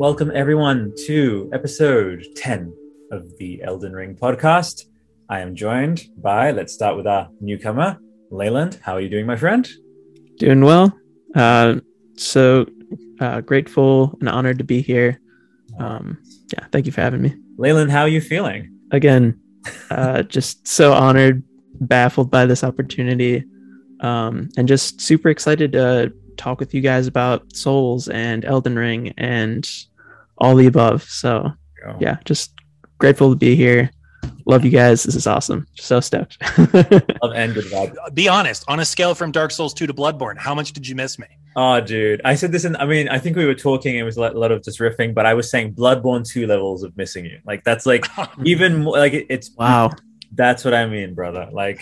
Welcome, everyone, to episode 10 of the Elden Ring podcast. I am joined by, let's start with our newcomer, Leyland. How are you doing, my friend? Doing well. Uh, so uh, grateful and honored to be here. Um, yeah, thank you for having me. Leyland, how are you feeling? Again, uh, just so honored, baffled by this opportunity, um, and just super excited to talk with you guys about Souls and Elden Ring and all the above. So, Go. yeah, just grateful to be here. Love you guys. This is awesome. So stoked. Love and good vibe. Uh, be honest. On a scale from Dark Souls 2 to Bloodborne, how much did you miss me? Oh, dude. I said this in, I mean, I think we were talking, it was a lot- lot of just riffing, but I was saying Bloodborne 2 levels of missing you. Like, that's like even more, like, it's, wow. that's what I mean, brother. Like,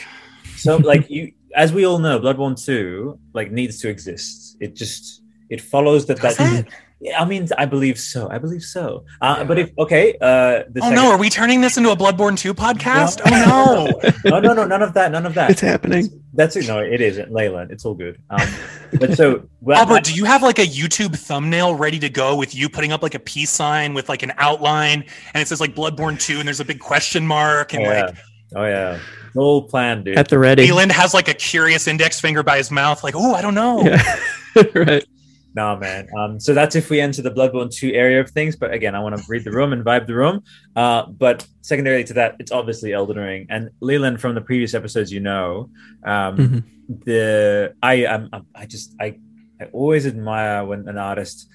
so, like, you, as we all know, Bloodborne 2, like, needs to exist. It just, it follows that, Does that, it? Yeah, I mean, I believe so. I believe so. Uh, Yeah. But if okay, uh, the Oh second, no, are we turning this into a Bloodborne 2 podcast? No. Oh no. no, no, no, none of that, none of that. It's happening. That's it. No, it isn't, Leyland. It's all good. Um, but so, well, Albert, do you have like a YouTube thumbnail ready to go with you putting up like a peace sign with like an outline and it says like Bloodborne 2 and there's a big question mark oh and yeah, like oh yeah, It's all planned, dude. At the ready. Leland has like a curious index finger by his mouth, like, oh, I don't know. Yeah. right. No, man. Um, so that's if we enter the Bloodborne 2 area of things. But again, I want to read the room and vibe the room. Uh, but secondarily to that, it's obviously Elden Ring. And Leland, from the previous episodes, you know, um, Mhm. the I I'm, I'm- just I I always admire when an artist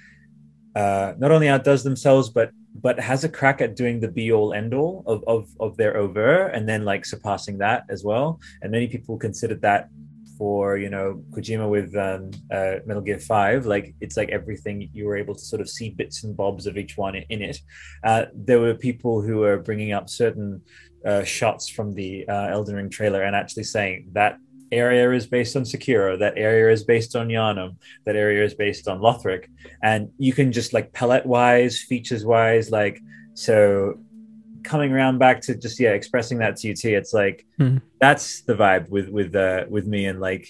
uh, not only outdoes themselves, but but has a crack at doing the be all end all of, of of their over, and then like surpassing that as well. And many people consider that for you know Kojima with um, uh, Metal Gear Five, like it's like everything you were able to sort of see bits and bobs of each one in it. Uh, there were people who were bringing up certain uh, shots from the uh, Elden Ring trailer and actually saying that area is based on Sekiro, that area is based on Yharnam, that area is based on Lothric, and you can just like palette wise, features wise, like so. Coming around back to just yeah, expressing that to you too. It's like Mhm. that's the vibe with with uh with me and like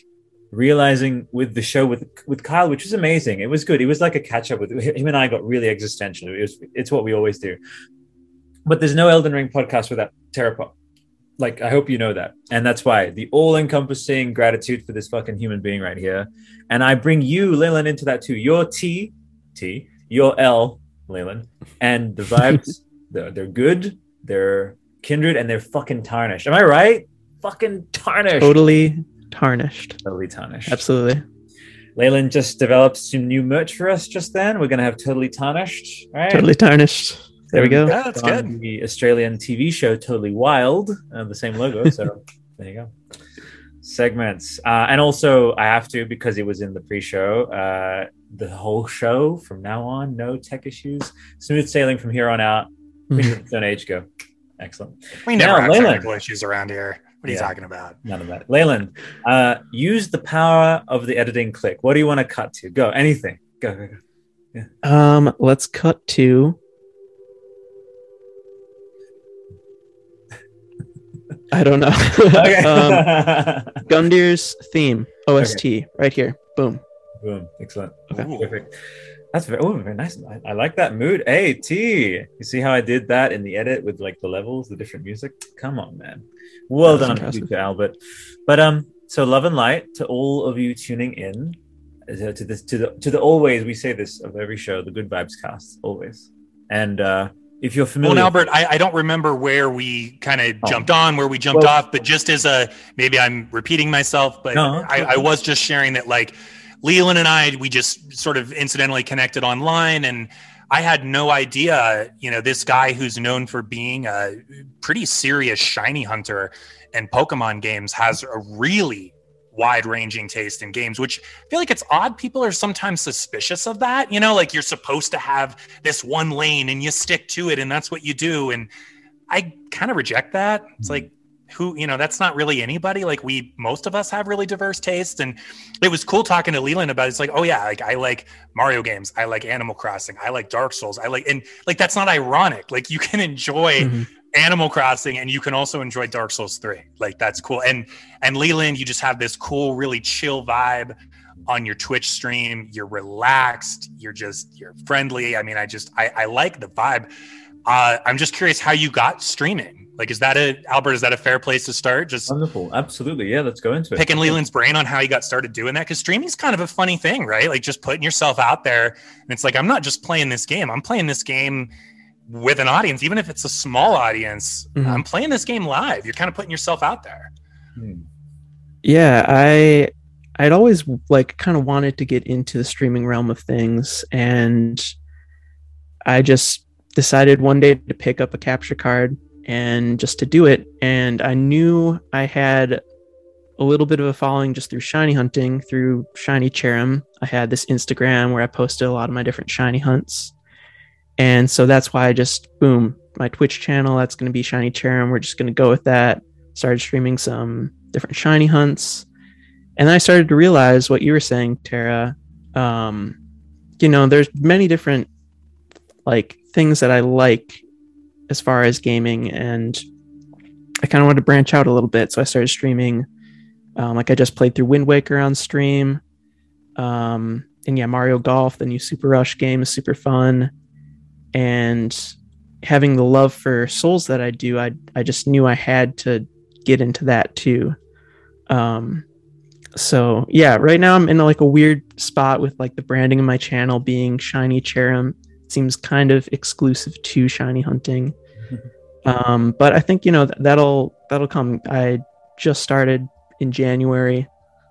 realizing with the show with with Kyle, which was amazing. It was good. It was like a catch up with him and I got really existential. It was it's what we always do. But there's no Elden Ring podcast without Terrapop. Like I hope you know that. And that's why the all-encompassing gratitude for this fucking human being right here. And I bring you, Leyland, into that too. Your T, T, your L, Leyland, and the vibes, they're, they're good, they're kindred, and they're fucking tarnished. Am I right? Fucking tarnished. Totally tarnished. Totally tarnished. Absolutely. Leyland just developed some new merch for us just then. We're gonna have totally tarnished, right? Totally tarnished. There we go. Yeah, that's on good. The Australian TV show Totally Wild, uh, the same logo. So there you go. Segments, uh, and also I have to because it was in the pre-show. Uh, the whole show from now on, no tech issues, smooth sailing from here on out. Stone Age go, excellent. We never Now, have Leyland. technical issues around here. What are you talking about? None of that. Leyland, uh, use the power of the editing click. What do you want to cut to? Go anything. Go. go, go. Um, let's cut to. I don't know. Okay. um, Gundyr's theme OST right here. Boom. Boom. Excellent. Okay. Perfect. That's very, oh, very nice. I, I like that mood. Hey, T. You see how I did that in the edit with like the levels, the different music? Come on, man. Well That's done, impressive. Albert. But um, so love and light to all of you tuning in to this to the to the always we say this of every show, the good vibes cast always. And uh, if you're familiar, and Albert, I, I don't remember where we kind of Oh. jumped on, where we jumped Well- off, but just as a maybe I'm repeating myself, but No. I, I was just sharing that like Leland and I, we just sort of incidentally connected online and I had no idea, you know, this guy who's known for being a pretty serious shiny hunter and Pokemon games has a really wide ranging taste in games, which I feel like it's odd. People are sometimes suspicious of that. You know, like you're supposed to have this one lane and you stick to it and that's what you do. And I kind of reject that. It's like, who, you know, that's not really anybody. Like we, most of us have really diverse tastes. And it was cool talking to Leland about it. It's like, oh yeah, like I like Mario games. I like Animal Crossing. I like Dark Souls. I like, and like, that's not ironic. Like you can enjoy Mhm. Animal Crossing and you can also enjoy Dark Souls 3. Like that's cool. And and Leland, you just have this cool, really chill vibe. on your Twitch stream. You're relaxed. You're just you're friendly. I mean, I just I, I like the vibe. Uh, I'm just curious how you got streaming. Like, is that a Albert? Is that a fair place to start? Just wonderful, absolutely. Yeah, let's go into it. Picking Leland's brain on how he got started doing that because streaming's kind of a funny thing, right? Like just putting yourself out there, and it's like I'm not just playing this game. I'm playing this game with an audience, even if it's a small audience. Mm-hmm. I'm playing this game live. You're kind of putting yourself out there. Hmm. Yeah, I I'd always like kind of wanted to get into the streaming realm of things, and I just decided one day to pick up a capture card and just to do it. And I knew I had a little bit of a following just through shiny hunting, through Shiny Cherrim. I had this Instagram where I posted a lot of my different shiny hunts. And so that's why I just, boom, my Twitch channel, that's going to be Shiny Cherrim. We're just going to go with that. Started streaming some different shiny hunts. And then I started to realize what you were saying, Tara. Um, you know, there's many different like things that I like as far as gaming, and I kind of wanted to branch out a little bit. So I started streaming. Um, like I just played through Wind Waker on stream. Um, and yeah, Mario Golf, the new Super Rush game is super fun. And having the love for Souls that I do, I I just knew I had to get into that too. Um, so yeah, right now I'm in like a weird spot with like the branding of my channel being Shiny Cherrim seems kind of exclusive to shiny hunting. Um, but I think you know that'll that'll come. I just started in January,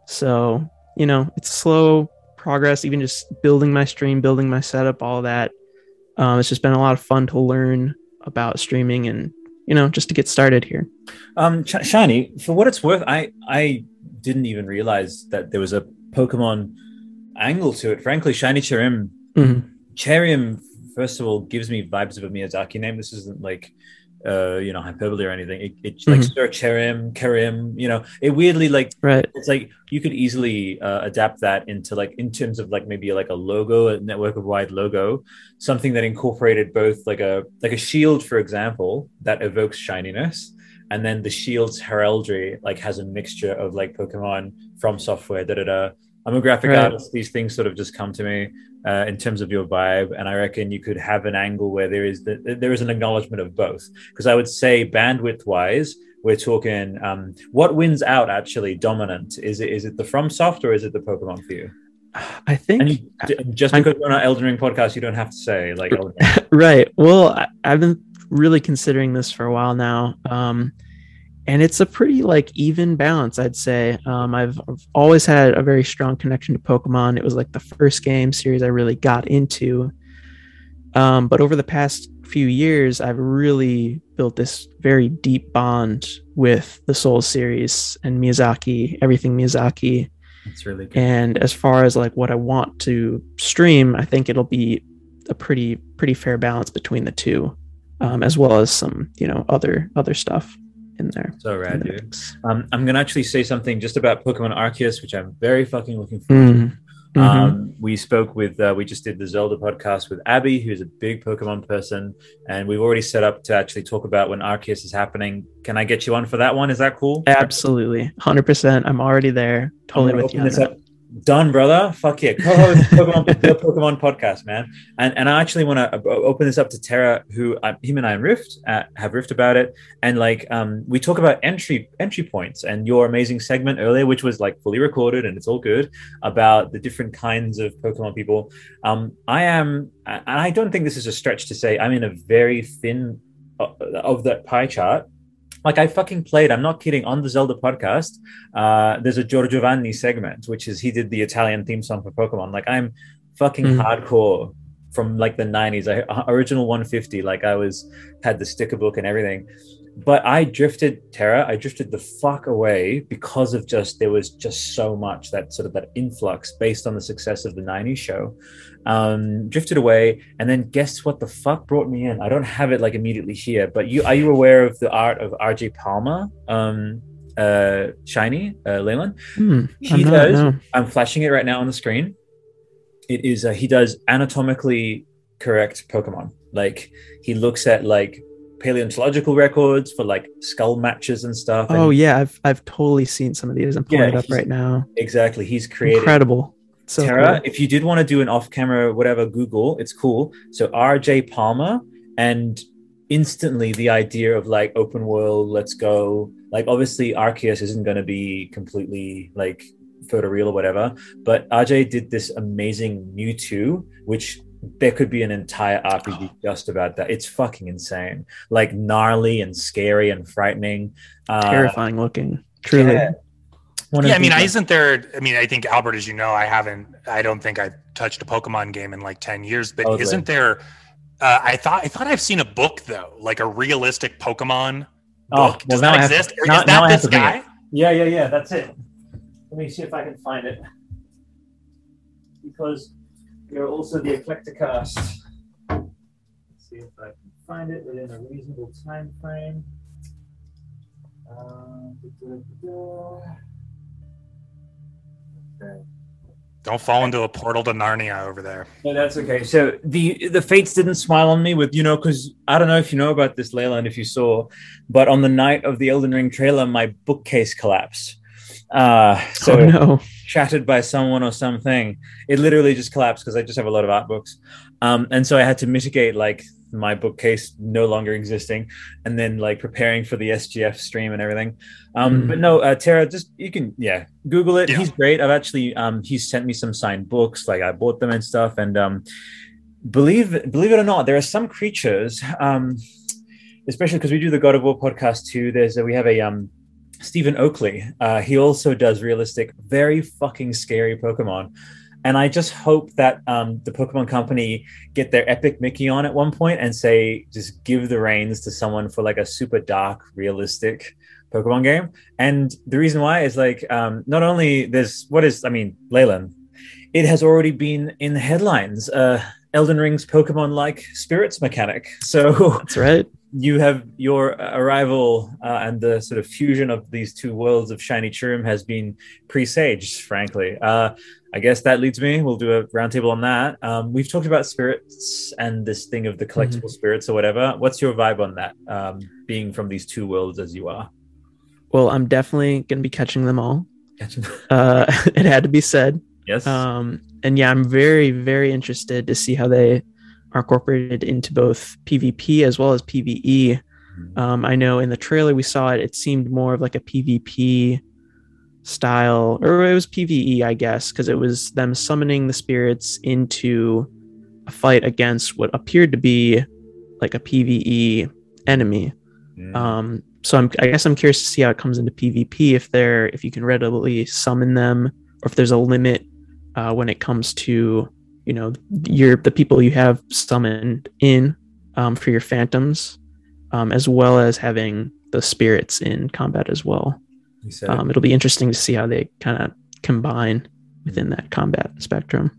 so you know it's slow progress. Even just building my stream, building my setup, all that. Um, it's just been a lot of fun to learn about streaming and you know just to get started here. Um, Ch- shiny, for what it's worth, I I didn't even realize that there was a Pokemon angle to it. Frankly, Shiny Cherrim, mm-hmm. Cherrim first of all gives me vibes of a Miyazaki name. This isn't like uh, you know, hyperbole or anything. It, it's mm-hmm. like Sir Cherrim, Karim, you know, it weirdly like, right. It's like you could easily uh, adapt that into like, in terms of like maybe like a logo, a network of wide logo, something that incorporated both like a, like a shield, for example, that evokes shininess. And then the shield's heraldry like has a mixture of like Pokemon from software, da da da. I'm a graphic right. artist. These things sort of just come to me uh, in terms of your vibe, and I reckon you could have an angle where there is the, there is an acknowledgement of both. Because I would say bandwidth wise, we're talking um, what wins out actually dominant. Is it is it the FromSoft or is it the Pokemon for you? I think you, just because I'm, we're on our Elden Ring podcast, you don't have to say like right. Well, I, have been really considering this for a while now. Um, and it's a pretty like even balance i'd say. Um, I've, I've, always had a very strong connection to pokemon. It was like the first game series i really got into. Um, but over the past few years i've really built this very deep bond with the soul series and miyazaki everything miyazaki. It's really good. and as far as like what i want to stream i think it'll be a pretty pretty fair balance between the two um, as well as some you know other other stuff in there. So rad, dude. Um, I'm gonna actually say something just about Pokemon Arceus, which I'm very fucking looking forward mm-hmm. to. Mm-hmm. Um, we spoke with, uh, we just did the Zelda podcast with Abby, who's a big Pokemon person, and we've already set up to actually talk about when Arceus is happening. Can I get you on for that one? Is that cool? Absolutely, hundred percent. I'm already there. Totally with you. Up, Done, brother. Fuck yeah. Co-host Pokemon, the Pokemon podcast, man. And and I actually want to open this up to Tara, who uh, him and I and Rift uh, have Rift about it, and like um, we talk about entry entry points and your amazing segment earlier, which was like fully recorded and it's all good about the different kinds of Pokemon people. Um, I am, and I don't think this is a stretch to say I'm in a very thin uh, of that pie chart like I fucking played. I'm not kidding. On the Zelda podcast, uh, there's a Giorgio Vanni segment, which is he did the Italian theme song for Pokemon. Like I'm fucking mm. hardcore from like the 90s. I uh, original 150. Like I was had the sticker book and everything. But I drifted Tara. I drifted the fuck away because of just there was just so much that sort of that influx based on the success of the 90s show um, drifted away, and then guess what the fuck brought me in? I don't have it like immediately here, but you are you aware of the art of RJ Palmer? Um, uh, shiny uh, Leyland. Hmm, he I'm does. Not, no. I'm flashing it right now on the screen. It is uh, he does anatomically correct Pokemon. Like he looks at like paleontological records for like skull matches and stuff. Oh yeah, I've I've totally seen some of these. I'm pulling yeah, it up right now. Exactly, he's created incredible So Tara, cool. if you did want to do an off-camera, whatever, Google, it's cool. So RJ Palmer, and instantly the idea of like open world, let's go. Like obviously Arceus isn't going to be completely like photoreal or whatever, but RJ did this amazing Mewtwo, which there could be an entire RPG just about that. It's fucking insane, like gnarly and scary and frightening. Uh, terrifying looking. Truly. yeah. Yeah, I mean, I isn't there. I mean, I think Albert, as you know, I haven't. I don't think I've touched a Pokemon game in like ten years. But Totally. isn't there? Uh, I thought I thought I've seen a book though, like a realistic Pokemon Oh, book. well, Does now that have to- exist? Or now- is that this guy? Yeah, yeah, yeah. That's it. Let me see if I can find it. Because you're also the Eclecticast. Let's see if I can find it within a reasonable time frame. Uh, da-da-da-da. Okay. Don't fall into a portal to Narnia over there. No, that's okay. So the the fates didn't smile on me with you know because I don't know if you know about this, Leyland if you saw, but on the night of the Elden Ring trailer, my bookcase collapsed. Uh, so oh no. shattered by someone or something. It literally just collapsed because I just have a lot of art books. Um, and so I had to mitigate like my bookcase no longer existing and then like preparing for the SGF stream and everything. Um, Mm. But no, uh, Tara, just you can, yeah, Google it. Yeah. He's great. I've actually, um, he's sent me some signed books. Like I bought them and stuff. And um, believe, believe it or not, there are some creatures, um, especially because we do the God of War podcast too. There's a, we have a, um, Stephen Oakley. Uh, he also does realistic, very fucking scary Pokemon. And I just hope that um, the Pokemon Company get their epic Mickey on at one point and say, just give the reins to someone for like a super dark, realistic Pokemon game. And the reason why is like, um, not only there's what is, I mean, Leyland, it has already been in the headlines. Uh, Elden Ring's Pokemon like spirits mechanic. So That's right. You have your arrival uh, and the sort of fusion of these two worlds of shiny Cherrim has been presaged frankly. Uh, i guess that leads me we'll do a roundtable on that. Um, we've talked about spirits and this thing of the collectible spirits or whatever. What's your vibe on that um, being from these two worlds as you are? Well, I'm definitely gonna be catching them all. Uh, it had to be said. yes. Um, and yeah, I'm very, very interested to see how they are incorporated into both PvP as well as PvE. Um, I know in the trailer we saw it, it seemed more of like a PvP style, or it was PvE, I guess, because it was them summoning the spirits into a fight against what appeared to be like a PvE enemy. Um, so I'm, I guess I'm curious to see how it comes into PvP. If they're, if you can readily summon them, or if there's a limit uh, when it comes to, you know, your the people you have summoned in um, for your phantoms, um, as well as having the spirits in combat as well. You said it. Um, it'll be interesting to see how they kind of combine within that combat spectrum.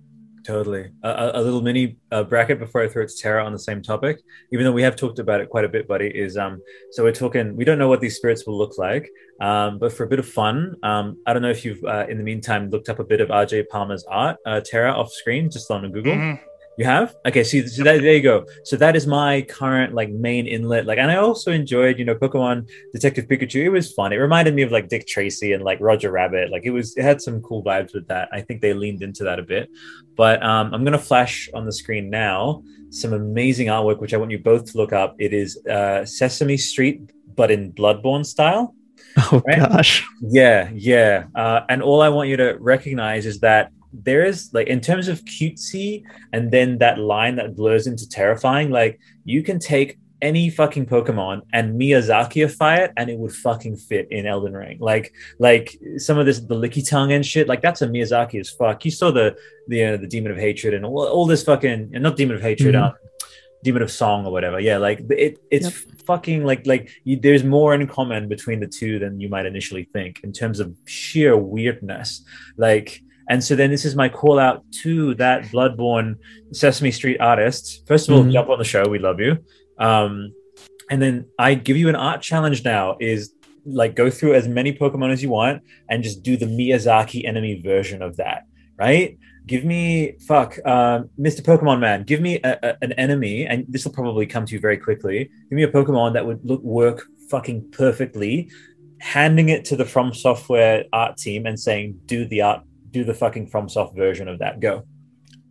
Totally. A, little mini uh, bracket before I throw it to Tara on the same topic, even though we have talked about it quite a bit, buddy. Is um, so we're talking. We don't know what these spirits will look like, um, but for a bit of fun, um, I don't know if you've uh, in the meantime looked up a bit of RJ Palmer's art, uh, Tara, off screen, just on Google. Mhm. You have? Okay, so, so that, there you go. So that is my current like main inlet. Like, and I also enjoyed, you know, Pokemon Detective Pikachu. It was fun. It reminded me of like Dick Tracy and like Roger Rabbit. Like it was, it had some cool vibes with that. I think they leaned into that a bit. But um, I'm gonna flash on the screen now some amazing artwork, which I want you both to look up. It is uh, Sesame Street, but in Bloodborne style. Oh Right. gosh. Yeah, yeah. Uh, and all I want you to recognize is that there is like in terms of cutesy and then that line that blurs into terrifying, like you can take any fucking Pokemon and Miyazakiify it and it would fucking fit in Elden Ring. Like like some of this the licky tongue and shit, like that's a Miyazaki as fuck. You saw the the uh, the Demon of Hatred and all, all this fucking not Demon of Hatred, Mhm. um Demon of Song or whatever. Yeah, like it it's Yep. fucking like like you, there's more in common between the two than you might initially think in terms of sheer weirdness. Like and so then this is my call out to that Bloodborne Sesame Street artist. First of all, Mhm. jump on the show. We love you. Um, and then I give you an art challenge now is like go through as many Pokemon as you want and just do the Miyazaki enemy version of that, right? Give me fuck, uh, Mr. Pokemon Man. Give me a, a- an enemy, and this will probably come to you very quickly. Give me a Pokemon that would look work fucking perfectly. Handing it to the From Software art team and saying, "Do the art do the fucking FromSoft version of that. Go.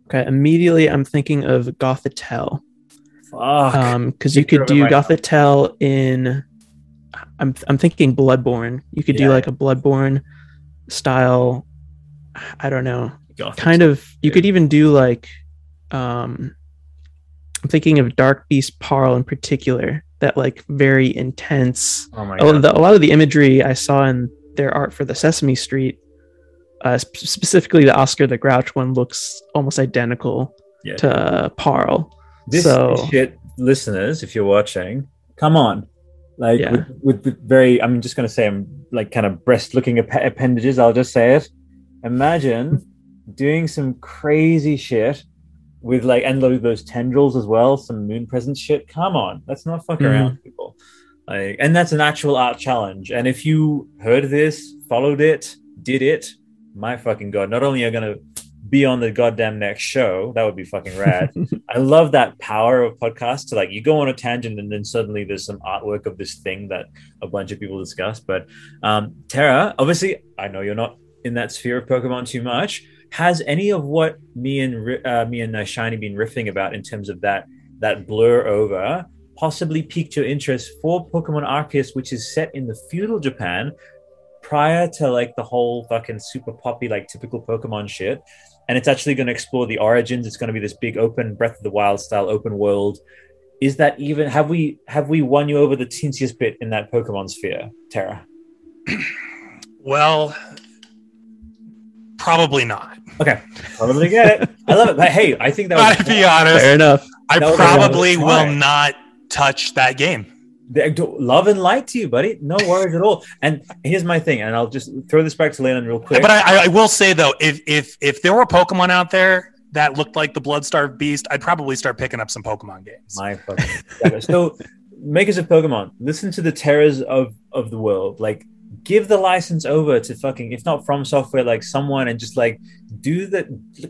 Okay, immediately I'm thinking of Gothitelle. Fuck. Um, because you could do right now. In I'm I'm thinking Bloodborne. You could do like a Bloodborne style I don't know. Goth Kind of you could even do like um I'm thinking of Dark Beast Paarl in particular, that like very intense Oh my god. the, a lot of the imagery I saw in their art for the Sesame Street, uh, sp- specifically the Oscar the Grouch one, looks almost identical Yeah. to uh, Paarl. this so- shit, listeners, if you're watching, come on. Like Yeah. with, with, with very, I'm just gonna say, I'm like kind of breast-looking ap- appendages. I'll just say it. Imagine doing some crazy shit with like and those, those tendrils as well, some moon presence shit. Come on, let's not fuck Mhm. around, people. Like, and that's an actual art challenge. And if you heard this, followed it, did it, my fucking god! Not only are you gonna be on the goddamn next show, that would be fucking rad. I love that power of podcasts to like you go on a tangent and then suddenly there's some artwork of this thing that a bunch of people discuss. But um, Tara, obviously, I know you're not in that sphere of Pokemon too much. Has any of what me and uh, me and uh, Shiny been riffing about in terms of that that blur over possibly piqued your interest for Pokemon Arceus, which is set in the feudal Japan prior to like the whole fucking super poppy like typical Pokemon shit? and it's actually going to explore the origins. It's going to be this big open Breath of the Wild style open world. Is that even have we have we won you over the teensiest bit in that Pokemon sphere, Terra? Well, probably not. Okay, totally get it. I love it. But hey, I think that was Gotta be honest. Fair enough. I probably smart. will not touch that game. Love and light to you, buddy. No worries at all. And here's my thing, and I'll just throw this back to Leyland real quick. But I, I will say though, if if if there were Pokemon out there that looked like the Bloodstarved Beast, I'd probably start picking up some Pokemon games. My fucking so makers of Pokemon, listen to the terrors of of the world. Like give the license over to fucking if not from software, like someone and just like do that.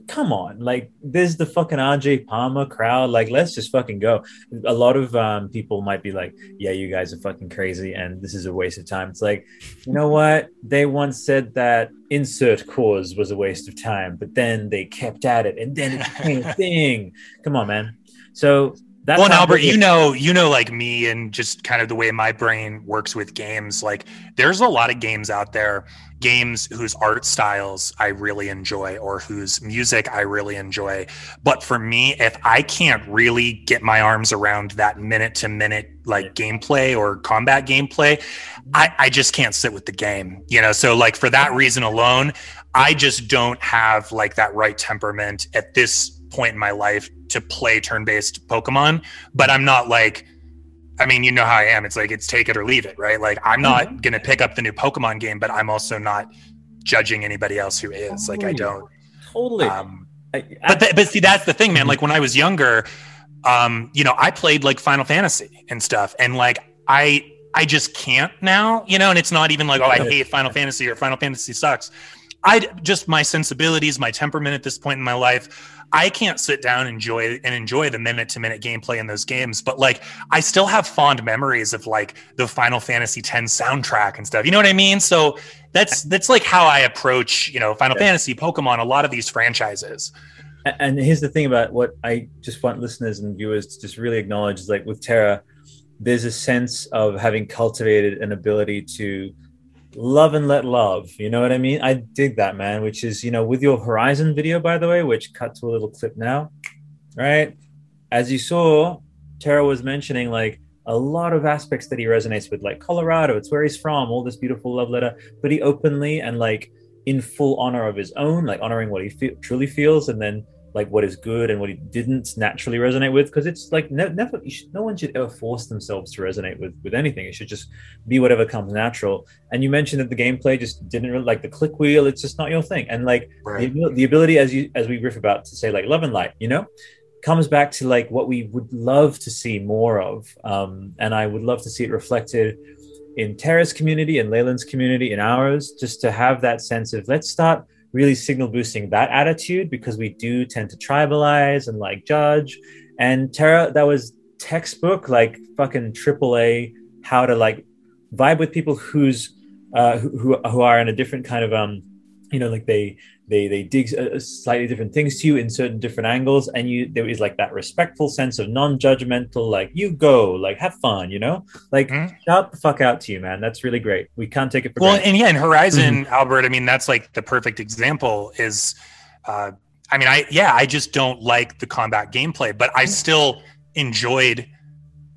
come on. Like there's the fucking RJ Palmer crowd. Like let's just fucking go. A lot of um people might be like, Yeah, you guys are fucking crazy and this is a waste of time. It's like, you know what? They once said that insert cause was a waste of time, but then they kept at it and then it became a thing. Come on, man. So that's well, Albert, you know, you know, like me, and just kind of the way my brain works with games. Like, there's a lot of games out there, games whose art styles I really enjoy, or whose music I really enjoy. But for me, if I can't really get my arms around that minute to minute like gameplay or combat gameplay, mm-hmm. I, I just can't sit with the game. You know, so like for that reason alone, I just don't have like that right temperament at this point in my life to play turn-based Pokemon. But mm-hmm. I'm not like, I mean, you know how I am. It's like it's take it or leave it, right? Like I'm not gonna pick up the new Pokemon game, but I'm also not judging anybody else who is. Like I don't. totally. Um, I- but th- but see, that's the thing, man. Like when I was younger, um, you know, I played like Final Fantasy and stuff, and like I I just can't now, you know. And it's not even like oh I hate Final Fantasy or Final Fantasy sucks. I just my sensibilities, my temperament at this point in my life. I can't sit down and enjoy and enjoy the minute to minute gameplay in those games, but like I still have fond memories of like the Final Fantasy X soundtrack and stuff. You know what I mean? So that's that's like how I approach, you know, Final Yeah. Fantasy, Pokemon, a lot of these franchises. And here's the thing about what I just want listeners and viewers to just really acknowledge is like with Terra, there's a sense of having cultivated an ability to love and let love. You know what I mean? I dig that, man. Which is, you know, with your Horizon video, by the way, which cut to a little clip now, right? As you saw, Tara was mentioning like a lot of aspects that he resonates with, like Colorado, it's where he's from, all this beautiful love letter, but he openly and like in full honor of his own, like honoring what he fe- truly feels, and then like what is good and what he didn't naturally resonate with because it's like ne- never you should, no one should ever force themselves to resonate with with anything. It should just be whatever comes natural. And you mentioned that the gameplay just didn't really like the click wheel it's just not your thing. And like the, the ability as you as we riff about to say like love and light you know comes back to like what we would love to see more of. Um and i would love to see it reflected in Terra's community and Leyland's community in ours, just to have that sense of let's start really signal boosting that attitude because we do tend to tribalize and like judge. And Tara, that was textbook, like fucking AAA, how to like vibe with people who's uh, who who are in a different kind of um you know like they they they dig uh, slightly different things to you in certain different angles and you there is like that respectful sense of non-judgmental like you go like have fun you know? Like Mhm. shout the fuck out to you man. That's really great. We can't take it for well granted. and yeah in horizon Mm-hmm. albert i mean that's like the perfect example is uh i mean i yeah i just don't like the combat gameplay but i still enjoyed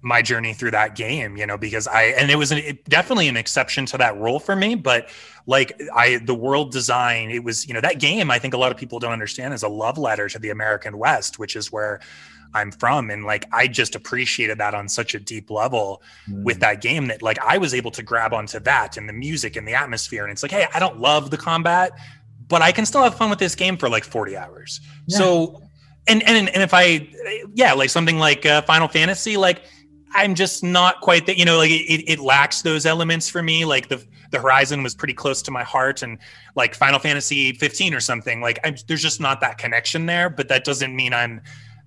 my journey through that game you know because i and it was an, it, definitely an exception to that rule for me but like i the world design it was you know that game i think a lot of people don't understand is a love letter to the american west which is where i'm from and like i just appreciated that on such a deep level Mm. with that game that like I was able to grab onto that and the music and the atmosphere. And it's like, hey, I don't love the combat, but I can still have fun with this game for like 40 hours. Yeah. So and and and if I yeah, like something like uh, Final Fantasy, like I'm just not quite that, you know, like it, it lacks those elements for me. Like the the Horizon was pretty close to my heart, and like Final Fantasy 15 or something, like I'm, there's just not that connection there. But that doesn't mean I'm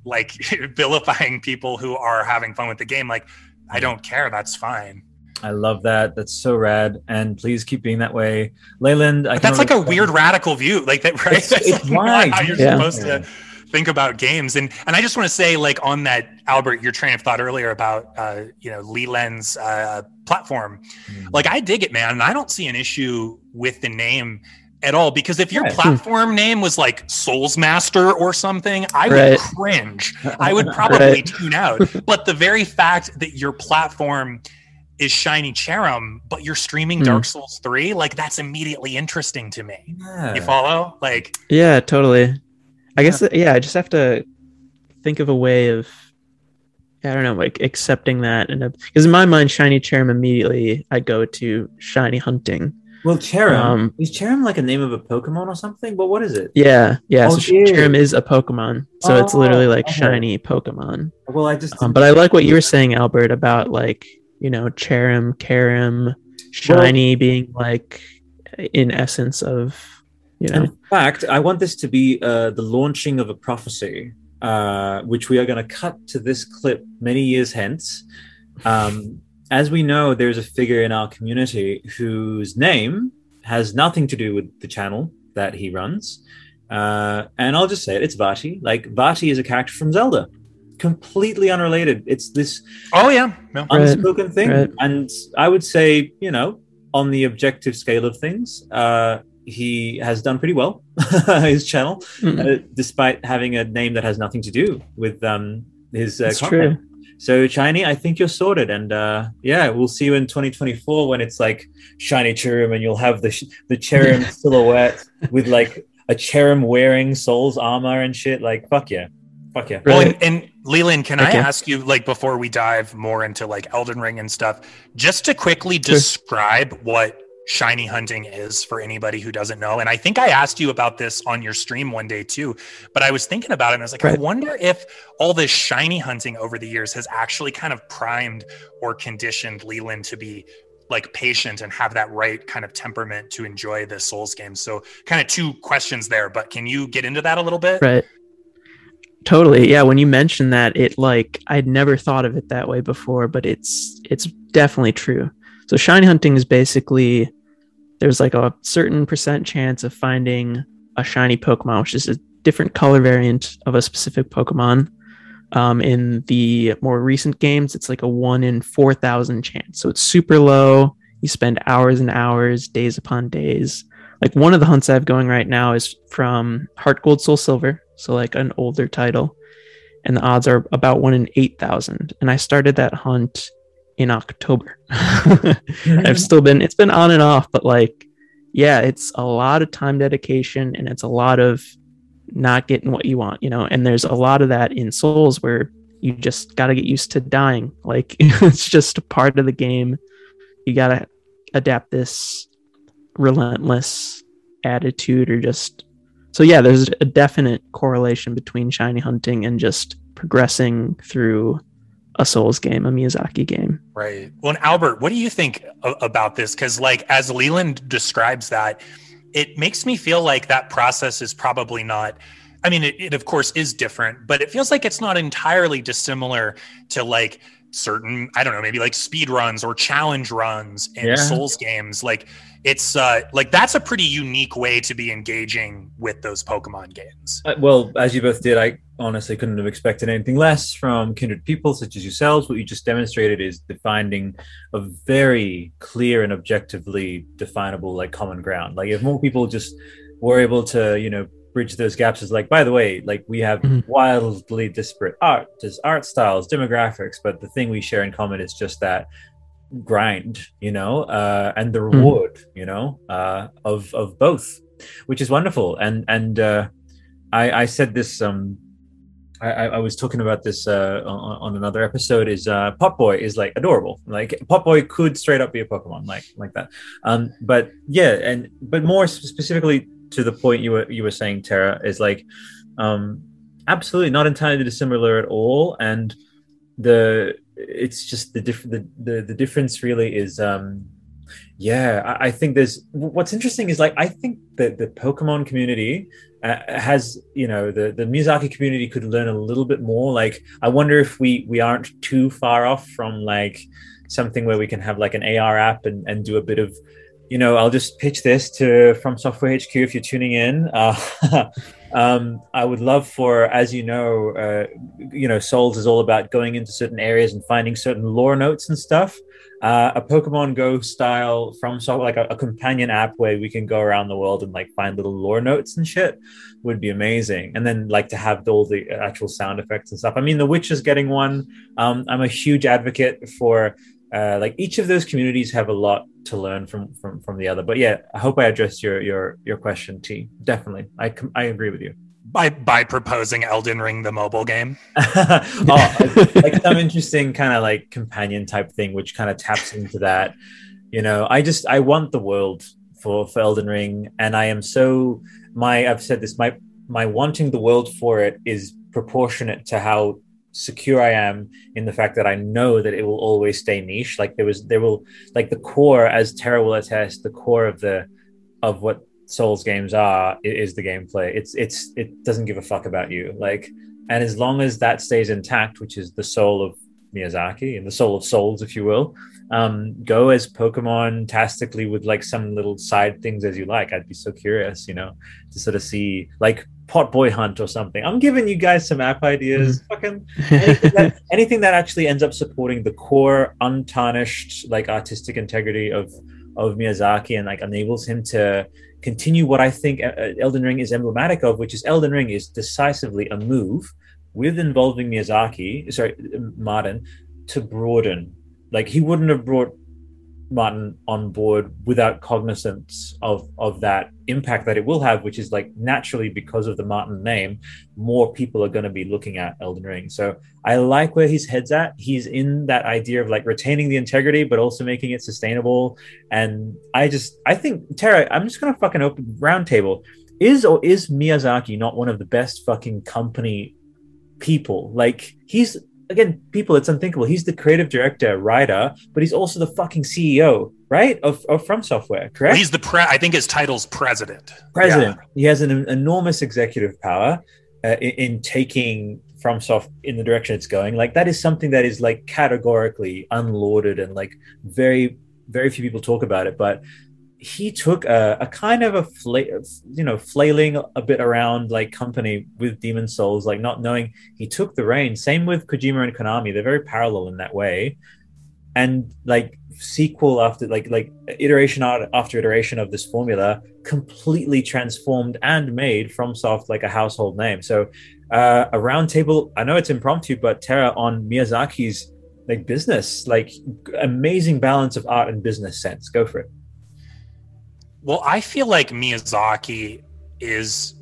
like vilifying people who are having fun with the game. Like I mm. don't care. That's fine. I love that. That's so rad. And please keep being that way. Leyland, I But that's like a only- weird radical view, like that, right? It's- That's it's like not how you're Yeah. supposed to think about games. And and I just want to say, like on that Albert, your train of thought earlier about uh, you know Leland's uh, platform, Mm. like I dig it, man, and I don't see an issue with the name at all because if your Right. platform name was like Souls Master or something, I would Right. cringe. I would probably Right. tune out. But the very fact that your platform is Shiny Cherrim, but you're streaming Hmm. Dark Souls 3, like that's immediately interesting to me. Yeah. You follow? Like, Yeah, totally. I guess yeah, I just have to think of a way of I don't know, like accepting that and because in my mind, shiny cherrim immediately I go to shiny hunting. Well, Cherrim Um, is Cherrim like a name of a Pokemon or something? But what is it? Yeah, yeah. Oh, so it is. cherrim is a Pokemon, so it's literally Oh, like okay. shiny Pokemon. Well, I just Um, but I like what you were saying, Albert, about like you know cherrim, Karim, shiny being like in essence of you know in fact, I want this to be uh, the launching of a prophecy, uh, which we are going to cut to this clip many years hence. Um, as we know, there's a figure in our community whose name has nothing to do with the channel that he runs. Uh, and I'll just say it, it's Vati. Like, Vati is a character from Zelda, completely unrelated. It's this oh yeah, no. Right, unspoken thing. right. And I would say, you know, on the objective scale of things, uh, he has done pretty well, his channel, Mm, uh, despite having a name that has nothing to do with um, his uh, That's content. So, Shiny, I think you're sorted. And uh, yeah, we'll see you in 2024 when it's like Shiny Cherrim and you'll have the, sh- the Cherrim silhouette with like a Cherrim wearing Soul's armor and shit. Like, fuck yeah. Fuck yeah. Well, and, and Leland, can Okay. I ask you, like, before we dive more into like Elden Ring and stuff, just to quickly Sure. describe what shiny hunting is for anybody who doesn't know? And I think I asked you about this on your stream one day too, but I was thinking about it and I was like, I wonder if all this shiny hunting over the years has actually kind of primed or conditioned Leland to be like patient and have that right kind of temperament to enjoy the Souls games. So, kind of two questions there, but can you get into that a little bit? right. Totally. Yeah. When you mentioned that, it like I'd never thought of it that way before, but it's it's definitely true. So shiny hunting is basically there's like a certain percent chance of finding a shiny Pokemon, which is a different color variant of a specific Pokemon. Um, in the more recent games, it's like a one in four thousand chance. So it's super low. You spend hours and hours, days upon days. Like one of the hunts I have going right now is from Heart Gold Soul Silver, so like an older title, and the odds are about one in eight thousand. And I started that hunt in October. Mm-hmm. I've still been it's been on and off, but like yeah, it's a lot of time dedication and it's a lot of not getting what you want, you know. And there's a lot of that in Souls where you just got to get used to dying. Like it's just a part of the game. You got to adapt this relentless attitude or just so yeah, there's a definite correlation between shiny hunting and just progressing through a Souls game, a Miyazaki game. Right. Well, and Albert, what do you think a- about this? Because, like, as Leland describes that, it makes me feel like that process is probably not. I mean, it, it of course is different, but it feels like it's not entirely dissimilar to like certain i don't know maybe like speed runs or challenge runs in Yeah. souls games like it's uh like that's a pretty unique way to be engaging with those pokemon games Uh, well, as you both did, I honestly couldn't have expected anything less from kindred people such as yourselves. What you just demonstrated is the finding of very clear and objectively definable, like common ground. Like if more people just were able to, you know, bridge those gaps, is like, by the way, like we have Mhm. wildly disparate art, there's art styles, demographics, but the thing we share in common is just that grind, you know, uh, and the reward, you know, uh, of of both, which is wonderful. And and uh, I, I said this. Um, I, I I was talking about this uh, on, on another episode. Is uh, Pot Boy is like adorable. Like Pot Boy could straight up be a Pokemon, like like that. Um, but yeah, and but more specifically to the point you were you were saying, Tara, is like um, absolutely not entirely dissimilar at all. And the it's just the diff- the, the the difference really is um yeah I, I think there's what's interesting is like i think that the pokemon community uh, has you know the the miyazaki community could learn a little bit more. Like i wonder if we we aren't too far off from like something where we can have like an ar app and and do a bit of you know i'll just pitch this to from software hq if you're tuning in. Uh um, I would love for, as you know, uh, you know, Souls is all about going into certain areas and finding certain lore notes and stuff. Uh, a Pokemon Go style from so like a, a companion app where we can go around the world and like find little lore notes and shit would be amazing. And then like to have all the actual sound effects and stuff. I mean, The Witcher is getting one. Um, I'm a huge advocate for uh, like each of those communities have a lot to learn from from from the other. But yeah, I hope I addressed your your your question, T. Definitely, I I agree with you. by by proposing elden ring the mobile game oh, like some interesting kind of like companion type thing, which kind of taps into that. You know, I just I want the world for for Elden Ring, and I am so my I've said this my my wanting the world for it is proportionate to how secure I am in the fact that I know that it will always stay niche. Like there was there will like the core, as Tara will attest, the core of the of what Souls games are is the gameplay. It's it's it doesn't give a fuck about you. Like and as long as that stays intact, which is the soul of Miyazaki and the soul of Souls, if you will, um, go as Pokemon tastically with like some little side things as you like. I'd be so curious, you know, to sort of see like Pot Boy Hunt or something. I'm giving you guys some app ideas. Fucking anything that, anything that actually ends up supporting the core, untarnished, like artistic integrity of of Miyazaki and like enables him to continue what I think uh, uh, Elden Ring is emblematic of, which is Elden Ring is decisively a move with involving Miyazaki, sorry, Martin, to broaden. Like he wouldn't have brought Martin on board without cognizance of of that impact that it will have, which is like naturally because of the Martin name, more people are going to be looking at Elden Ring. So I like where his head's at. He's in that idea of like retaining the integrity, but also making it sustainable. And I just, I think Tara, I'm just going to fucking open roundtable. Is or is Miyazaki not one of the best fucking company people? Like he's again, people, it's unthinkable. He's the creative director, writer, but he's also the fucking CEO, right? Of, of From Software, correct? he's the pre i think his title's president president. He has an enormous executive power uh, in, in taking FromSoft in the direction it's going. Like that is something that is like categorically unlauded and like very very few people talk about it. But he took a, a kind of a fla- you know flailing a bit around like company with Demon Souls, like not knowing he took the reins. Same with Kojima and Konami; they're very parallel in that way. And like sequel after like like iteration after iteration of this formula completely transformed and made FromSoft like a household name. So uh, a roundtable, I know it's impromptu, but Terra on Miyazaki's like business, like amazing balance of art and business sense. Go for it. Well, I feel like Miyazaki is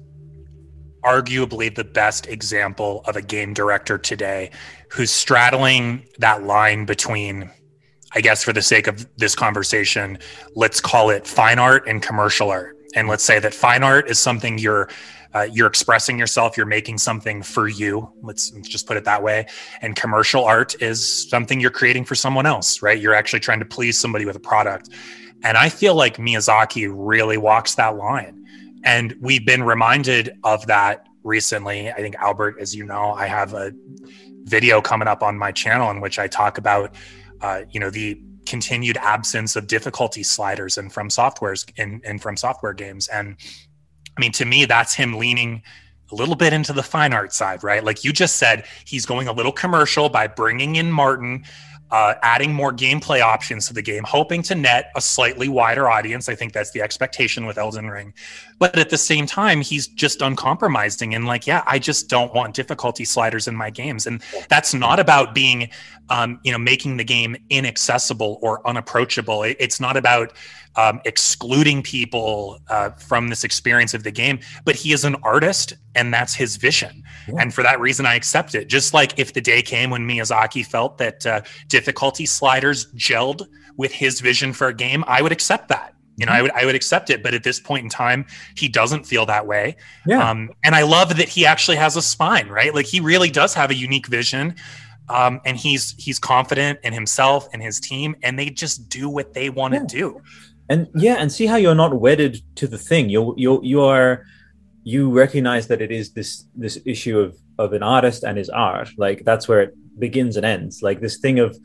arguably the best example of a game director today who's straddling that line between, I guess, for the sake of this conversation, let's call it fine art and commercial art. And let's say that fine art is something you're uh, you're expressing yourself, you're making something for you. Let's, let's just put it that way. And commercial art is something you're creating for someone else, right? You're actually trying to please somebody with a product. And I feel like Miyazaki really walks that line. And we've been reminded of that recently. I think, Albert, as you know, I have a video coming up on my channel in which I talk about, uh, you know, the continued absence of difficulty sliders and from softwares in, in from software games. And I mean, to me, that's him leaning a little bit into the fine art side, right? Like you just said, he's going a little commercial by bringing in Martin, uh, adding more gameplay options to the game, hoping to net a slightly wider audience. I think that's the expectation with Elden Ring. But at the same time, he's just uncompromising and like, yeah, I just don't want difficulty sliders in my games. And that's not about being, um, you know, making the game inaccessible or unapproachable. It's not about um, excluding people uh, from this experience of the game, but he is an artist and that's his vision. Yeah. And for that reason, I accept it. Just like if the day came when Miyazaki felt that uh, difficulty sliders gelled with his vision for a game, I would accept that. You know, I would I would accept it, but at this point in time, he doesn't feel that way. Yeah. Um, and I love that he actually has a spine, right? Like he really does have a unique vision. Um, and he's he's confident in himself and his team, and they just do what they want to yeah. do and yeah and see how you're not wedded to the thing you're you're you are you recognize that it is this this issue of of an artist and his art like that's where it begins and ends like this thing of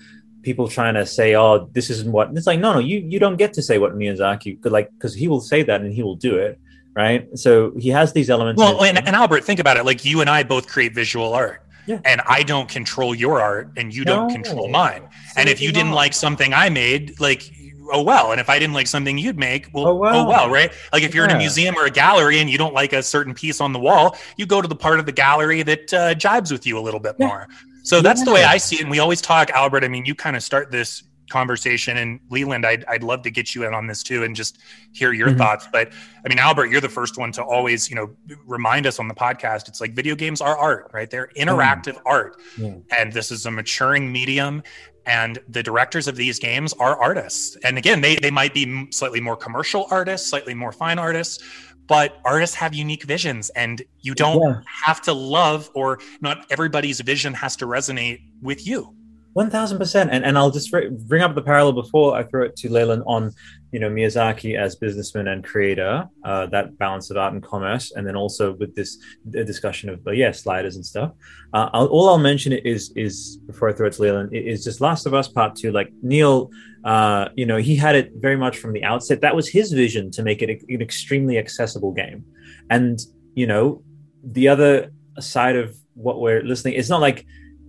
people trying to say oh this isn't what it's like no no you you don't get to say what miyazaki could like because he will say that and he will do it right so he has these elements well and, and albert think about it like you and i both create visual art yeah. and I don't control your art and you don't control mine. And if you didn't like something I made, like oh well and if i didn't like something you'd make well oh well, oh, well right like if you're yeah. in a museum or a gallery and you don't like a certain piece on the wall you go to the part of the gallery that uh, jibes with you a little bit yeah. more so that's yeah. the way i see it and we always talk albert i mean you kind of start this conversation and leland I'd, I'd love to get you in on this too and just hear your mm-hmm. thoughts but i mean albert you're the first one to always you know remind us on the podcast it's like video games are art right they're interactive mm. art and this is a maturing medium and the directors of these games are artists and again they, they might be slightly more commercial artists slightly more fine artists but artists have unique visions and you don't yeah. have to love or not everybody's vision has to resonate with you one thousand percent, and and I'll just bring up the parallel before I throw it to Leyland on, you know, Miyazaki as businessman and creator, uh, that balance of art and commerce, and then also with this discussion of uh, yeah sliders and stuff. Uh, I'll, all I'll mention is is before I throw it to Leyland is just Last of Us Part Two. Like Neil, uh, you know, he had it very much from the outset. That was his vision to make it an extremely accessible game, and you know, the other side of what we're listening, it's not like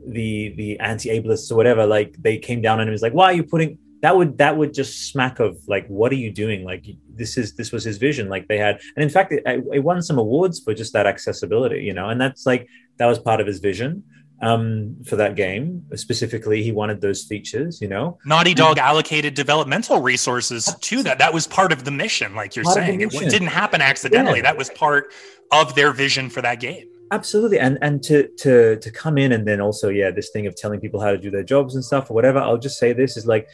the the anti-ableists or whatever like they came down on him was like why are you putting that would that would just smack of like what are you doing like this is this was his vision like they had and in fact it, it won some awards for just that accessibility you know and that's like that was part of his vision um, for that game. Specifically, he wanted those features, you know. Naughty Dog allocated developmental resources to that. That was part of the mission, like you're part saying. It didn't happen accidentally. Yeah. That was part of their vision for that game absolutely and and to to to come in and then also yeah this thing of telling people how to do their jobs and stuff or whatever i'll just say this is like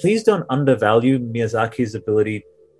please don't undervalue miyazaki's ability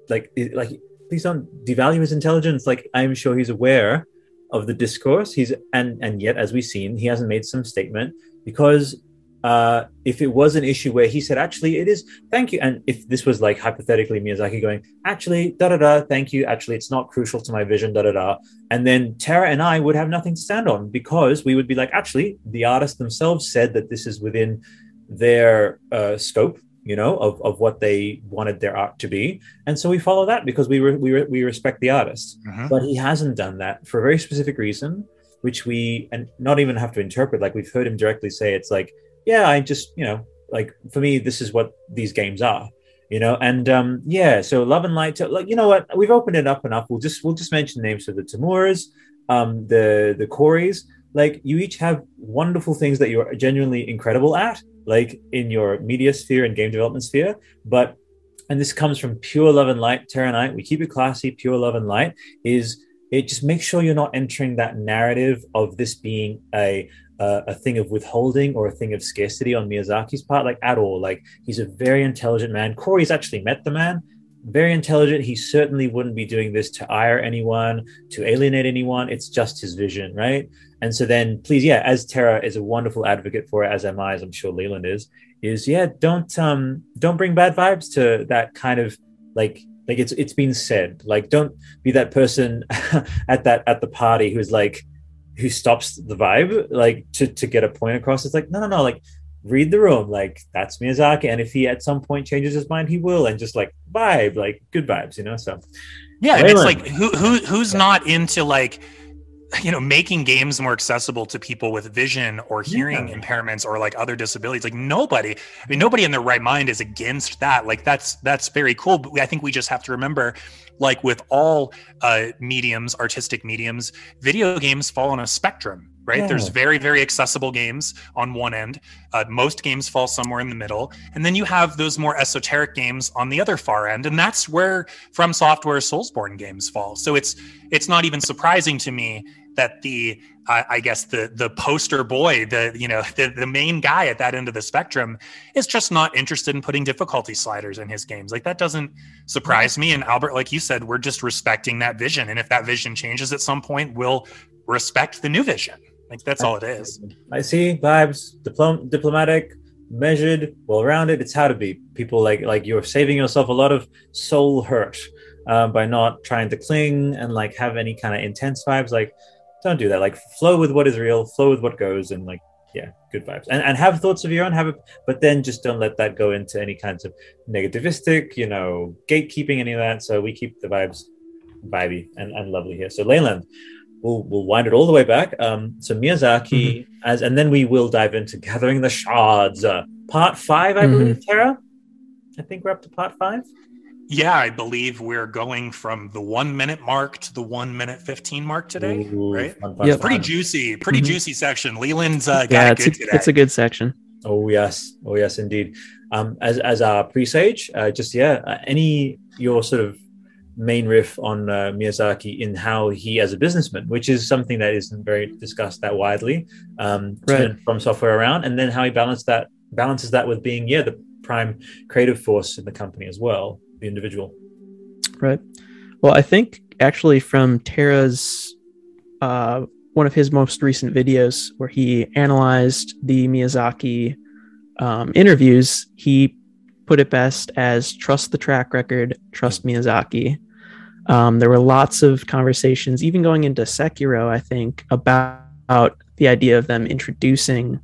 like like please don't devalue his intelligence. Like i'm sure he's aware of the discourse. He's and and yet as we've seen he hasn't made some statement because uh, if it was an issue where he said, actually, it is, thank you. And if this was like hypothetically Miyazaki going, actually, da da da, thank you. Actually, it's not crucial to my vision, da da da. And then Tara and I would have nothing to stand on because we would be like, actually, the artists themselves said that this is within their uh, scope, you know, of, of what they wanted their art to be. And so we follow that because we, re- we, re- we respect the artist. Mm-hmm. But he hasn't done that for a very specific reason, which we, and not even have to interpret. Like we've heard him directly say, it's like, yeah, I just, you know, like for me, this is what these games are, you know, and um, yeah, so Love and Light, like, you know what, we've opened it up enough. We'll just, we'll just mention names of the Tamuras, um, the, the Cories, like you each have wonderful things that you're genuinely incredible at, like in your media sphere and game development sphere, but and this comes from pure love and light, Terra Knight. We keep it classy, pure love and light is it just makes sure you're not entering that narrative of this being a uh, a thing of withholding or a thing of scarcity on Miyazaki's part, like at all. Like he's a very intelligent man. Corey's actually met the man, very intelligent. He certainly wouldn't be doing this to ire anyone, to alienate anyone. It's just his vision, right? And so then, please, yeah, as Tara is a wonderful advocate for it, as am I, as I'm sure Leland is, is yeah, don't um don't bring bad vibes to that kind of like like it's it's been said like don't be that person at that at the party who's like who stops the vibe like to to get a point across. It's like no, no, no, like read the room. Like that's Miyazaki, and if he at some point changes his mind, he will, and just like vibe, like good vibes, you know. So yeah, and it's like who who who's yeah. not into like you know making games more accessible to people with vision or hearing yeah. impairments or like other disabilities. Like nobody i mean nobody in their right mind is against that. Like that's that's very cool but i think we just have to remember like with all uh, mediums artistic mediums video games fall on a spectrum right yeah. there's very very accessible games on one end uh, most games fall somewhere in the middle and then you have those more esoteric games on the other far end and that's where from software soulsborne games fall so it's it's not even surprising to me that the uh, I guess the the poster boy, the you know the the main guy at that end of the spectrum, is just not interested in putting difficulty sliders in his games. Like that doesn't surprise me. And Albert, like you said, we're just respecting that vision. And if that vision changes at some point, we'll respect the new vision. Like that's all it is. I see vibes, diplom- diplomatic, measured, well rounded. It's how to be. People like like you're saving yourself a lot of soul hurt uh, by not trying to cling and like have any kind of intense vibes. Like don't do that. Like flow with what is real, flow with what goes, and like yeah, good vibes. And and have thoughts of your own, have it, but then just don't let that go into any kinds of negativistic, you know, gatekeeping, any of that. So we keep the vibes vibey and, and lovely here. So Leyland, we'll we'll wind it all the way back. Um, so Miyazaki mm-hmm. as and then we will dive into gathering the shards. Uh, part five, I mm-hmm. believe, Tara. I think we're up to part five. Yeah, I believe we're going from the one minute mark to the one minute 15 mark today, Ooh, right? Yeah, pretty juicy, pretty mm-hmm. juicy section. Leland's uh, yeah, it's, a, it's a good section. Oh, yes. Oh, yes, indeed. Um, as, as our presage, uh, just yeah, uh, any your sort of main riff on uh, Miyazaki in how he, as a businessman, which is something that isn't very discussed that widely, um, right. from software around, and then how he balanced that balances that with being yeah the prime creative force in the company as well the individual. Right. Well, I think actually from Tara's uh, one of his most recent videos where he analyzed the Miyazaki um, interviews, he put it best as trust the track record, trust Miyazaki. Um, there were lots of conversations, even going into Sekiro, I think, about, about the idea of them introducing,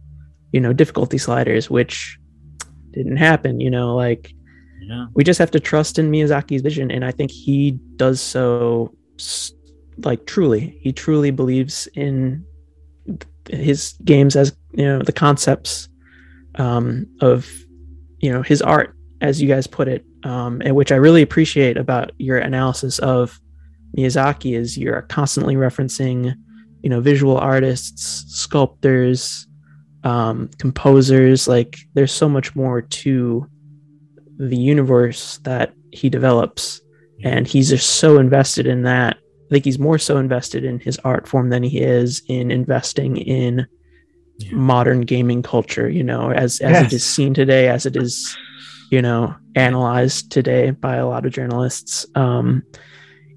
you know, difficulty sliders, which didn't happen. You know, like yeah. We just have to trust in Miyazaki's vision, and I think he does so, like truly. He truly believes in his games as you know the concepts um, of you know his art, as you guys put it, um, and which I really appreciate about your analysis of Miyazaki is you're constantly referencing, you know, visual artists, sculptors, um, composers. Like there's so much more to the universe that he develops and he's just so invested in that i think he's more so invested in his art form than he is in investing in yeah. modern gaming culture you know as as yes. it is seen today as it is you know analyzed today by a lot of journalists um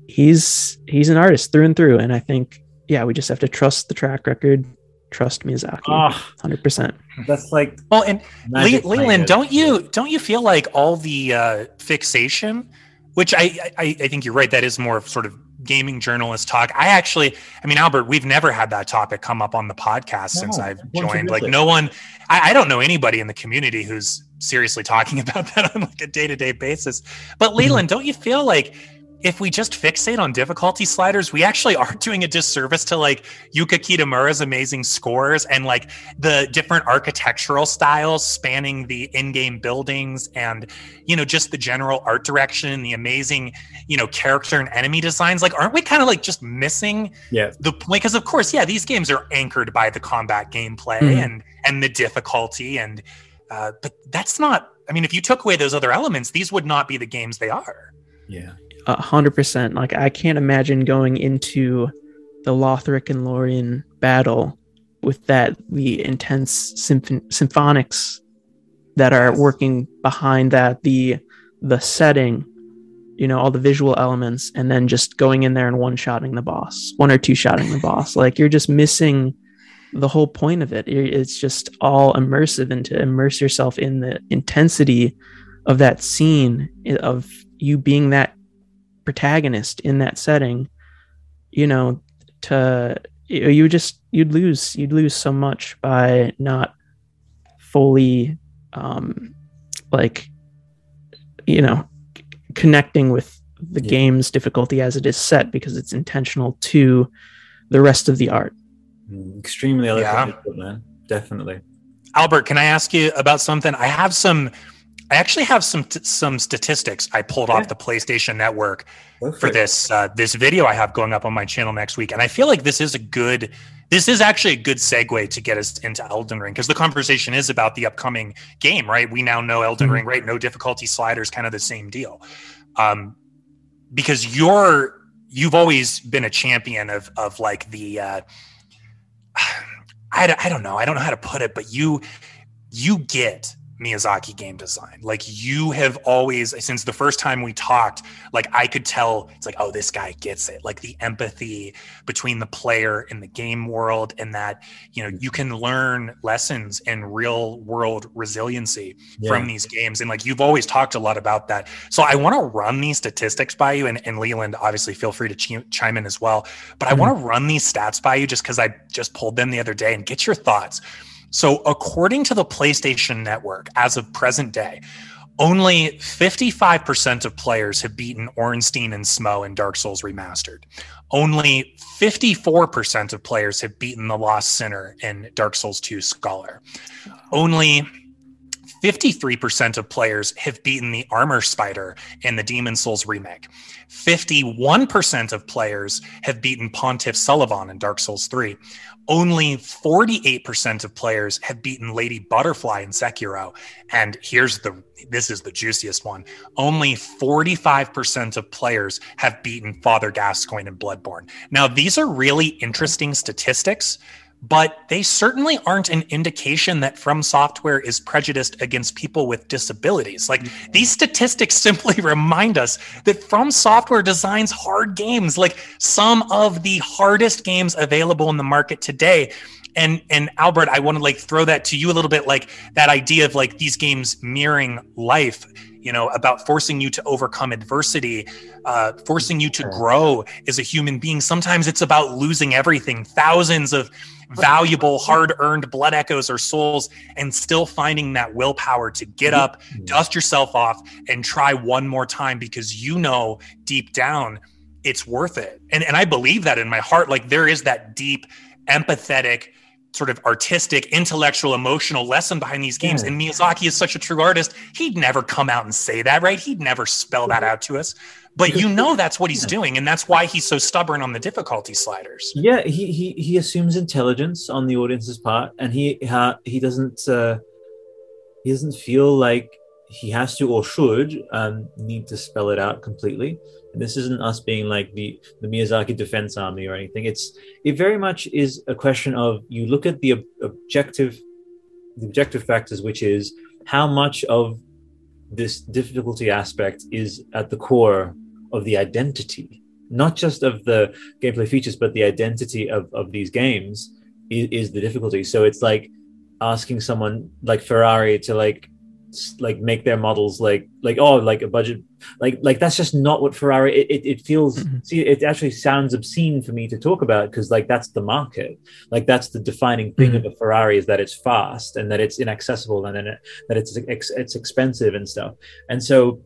he's he's an artist through and through and i think yeah we just have to trust the track record trust Miyazaki. Oh, 100%. That's like Well, and Le- Leland, don't you don't you feel like all the uh, fixation, which I, I I think you're right that is more sort of gaming journalist talk. I actually, I mean, Albert, we've never had that topic come up on the podcast no, since I've joined. Like, no one, I, I, don't know anybody in the community who's seriously talking about that on like a day to day basis. But mm-hmm. Leland, mm-hmm. don't you feel like if we just fixate on difficulty sliders, we actually are doing a disservice to like Yuka Kitamura's amazing scores and like the different architectural styles spanning the in-game buildings and you know just the general art direction, and the amazing you know character and enemy designs. Like, aren't we kind of like just missing yeah. the point? Because of course, yeah, these games are anchored by the combat gameplay mm-hmm. and and the difficulty and uh, but that's not. I mean, if you took away those other elements, these would not be the games they are. Yeah a hundred percent. Like I can't imagine going into the Lothric and Lorien battle with that the intense symphon- symphonics that are working behind that the the setting you know all the visual elements and then just going in there and one shotting the boss one or two shotting the boss like you're just missing the whole point of it it's just all immersive and to immerse yourself in the intensity of that scene of you being that protagonist in that setting you know to you just you'd lose you'd lose so much by not fully um like you know connecting with the Yeah. game's difficulty as it is set because it's intentional to the rest of the art Extremely eloquently put, man. Definitely. Albert, can I ask you about something? I have some. I actually have some t- some statistics I pulled Yeah. off the PlayStation Network Go for this uh, this video I have going up on my channel next week, and I feel like this is a good. This is actually a good segue to get us into Elden Ring because the conversation is about the upcoming game, right? We now know Elden Mhm. Ring, right? No difficulty sliders, kind of the same deal. Um, because you're you've always been a champion of of like the. Uh, I, don't- I don't know. I don't know how to put it, but you you get Miyazaki game design. Like you have always since the first time we talked, like I could tell it's like, oh, this guy gets it. Like the empathy between the player and the game world, and that you know you can learn lessons in real world resiliency Yeah. from these games. And like you've always talked a lot about that. So I want to run these statistics by you, and, and Leland, obviously, feel free to chi- chime in as well. But I Mhm. want to run these stats by you just because I just pulled them the other day and get your thoughts. So, according to the PlayStation Network, as of present day, only 55% of players have beaten Ornstein and Smough in Dark Souls Remastered. Only 54% of players have beaten the Lost Sinner in Dark Souls 2 Scholar. Only 53% of players have beaten the Armor Spider in the Demon Souls remake. 51% of players have beaten Pontiff Sulyvahn in Dark Souls 3. Only 48% of players have beaten Lady Butterfly in Sekiro. And here's the this is the juiciest one. Only 45% of players have beaten Father Gascoigne in Bloodborne. Now, these are really interesting statistics, but they certainly aren't an indication that From Software is prejudiced against people with disabilities. Like these statistics simply remind us that From Software designs hard games, like some of the hardest games available in the market today. And and Albert, I want to like throw that to you a little bit, like that idea of like these games mirroring life. You know, about forcing you to overcome adversity, uh, forcing you to grow as a human being. Sometimes it's about losing everything, thousands of valuable, hard earned blood echoes or souls, and still finding that willpower to get up, dust yourself off, and try one more time because you know deep down it's worth it. And, and I believe that in my heart. Like there is that deep, empathetic, sort of artistic, intellectual, emotional lesson behind these games. Yeah. And Miyazaki is such a true artist. He'd never come out and say that, right? He'd never spell that out to us. But you know that's what he's doing, and that's why he's so stubborn on the difficulty sliders. Yeah, he, he he assumes intelligence on the audience's part, and he ha, he doesn't uh, he doesn't feel like he has to or should um, need to spell it out completely. This isn't us being like the the Miyazaki Defense Army or anything. It's it very much is a question of you look at the ob- objective the objective factors, which is how much of this difficulty aspect is at the core of the identity, not just of the gameplay features, but the identity of, of these games is, is the difficulty. So it's like asking someone like Ferrari to like like make their models like like oh like a budget like like that's just not what Ferrari it, it, it feels Mhm. see it actually sounds obscene for me to talk about because like that's the market. Like that's the defining thing of a Ferrari is that it's fast and that it's inaccessible and then it, that it's it's expensive and stuff. And so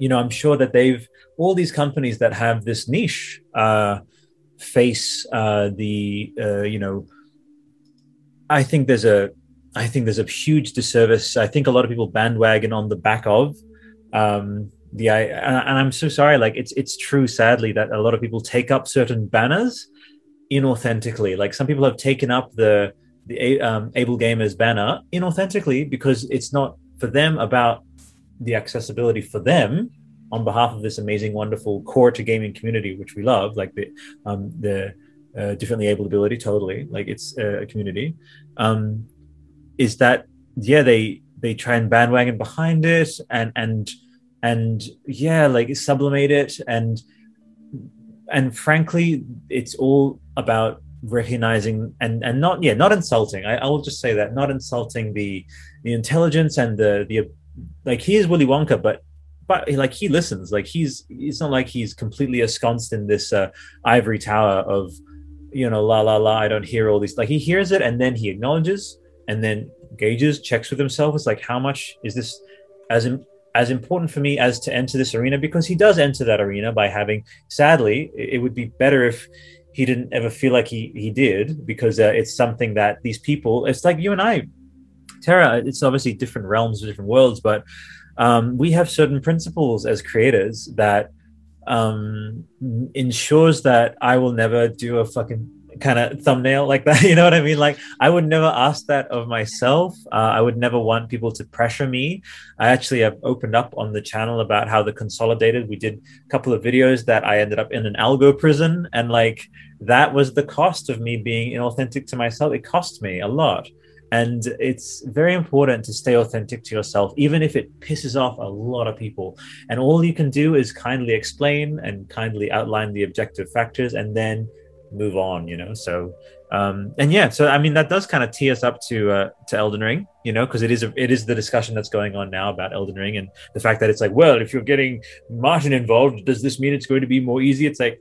you know i'm sure that they've all these companies that have this niche uh, face uh, the uh, you know i think there's a i think there's a huge disservice. I think a lot of people bandwagon on the back of um, the I, and i'm so sorry like it's it's true sadly that a lot of people take up certain banners inauthentically like some people have taken up the the um, able gamers banner inauthentically because it's not for them about the accessibility for them on behalf of this amazing, wonderful core to gaming community, which we love, like the um, the uh, differently able ability, totally, like it's uh, a community. Um, is that yeah? They they try and bandwagon behind it, and and and yeah, like sublimate it, and and frankly, it's all about recognizing and and not yeah not insulting I, I will just say that not insulting the the intelligence and the the like he is willy wonka but but like he listens like he's it's not like he's completely ensconced in this uh, ivory tower of you know, la la la, I don't hear all these. Like he hears it and then he acknowledges and then gauges, checks with himself. It's like, how much is this as in, as important for me as to enter this arena? Because he does enter that arena by having. Sadly, it would be better if he didn't ever feel like he he did because uh, it's something that these people. It's like you and I, Tara. It's obviously different realms, of different worlds, but um, we have certain principles as creators that um, ensures that I will never do a fucking kind of thumbnail like that. You know what I mean? Like I would never ask that of myself. Uh, I would never want people to pressure me. I actually have opened up on the channel about how the consolidated. We did a couple of videos that I ended up in an algo prison, and like that was the cost of me being inauthentic to myself. It cost me a lot. And it's very important to stay authentic to yourself, even if it pisses off a lot of people. And all you can do is kindly explain and kindly outline the objective factors and then move on, you know? So, um, and yeah, so I mean, that does kind of tee us up to, uh, to Elden Ring, you know, because it is, a, it is the discussion that's going on now about Elden Ring and the fact that it's like, well, if you're getting Martin involved, does this mean it's going to be more easy? It's like,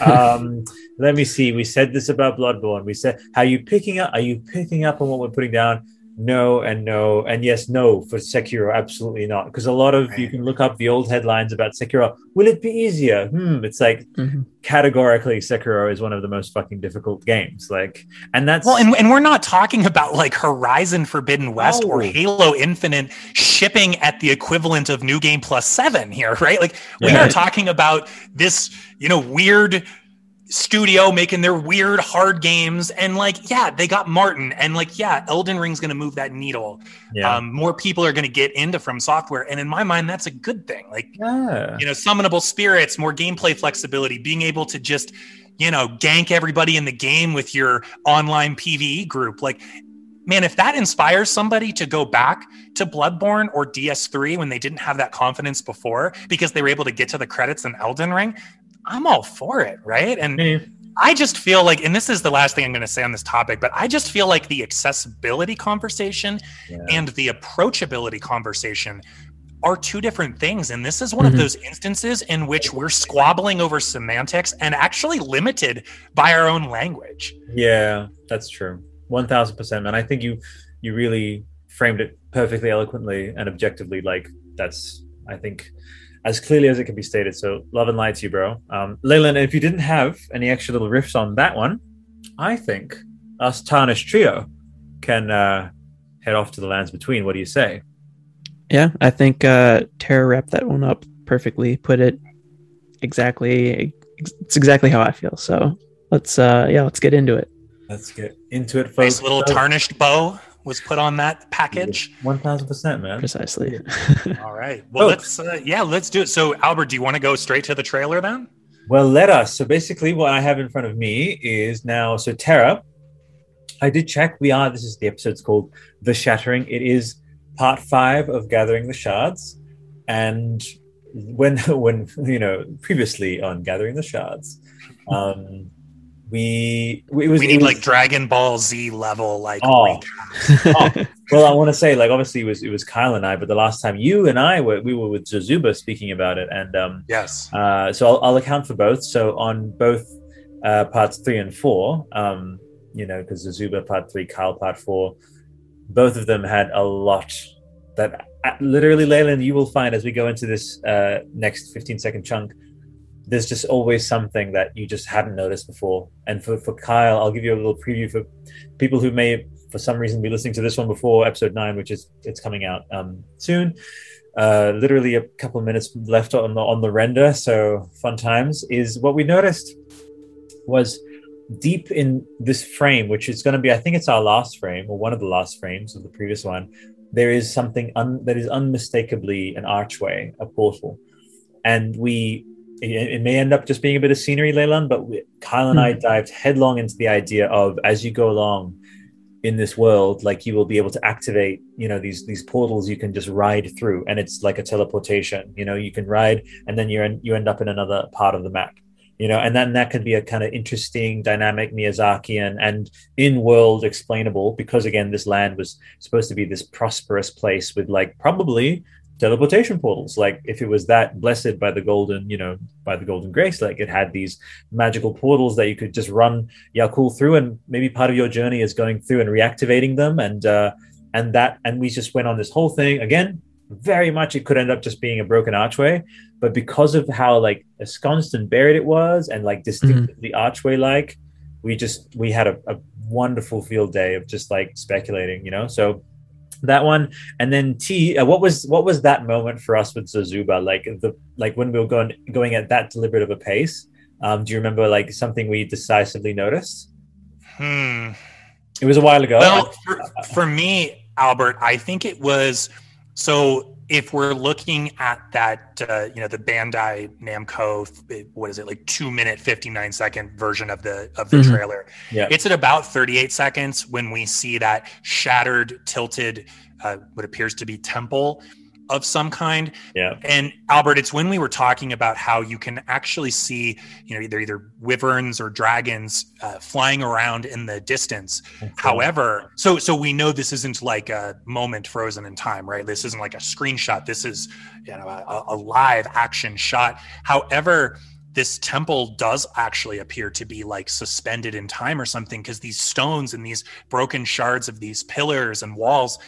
um, let me see. We said this about Bloodborne. We said, "How you picking up? Are you picking up on what we're putting down?" No and no and yes, no for Sekiro. Absolutely not. Because a lot of right. you can look up the old headlines about Sekiro. Will it be easier? Hmm. It's like mm-hmm. categorically, Sekiro is one of the most fucking difficult games. Like, and that's well, and, and we're not talking about like Horizon Forbidden West oh. or Halo Infinite shipping at the equivalent of New Game Plus Seven here, right? Like, we yeah. are talking about this, you know, weird studio making their weird hard games. And like yeah they got martin. And like yeah elden ring's gonna move that needle. Yeah. um, more people are gonna get into from software. And in my mind that's a good thing. Like yeah. you know summonable spirits more gameplay flexibility being able to just you know gank everybody in the game with your online pve group. Like man if that inspires somebody to go back to bloodborne or ds3 when they didn't have that confidence before because they were able to get to the credits in elden ring I'm all for it, right? And mm. I just feel like, and this is the last thing I'm going to say on this topic, but I just feel like the accessibility conversation yeah. and the approachability conversation are two different things. And this is one mm-hmm. of those instances in which we're squabbling over semantics and actually limited by our own language. Yeah, that's true. 1000%, man. I think you, you really framed it perfectly eloquently and objectively. Like that's, I think, as clearly as it can be stated. So love and light to you, bro. Um, Leyland, if you didn't have any extra little riffs on that one, I think us Tarnished Trio can uh, head off to the lands between. What do you say? Yeah, I think uh, Tara wrapped that one up perfectly. Put it exactly. It's exactly how I feel. So let's uh, yeah, let's get into it. Let's get into it, folks. Nice little tarnished bow was put on that package. One thousand percent, man. Precisely. All right. Well, let's uh, yeah, let's do it. So, Albert, do you want to go straight to the trailer then? Well, let us. So basically, what I have in front of me is now. So Tara, I did check. We are. This is the episode's called "The Shattering." It is part five of Gathering the Shards, and when when you know previously on Gathering the Shards. Um, we we, was, we need was, like Dragon Ball Z level like. Oh. oh. well, I want to say like obviously it was it was Kyle and I, but the last time you and I were we were with Zozuba speaking about it, and um yes, uh, so I'll, I'll account for both. So on both uh, parts three and four, um, you know, because Zozuba part three, Kyle part four, both of them had a lot that uh, literally, Leyland, you will find as we go into this uh, next 15 second chunk there's just always something that you just hadn't noticed before. And for, for Kyle, I'll give you a little preview for people who may, for some reason, be listening to this one before episode nine, which is it's coming out um, soon. Uh, literally a couple of minutes left on the on the render, so fun times. Is what we noticed was deep in this frame, which is going to be, I think it's our last frame or one of the last frames of the previous one. There is something un- that is unmistakably an archway, a portal, and we it, it, may end up just being a bit of scenery, Leyland, but we, Kyle and. I hmm. dived headlong into the idea of as you go along in this world, like you will be able to activate, you know, these these portals you can just ride through, and it's like a teleportation. You know, you can ride, and then you're you end up in another part of the map. You know, and then that could be a kind of interesting, dynamic Miyazakian and in world explainable because again, this land was supposed to be this prosperous place with like probably teleportation portals. Like if it was that blessed by the golden, you know, by the golden grace, like it had these magical portals that you could just run Yakul through, and maybe part of your journey is going through and reactivating them, and uh, and that, and we just went on this whole thing again. Very much, it could end up just being a broken archway, but because of how like ensconced and buried it was, and like distinctively mm-hmm. archway like, we just we had a, a wonderful field day of just like speculating, you know. So that one. And then t uh, what was what was that moment for us with zazuba? Like the like when we were going going at that deliberate of a pace um do you remember like something we decisively noticed? Hmm. It was a while ago. Well for, for me albert i think it was so if we're looking at that, uh, you know, the Bandai Namco, what is it, like two minute, 59 second version of the of the mm-hmm. trailer, yeah. it's at about 38 seconds when we see that shattered, tilted, uh, what appears to be temple of some kind. Yeah. And Albert, it's when we were talking about how you can actually see, you know, either either wyverns or dragons uh, flying around in the distance. Okay. However, so so we know this isn't like a moment frozen in time, right? This isn't like a screenshot. This is, you know, a, a live action shot. However, this temple does actually appear to be like suspended in time or something because these stones and these broken shards of these pillars and walls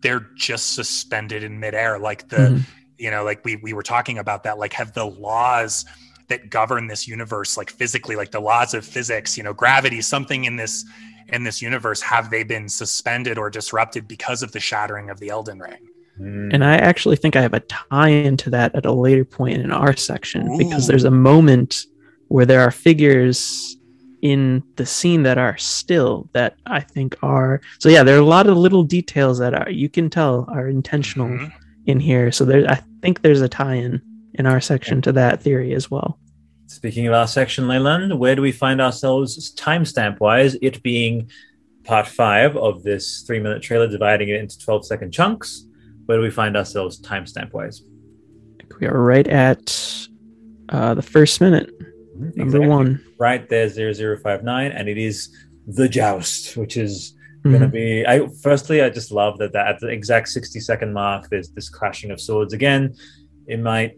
they're just suspended in midair like the mm-hmm. you know like we we were talking about that like have the laws that govern this universe like physically like the laws of physics you know gravity something in this in this universe have they been suspended or disrupted because of the shattering of the elden ring mm. and I actually think I have a tie into that at a later point in our section Ooh. because there's a moment where there are figures in the scene that are still that I think are so yeah there are a lot of little details that are you can tell are intentional mm-hmm. in here so there I think there's a tie-in in our section to that theory as well. Speaking of our section, Leyland, where do we find ourselves timestamp wise? It being part five of this three minute trailer, dividing it into 12 second chunks. Where do we find ourselves timestamp wise? We are right at uh, the first minute. Exactly. Number one. Right there, 0059. And it is The Joust, which is mm-hmm. going to be. I Firstly, I just love that, that at the exact 60 second mark, there's this clashing of swords again. It might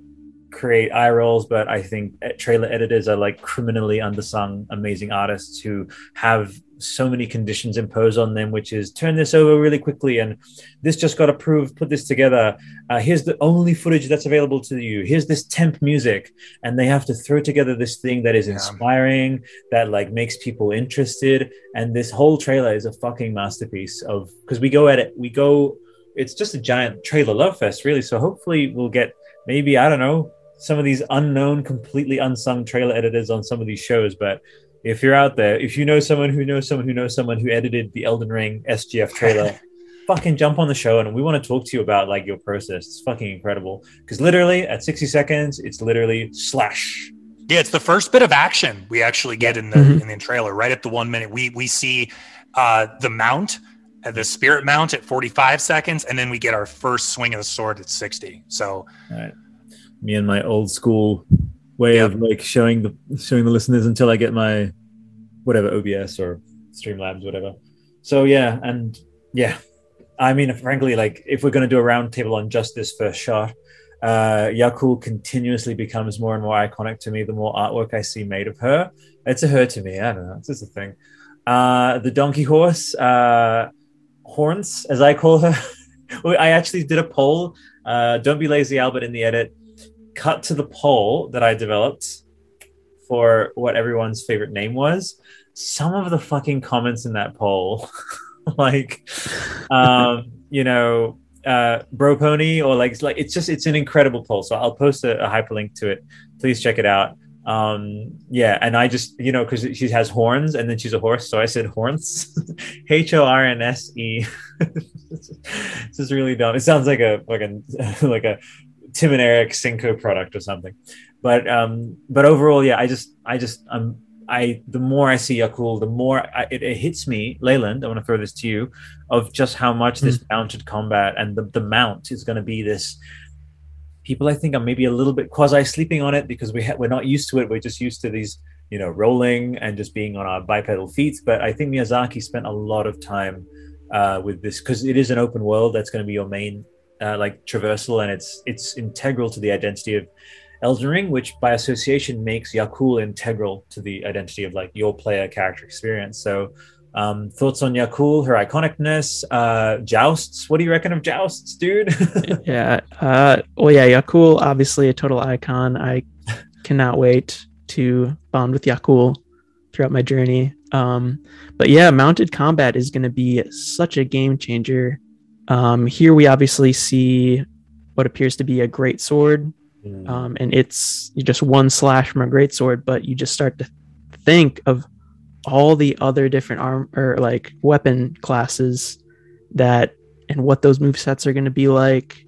create eye rolls, but I think trailer editors are like criminally undersung, amazing artists who have so many conditions imposed on them, which is turn this over really quickly. And this just got approved, put this together. Uh, here's the only footage that's available to you. Here's this temp music. And they have to throw together this thing that is inspiring, that like makes people interested. And this whole trailer is a fucking masterpiece of because we go at it, we go, it's just a giant trailer love fest, really. So hopefully we'll get maybe, I don't know, some of these unknown, completely unsung trailer editors on some of these shows. But if you're out there, if you know someone who knows someone who knows someone who edited the Elden Ring SGF trailer, fucking jump on the show and we want to talk to you about like your process. It's fucking incredible. Because literally at 60 seconds, it's literally slash. Yeah, it's the first bit of action we actually get in the mm-hmm. in the trailer. Right at the one minute, we we see uh, the mount, uh, the spirit mount at 45 seconds, and then we get our first swing of the sword at 60. So. All right me and my old school way yep. of like showing the showing the listeners until I get my whatever OBS or Streamlabs, whatever. So yeah, and yeah, I mean, frankly, like if we're going to do a roundtable on just this first shot, uh, Yakul continuously becomes more and more iconic to me. The more artwork I see made of her, it's a her to me. I don't know. It's just a thing. Uh, the donkey horse, uh, horns, as I call her. I actually did a poll. Uh, don't be lazy, Albert, in the edit cut to the poll that I developed for what everyone's favorite name was, some of the fucking comments in that poll, like, um, you know, uh, bro pony or like, like it's just it's an incredible poll. So I'll post a, a hyperlink to it. Please check it out. Um, yeah, and I just you know because she has horns and then she's a horse, so I said horns, H O R N S E. This is really dumb. It sounds like a like a like a Tim and Eric Cinco product or something. But um, but overall, yeah, I just I just I'm I the more I see Yakul, the more I, it, it, hits me, Leyland. I want to throw this to you, of just how much mm. this mounted combat and the, the mount is going to be this. People, I think, are maybe a little bit quasi sleeping on it because we ha- we're not used to it. We're just used to these, you know, rolling and just being on our bipedal feet. But I think Miyazaki spent a lot of time uh, with this because it is an open world. That's going to be your main uh, like traversal, and it's it's integral to the identity of Elden Ring, which by association makes Yakul integral to the identity of like your player character experience. So, um, thoughts on Yakul, her iconicness, uh, jousts? What do you reckon of jousts, dude? yeah. Uh, well, yeah, Yakul, obviously a total icon. I cannot wait to bond with Yakul throughout my journey. Um, but yeah, mounted combat is going to be such a game changer. Um, here we obviously see what appears to be a great sword, um, and it's just one slash from a great sword. But you just start to think of all the other different arm or like weapon classes that and what those move sets are going to be like.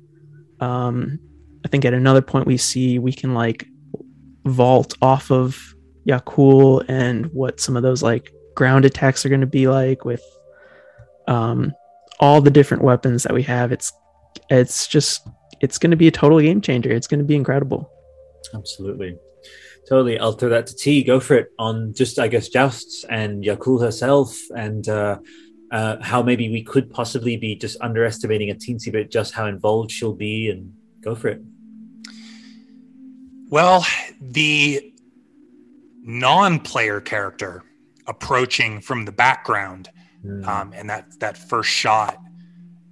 Um, I think at another point we see we can like vault off of Yakul and what some of those like ground attacks are going to be like with um, all the different weapons that we have. It's it's just it's going to be a total game changer. It's going to be incredible. Absolutely. Totally. I'll throw that to T. Go for it on just, I guess, jousts and Yakul herself and uh, uh, how maybe we could possibly be just underestimating a teensy bit just how involved she'll be and go for it. Well, the non player character approaching from the background mm. um, and that, that first shot,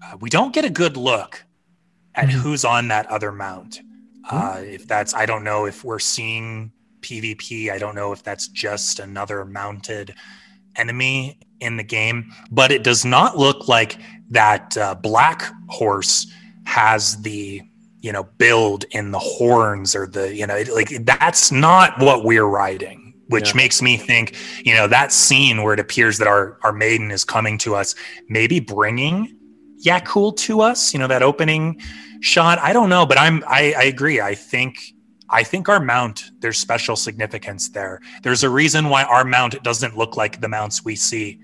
uh, we don't get a good look at mm. who's on that other mount. Uh, mm. if that's, I don't know if we're seeing PvP. I don't know if that's just another mounted enemy in the game, but it does not look like that uh, black horse has the you know build in the horns or the you know like that's not what we're riding which yeah. makes me think you know that scene where it appears that our our maiden is coming to us maybe bringing yakul to us you know that opening shot i don't know but i'm i, I agree i think I think our mount, there's special significance there. There's a reason why our mount doesn't look like the mounts we see,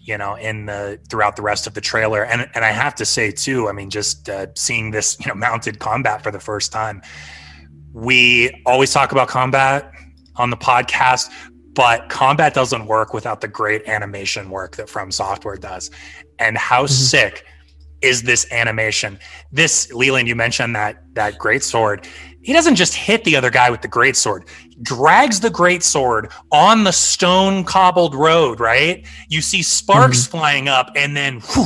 you know, in the throughout the rest of the trailer. And and I have to say too, I mean, just uh, seeing this, you know, mounted combat for the first time. We always talk about combat on the podcast, but combat doesn't work without the great animation work that From Software does. And how mm-hmm. sick is this animation? This Leland, you mentioned that that great sword he doesn't just hit the other guy with the great sword drags the great sword on the stone cobbled road right you see sparks mm-hmm. flying up and then whew,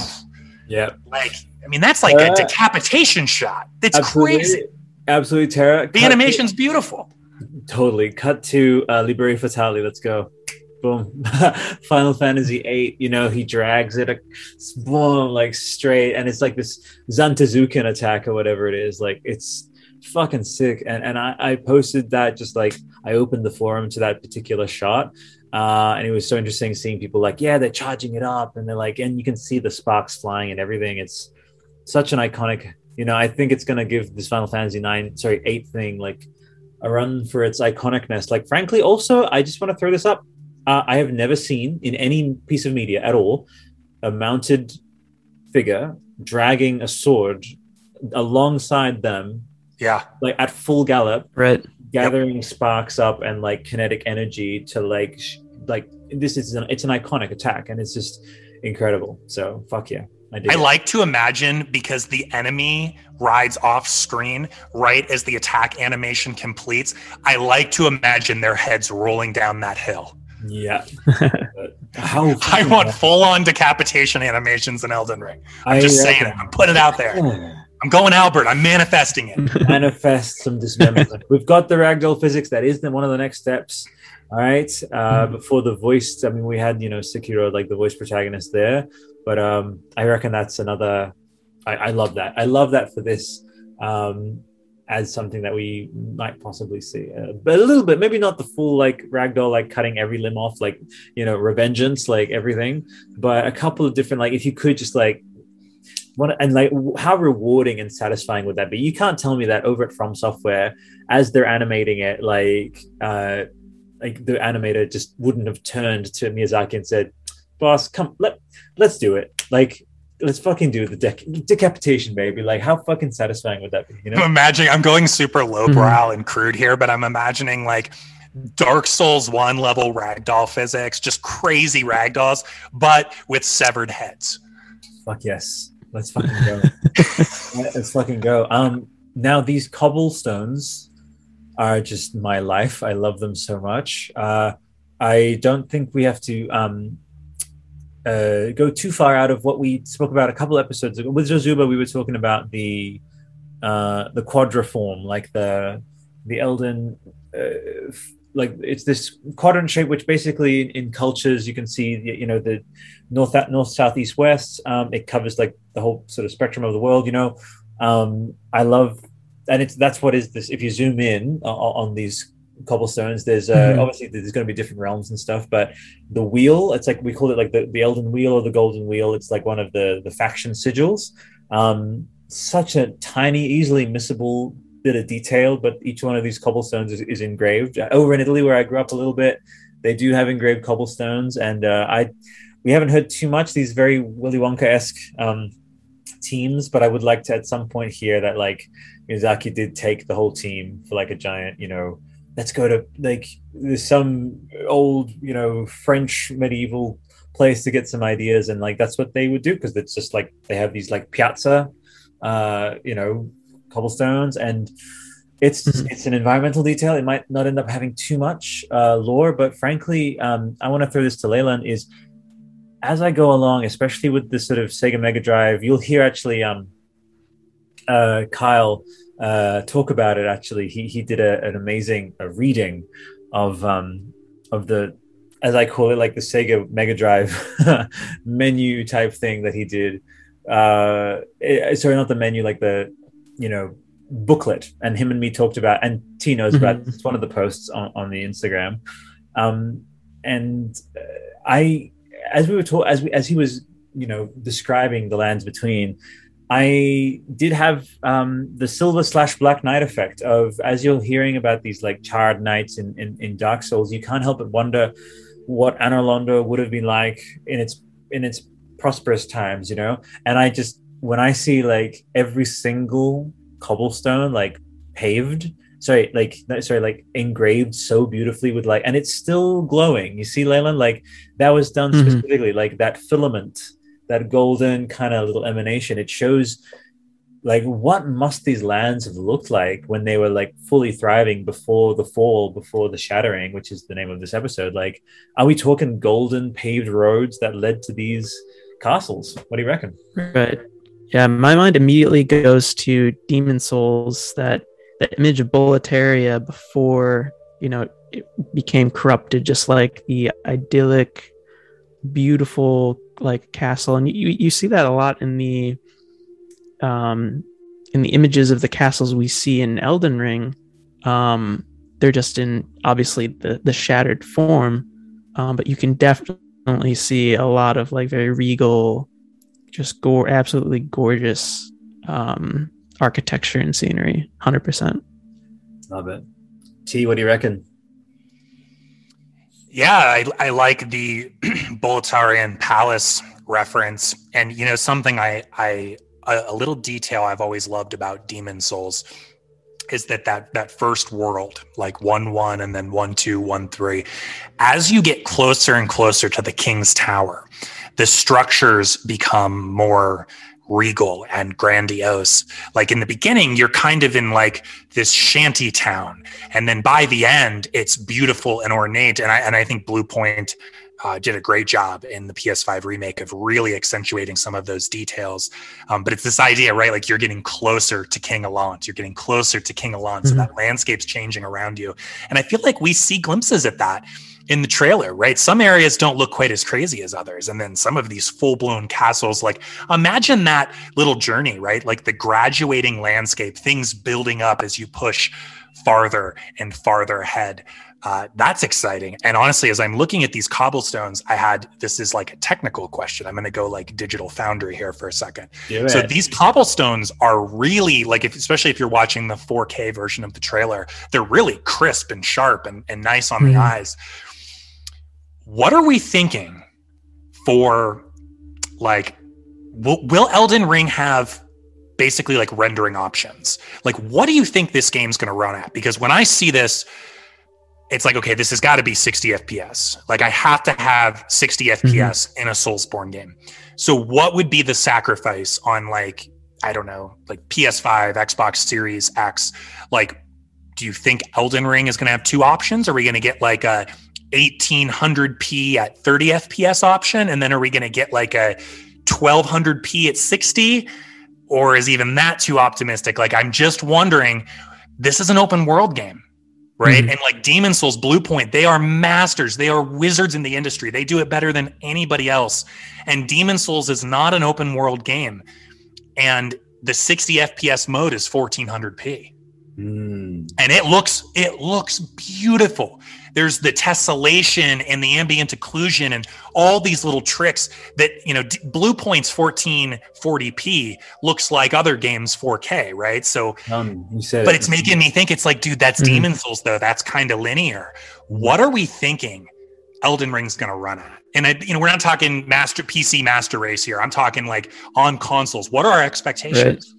yeah like i mean that's like uh, a decapitation shot That's absolutely, crazy absolutely Tara. the animation's beautiful totally cut to uh liberi fatali let's go boom final fantasy 8 you know he drags it a, boom like straight and it's like this zantetsuken attack or whatever it is like it's fucking sick. And and I, I posted that just like I opened the forum to that particular shot. Uh, and it was so interesting seeing people like, yeah, they're charging it up, and they're like, and you can see the sparks flying and everything. It's such an iconic, you know. I think it's gonna give this Final Fantasy nine, sorry, eight thing like a run for its iconicness. Like, frankly, also, I just want to throw this up. Uh, I have never seen in any piece of media at all a mounted figure dragging a sword alongside them yeah. Like at full gallop. Right. Gathering yep. sparks up and like kinetic energy to like sh- like this is an, it's an iconic attack and it's just incredible. So fuck yeah. I, I like to imagine because the enemy rides off screen right as the attack animation completes. I like to imagine their heads rolling down that hill. Yeah. How I want full on decapitation animations in Elden Ring. I'm I just saying it. I'm putting it out there. I'm going Albert. I'm manifesting it. Manifest some dismemberment. We've got the ragdoll physics. That is the, one of the next steps. All right. Uh, mm. Before the voice, I mean, we had you know Sekiro, like the voice protagonist there, but um, I reckon that's another. I, I love that. I love that for this. Um, as something that we might possibly see, uh, but a little bit, maybe not the full like ragdoll, like cutting every limb off, like you know, revengeance, like everything, but a couple of different, like if you could just like what and like how rewarding and satisfying would that be you can't tell me that over at from software as they're animating it like uh like the animator just wouldn't have turned to miyazaki and said boss come let let's do it like let's fucking do the dec- decapitation baby like how fucking satisfying would that be you know i'm imagining i'm going super lowbrow mm-hmm. and crude here but i'm imagining like Dark Souls 1 level ragdoll physics, just crazy ragdolls, but with severed heads. Fuck yes Let's fucking go. Let's fucking go. Um, now these cobblestones are just my life. I love them so much. Uh, I don't think we have to um, uh, go too far out of what we spoke about a couple episodes ago. With Zozuba, we were talking about the uh, the quadriform, like the the Elden, uh, like it's this quadrant shape, which basically in, in, cultures you can see, you know, the north north south east west. Um, it covers like the whole sort of spectrum of the world. You know, um, I love, and it's that's what is this. If you zoom in on, on these cobblestones there's uh, mm-hmm. obviously there's going to be different realms and stuff but the wheel it's like we call it like the, the elden wheel or the golden wheel. It's like one of the the faction sigils. Um such a tiny easily missable bit of detail but each one of these cobblestones is, is engraved. Over in italy where i grew up a little bit they do have engraved cobblestones and uh, i we haven't heard too much these very willy wonka-esque um teams but i would like to at some point hear that like miyazaki did take the whole team for like a giant you know let's go to like some old you know french medieval place to get some ideas and like that's what they would do because it's just like they have these like piazza uh you know cobblestones and it's mm-hmm. it's an environmental detail it might not end up having too much uh lore but frankly um i want to throw this to Leyland is as i go along especially with the sort of sega mega drive you'll hear actually um uh kyle uh, talk about it. Actually, he he did a, an amazing a reading of um, of the as I call it, like the Sega Mega Drive menu type thing that he did. Uh, it, eh, sorry, not the menu, like the you know booklet. And him and me talked about, and T knows mm-hmm. about. It's one of the posts on, on the Instagram. Um, and uh, I, as we were talking, as we as he was, you know, describing the lands between. I did have um, the silver slash black knight effect of as you're hearing about these like charred knights in, in, in Dark Souls, you can't help but wonder what Anor Londo would have been like in its in its prosperous times, you know. And I just when I see like every single cobblestone like paved, sorry, like sorry, like engraved so beautifully with like, and it's still glowing. You see, Leyland, like that was done mm-hmm. specifically, like that filament that golden kind of little emanation. It shows like what must these lands have looked like when they were like fully thriving before the fall, before the shattering, which is the name of this episode. Like, are we talking golden paved roads that led to these castles? What do you reckon? Right. Yeah, my mind immediately goes to Demon Souls, that that image of Boletaria before, you know, it became corrupted, just like the idyllic, beautiful like castle, and you you see that a lot in the um in the images of the castles we see in Elden Ring. Um, they're just in obviously the the shattered form, um, but you can definitely see a lot of like very regal, just gore, absolutely gorgeous um, architecture and scenery. Hundred percent. Love it. T, what do you reckon? Yeah, I, I like the Boletarian Palace reference, and you know something I I a, a little detail I've always loved about Demon Souls is that that that first world like one one and then one two one three as you get closer and closer to the king's tower the structures become more regal and grandiose. Like in the beginning, you're kind of in like this shanty town, and then by the end, it's beautiful and ornate. And I and I think Bluepoint uh, did a great job in the PS5 remake of really accentuating some of those details. Um, but it's this idea, right? Like you're getting closer to King Allant, you're getting closer to King Allant, mm-hmm. so that landscape's changing around you. And I feel like we see glimpses at that in the trailer, right? Some areas don't look quite as crazy as others. And then some of these full blown castles, like imagine that little journey, right? Like the graduating landscape, things building up as you push farther and farther ahead. Uh, that's exciting. And honestly, as I'm looking at these cobblestones, I had this is like a technical question. I'm going to go like digital foundry here for a second. So these cobblestones are really like, if, especially if you're watching the 4K version of the trailer, they're really crisp and sharp and, and nice on mm-hmm. the eyes what are we thinking for like will, will elden ring have basically like rendering options like what do you think this game's going to run at because when i see this it's like okay, this has got to be 60 FPS. Like I have to have 60 mm-hmm. FPS in a Soulsborne game. So what would be the sacrifice on like I don't know, like PS5, Xbox Series X? Like, do you think Elden Ring is going to have two options? Are we going to get like a 1800p at 30 FPS option, and then are we going to get like a 1200p at 60? Or is even that too optimistic? Like, I'm just wondering. This is an open world game right? Mhm. And like Demon Souls, Bluepoint, they are masters. They are wizards in the industry. They do it better than anybody else. And Demon Souls is not an open world game. And the 60 FPS mode is 1400p. Mm. And it looks it looks beautiful. There's the tessellation and the ambient occlusion and all these little tricks that, you know, D- Bluepoint's 1440p looks like other games 4K, right? So Um, you said but it. it's making me think it's like, dude, that's Mhm. Demon Souls though. That's kind of linear. What are we thinking Elden Ring's gonna run at? And I, you know, we're not talking master PC master race here. I'm talking like on consoles. What are our expectations?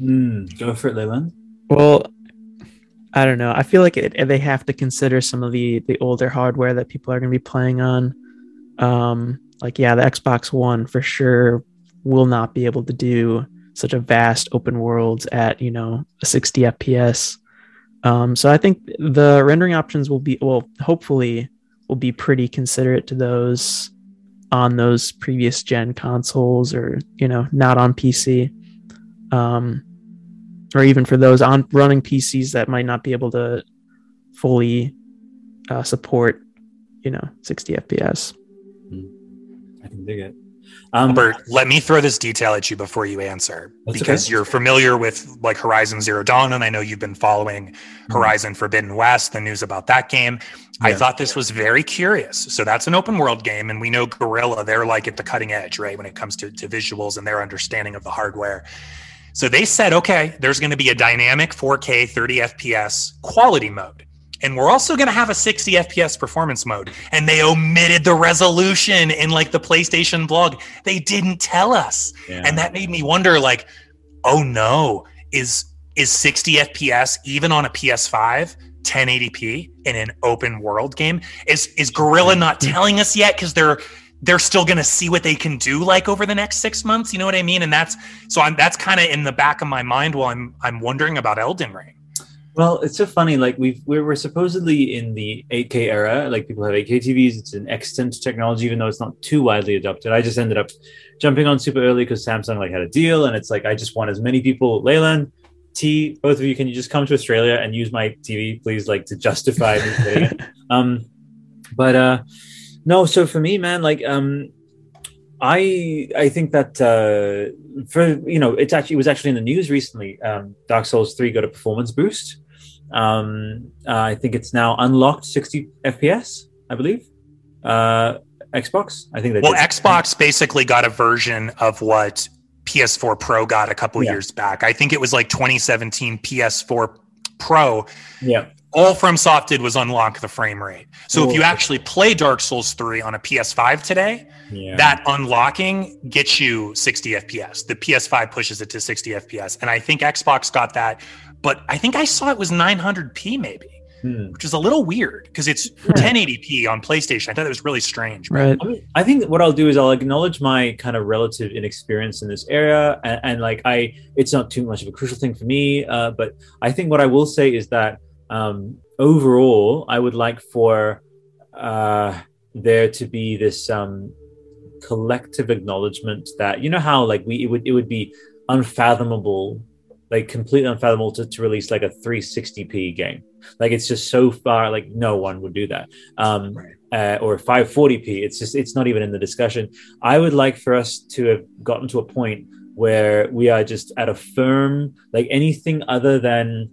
Mm, go for it, Leland. Well, I don't know. I feel like it, they have to consider some of the the older hardware that people are going to be playing on. Um, like yeah, the Xbox One for sure will not be able to do such a vast open world at you know 60 FPS. Um, so I think the rendering options will be well, hopefully, will be pretty considerate to those on those previous gen consoles or you know not on PC. Um, or even for those on running PCs that might not be able to fully uh, support, you know, 60 FPS. I can dig it. Um, Albert, let me throw this detail at you before you answer because okay. you're familiar with like Horizon Zero Dawn, and I know you've been following Horizon Forbidden West, the news about that game. I thought this was very curious. So that's an open world game, and we know Guerrilla, they're like at the cutting edge, right, when it comes to, to visuals and their understanding of the hardware. So they said, okay, there's going to be a dynamic 4K 30 FPS quality mode. And we're also going to have a 60 FPS performance mode. And they omitted the resolution in like the PlayStation blog. They didn't tell us. yeah. And that made me wonder like, oh no, is is 60 FPS even on a PS5 1080p in an open world game? Is is Guerrilla not telling us yet cuz they're they're still going to see what they can do like over the next 6 months, you know what I mean? And that's so I'm that's kind of in the back of my mind while I'm I'm wondering about Elden Ring. Well, it's so funny. Like we've we're, we're supposedly in the 8K era. Like people have 8K TVs. It's an extant technology, even though it's not too widely adopted. I just ended up jumping on super early because Samsung like had a deal, and it's like I just want as many people. Leyland, T, both of you, can you just come to Australia and use my TV, please, like to justify me? Um, but uh, no. So for me, man, like um, I I think that uh, for you know it's actually it was actually in the news recently. Um, Dark Souls three got a performance boost. Um, uh, I think it's now unlocked 60 FPS, I believe. Uh, Xbox, I think they Well, did. Xbox basically got a version of what PS4 Pro got a couple Yeah. years back. I think it was like 2017 PS4 Pro Yeah, all FromSoft did was unlock the frame rate. So if you actually play Dark Souls 3 on a PS5 today, yeah. that unlocking gets you 60 FPS. The PS5 pushes it to 60 FPS. And I think Xbox got that, but I think I saw it was 900p maybe, Hmm. which is a little weird because it's 1080p on PlayStation. I thought it was really strange. right. I, mean, I think what I'll do is I'll acknowledge my kind of relative inexperience in this area, and, and like I, it's not too much of a crucial thing for me. Uh, but I think what I will say is that um, overall, I would like for uh, there to be this um, collective acknowledgement that you know how like we it would it would be unfathomable, like completely unfathomable to, to release like a 360p game. Like it's just so far like no one would do that. Um, Right. uh, or 540p. It's just it's not even in the discussion. I would like for us to have gotten to a point where we are just at a firm like anything other than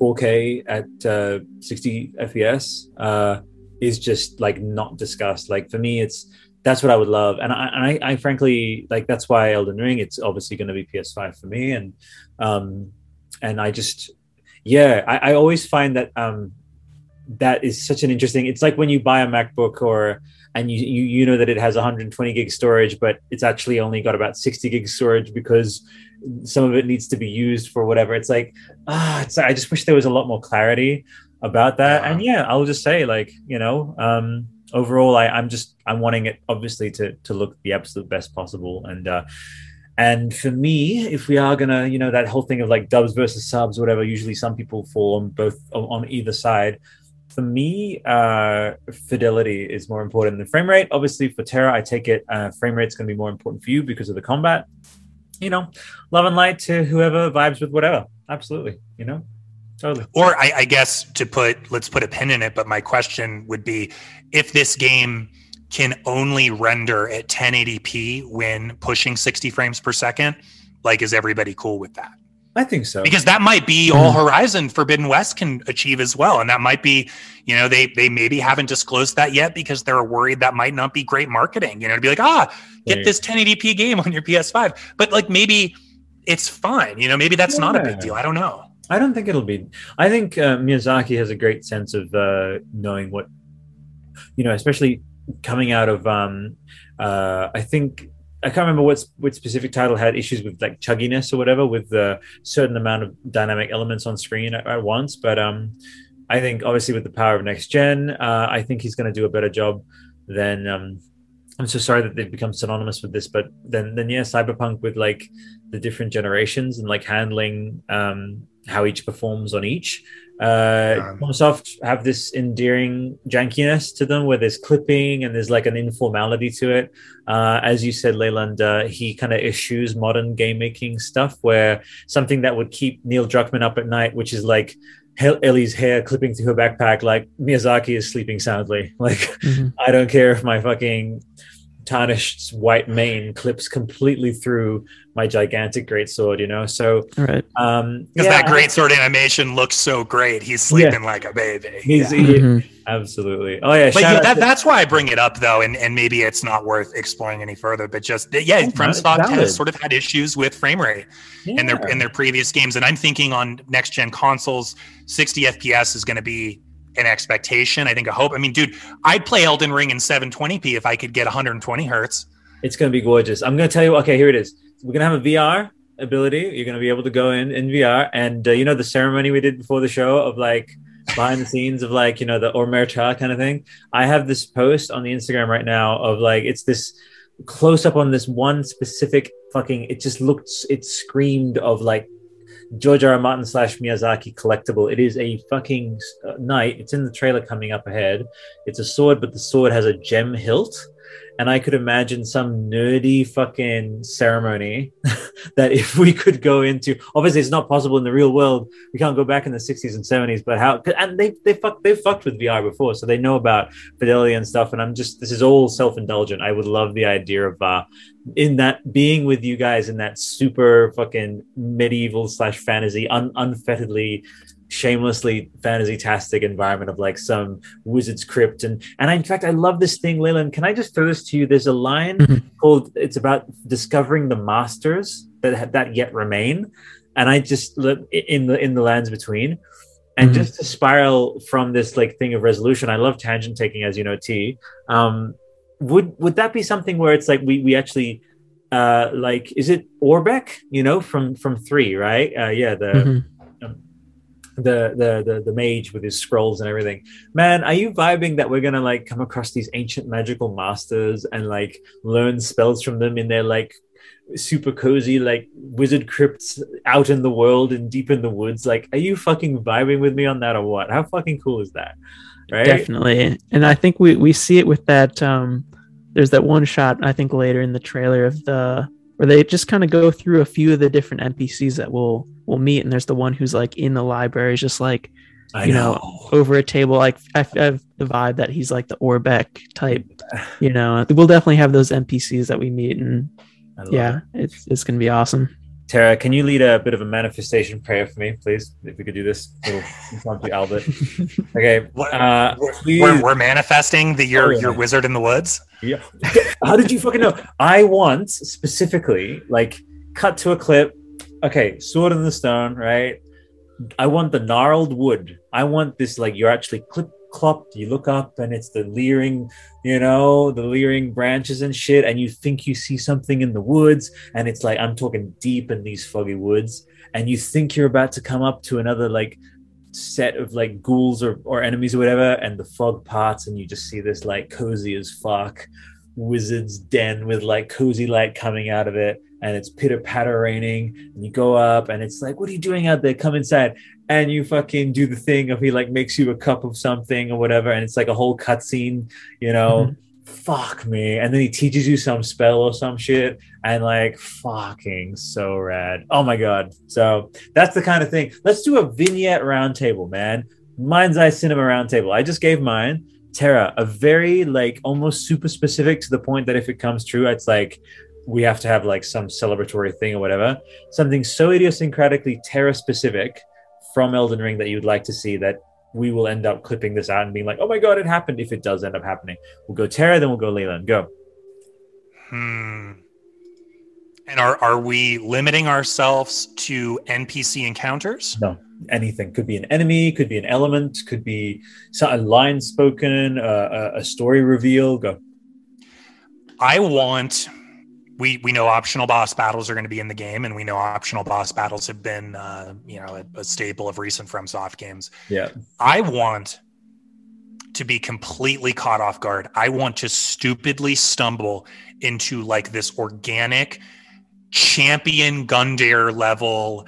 4K at uh, 60 FPS uh, is just like not discussed. Like for me, it's that's what I would love, and I, and I, I frankly like that's why Elden Ring. It's obviously going to be PS5 for me, and um, and I just yeah, I, I always find that um, that is such an interesting. It's like when you buy a MacBook or and you, you you know that it has 120 gig storage, but it's actually only got about 60 gig storage because some of it needs to be used for whatever. It's like ah, it's I just wish there was a lot more clarity. about that. Yeah. And yeah, I'll just say like, you know, um overall I, I'm just I'm wanting it obviously to to look the absolute best possible. And uh and for me, if we are gonna, you know, that whole thing of like dubs versus subs, whatever, usually some people fall on both on either side. For me, uh, fidelity is more important than frame rate. Obviously, for Terra, I take it uh, frame rate's going to be more important for you because of the combat. You know, love and light to whoever vibes with whatever. Absolutely, you know, totally. Or I, I guess to put let's put a pin in it, but my question would be if this game can only render at 1080p when pushing 60 frames per second, like is everybody cool with that? I think so. Because that might be all Horizon Forbidden West can achieve as well. And that might be, you know, they they maybe haven't disclosed that yet because they're worried that might not be great marketing. You know, to be like, ah, get this 1080p game on your PS5. But like maybe it's fine. You know, maybe that's not a big deal. I don't know. I don't think it'll be. I think uh, Miyazaki has a great sense of uh, knowing what, you know, especially coming out of. Um, uh, I think I can't remember what which specific title had issues with like chugginess or whatever with a certain amount of dynamic elements on screen at, at once. But um, I think obviously with the power of next gen, uh, I think he's going to do a better job than. Um, I'm so sorry that they've become synonymous with this, but then then yeah, Cyberpunk with like the different generations and like handling um, how each performs on each. Uh, Um, Microsoft have this endearing jankiness to them where there's clipping and there's like an informality to it. Uh, as you said, Leyland, uh, he kind of issues modern game making stuff where something that would keep Neil Druckmann up at night, which is like Ellie's hair clipping through her backpack, like Miyazaki is sleeping soundly. Like, Mhm. I don't care if my fucking tarnished white mane clips completely through my gigantic greatsword, you know? So, All right. um, Because yeah, that great sword animation looks so great. He's sleeping like a baby. He's, Yeah. he- Mhm. absolutely. Oh, yeah. But shout yeah, that, to- that's why I bring it up though, and, and maybe it's not worth exploring any further. But just yeah, Oh, FromSoft valid. has sort of had issues with frame rate in their in their previous games, and I'm thinking on next gen consoles, 60 FPS is going to be an expectation. I think a hope. I mean, dude, I'd play Elden Ring in 720p if I could get 120 hertz. It's going to be gorgeous. I'm going to tell you. Okay, here it is. We're going to have a VR ability. You're going to be able to go in in VR, and uh, you know the ceremony we did before the show of like behind the scenes of like you know the omerta kind of thing. I have this post on the Instagram right now of like it's this close up on this one specific fucking. It just looked. It screamed of like George R. R. Martin slash Miyazaki collectible. It is a fucking uh, knight. It's in the trailer coming up ahead. It's a sword, but the sword has a gem hilt. And I could imagine some nerdy fucking ceremony that if we could go into, obviously it's not possible in the real world. We can't go back in the 60s and 70s, but how, and they, they fuck, they fucked with VR before. So they know about fidelity and stuff. And I'm just, this is all self-indulgent. I would love the idea of, uh, in that being with you guys in that super fucking medieval slash fantasy, un- unfettedly, shamelessly fantasy-tastic environment of like some wizard's crypt and and I, in fact I love this thing, Leland. Can I just throw this to you? There's a line Mhm. called "It's about discovering the masters that that yet remain," and I just in the in the lands between. And Mhm. just to spiral from this like thing of resolution, I love tangent taking, as you know, T. Um, would would that be something where it's like we we actually uh like is it Orbeck, you know, from from three, right? Uh yeah, the Mhm. The, the the the mage with his scrolls and everything. Man, are you vibing that we're gonna like come across these ancient magical masters and like learn spells from them in their like super cozy like wizard crypts out in the world and deep in the woods? Like, are you fucking vibing with me on that or what? How fucking cool is that? Right? Definitely. And I think we, we see it with that um there's that one shot I think later in the trailer of the where they just kind of go through a few of the different NPCs that we'll we'll meet and there's the one who's like in the library just like I you know, over a table like I, I have the vibe that he's like the Orbeck type you know we'll definitely have those NPCs that we meet and yeah it. it's it's gonna be awesome Tara, can you lead a bit of a manifestation prayer for me, please? If we could do this, little impromptu Albert. Okay. What- Uh, please. We're, we're manifesting the you're Oh, yeah. you're wizard in the woods. Yeah. How did you fucking know? I want specifically, like, cut to a clip. Okay, sword in the stone, right? I want the gnarled wood. I want this, like, you're actually clip clopped. You look up and it's the leering, you know, the leering branches and shit. And you think you see something in the woods. And it's like, I'm talking deep in these foggy woods. And you think you're about to come up to another, like, set of like ghouls or, or enemies or whatever, and the fog parts, and you just see this like cozy as fuck wizard's den with like cozy light coming out of it and it's pitter patter raining and you go up and it's like what are you doing out there? Come inside. And you fucking do the thing of he like makes you a cup of something or whatever and it's like a whole cutscene you know? Mm-hmm. fuck me. And then he teaches you some spell or some shit and like fucking so rad. Oh my god. So that's the kind of thing. Let's do a vignette roundtable man. Mind's eye cinema roundtable. I just gave mine Tara, a very like almost super specific to the point that if it comes true, it's like we have to have like some celebratory thing or whatever. Something so idiosyncratically Terra specific from Elden Ring that you would like to see that we will end up clipping this out and being like, oh my god, it happened if it does end up happening. We'll go Terra, then we'll go Leland. Go. Hmm. And are are we limiting ourselves to NPC encounters? No anything. Could be an enemy could be an element could be a line spoken uh, a story reveal. Go. I want we we know optional boss battles are going to be in the game and we know optional boss battles have been uh, you know a, a staple of recent FromSoft games. Yeah. I want to be completely caught off guard. I want to stupidly stumble into like this organic champion Gundyr level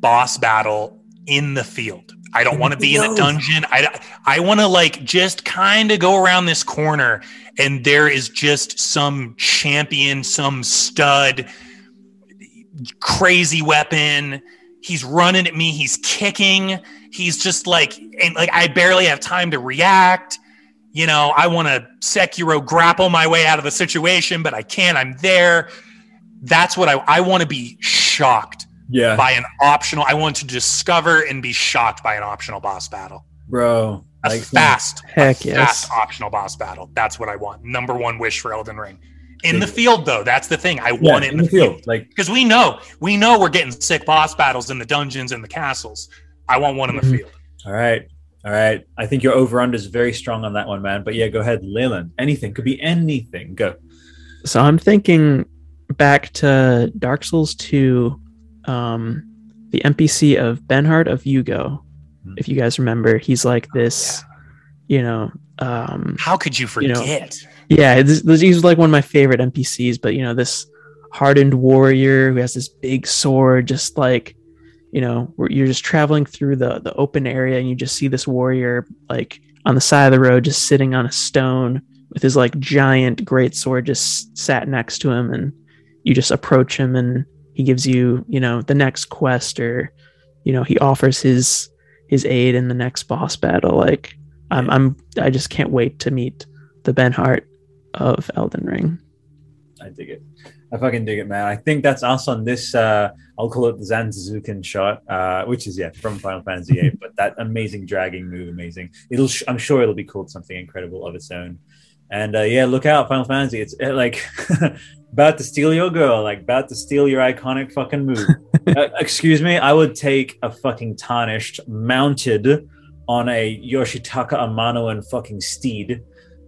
boss battle in the field. I don't want to be in a dungeon. I, I want to like just kind of go around this corner and there is just some champion, some stud, crazy weapon. He's running at me. He's kicking. He's just like, and like I barely have time to react. You know, I want to Sekiro grapple my way out of the situation, but I can't. I'm there. That's what I, I want to be shocked yeah. by an optional. I want to discover and be shocked by an optional boss battle, bro. A like fast, heck a yes, fast optional boss battle. That's what I want. Number one wish for Elden Ring. In the field, though, that's the thing. I yeah, want it in, in the, field. field, like because we know we know we're getting sick boss battles in the dungeons and the castles. I want one in the mm-hmm. field. All right, all right. I think your over under is very strong on that one, man. But yeah, go ahead, Leland. Anything could be anything. Go. So I'm thinking back to Dark Souls 2 um, the NPC of Benhart of Jugo. Hmm. If you guys remember, he's like oh, this, oh, yeah. you know. Um, How could you forget? You know, yeah, this, this, he's like one of my favorite NPCs. But you know, this hardened warrior who has this big sword, just like you know, you're just traveling through the the open area and you just see this warrior like on the side of the road, just sitting on a stone with his like giant great sword just sat next to him, and you just approach him and he gives you you know the next quest or you know he offers his his aid in the next boss battle. Like i'm i'm i just can't wait to meet the Benhart of elden ring. I dig it. I fucking dig it man. I think that's us on this uh i'll call it the Zantetsuken shot uh which is yeah from final fantasy VIII, but that amazing dragging move amazing. It'll sh- i'm sure it'll be called something incredible of its own. And uh, yeah, look out, Final Fantasy. It's it, like about to steal your girl, like about to steal your iconic fucking move. uh, excuse me, I would take a fucking tarnished mounted on a Yoshitaka Amano and fucking steed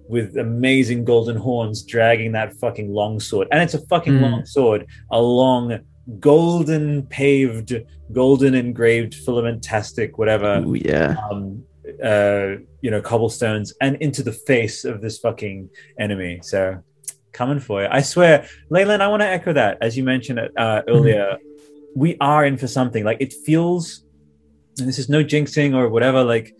with amazing golden horns dragging that fucking long sword. And it's a fucking mm. long sword, a long golden paved, golden engraved, filamentastic, whatever. Ooh, yeah. Um, uh, you know, cobblestones and into the face of this fucking enemy. So coming for you. I swear, Leyland, I want to echo that. As you mentioned it uh, mm-hmm. earlier, mm-hmm. we are in for something. Like it feels, and this is no jinxing or whatever, like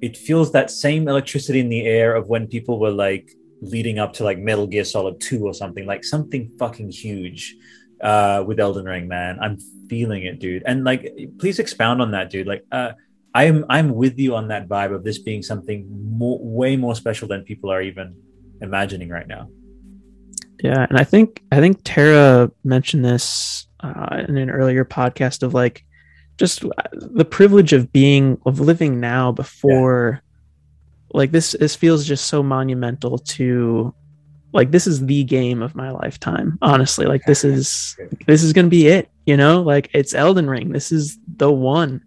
it feels that same electricity in the air of when people were like leading up to like Metal Gear Solid 2 or something, like something fucking huge uh, with Elden Ring, man. I'm feeling it, dude. And like, please expound on that, dude. Like, uh, I'm I'm with you on that vibe of this being something more, way more special than people are even imagining right now. Yeah, and I think I think Tara mentioned this uh, in an earlier podcast of like just the privilege of being of living now before yeah. like this this feels just so monumental to like this is the game of my lifetime honestly. Like this is this is going to be it you know? Like it's Elden Ring. This is the one.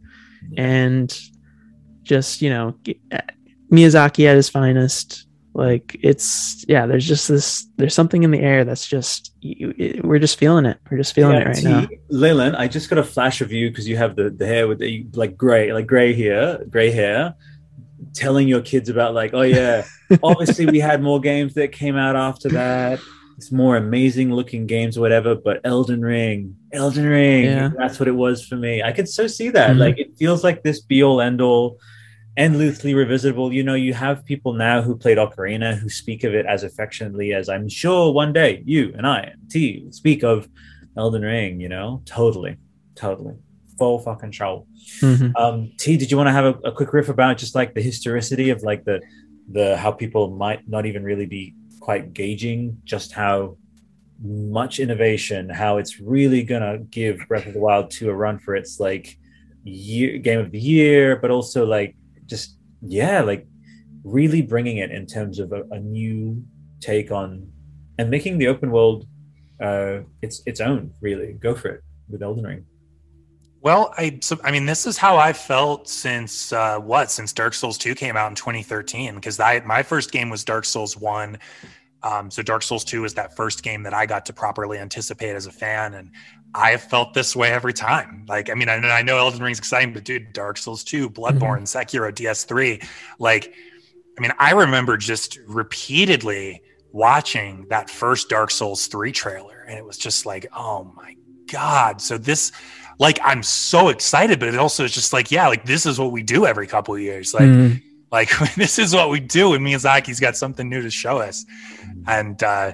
And just you know Miyazaki at his finest Like it's yeah, there's just this there's something in the air that's just you, it, we're just feeling it. We're just feeling it right T, now. Leyland, I just got a flash of you because you have the, the hair with the like gray, like gray hair, gray hair, telling your kids about like, oh yeah, obviously we had more games that came out after that. It's more amazing looking games or whatever, but Elden Ring, Elden Ring, Yeah. that's what it was for me. I could so see that. Mhm. Like it feels like this be all end all endlessly revisitable. You know, you have people now who played Ocarina who speak of it as affectionately as I'm sure one day you and I and T speak of Elden Ring, you know? Totally. Totally. Full fucking show. Mhm. Um, T, did you want to have a, a quick riff about just like the historicity of like the the how people might not even really be quite gauging just how much innovation, how it's really gonna give Breath of the Wild to a run for its like year game of the year, but also like just yeah, like really bringing it in terms of a, a new take on and making the open world uh its its own really go for it with Elden Ring. Well, I so, I mean, this is how I felt since uh, what since Dark Souls two came out in 2013. Because I my first game was Dark Souls one, um, so Dark Souls two was that first game that I got to properly anticipate as a fan, and I have felt this way every time. Like, I mean, I, know- I know Elden Ring's exciting, but dude, Dark Souls two, Bloodborne, Sekiro, DS three, like, I mean, I remember just repeatedly watching that first Dark Souls 3 trailer and it was just like, oh my god. So this like I'm so excited, but it also is just like, yeah, like this is what we do every couple of years. Like Mhm. like this is what we do and Miyazaki's got something new to show us. And uh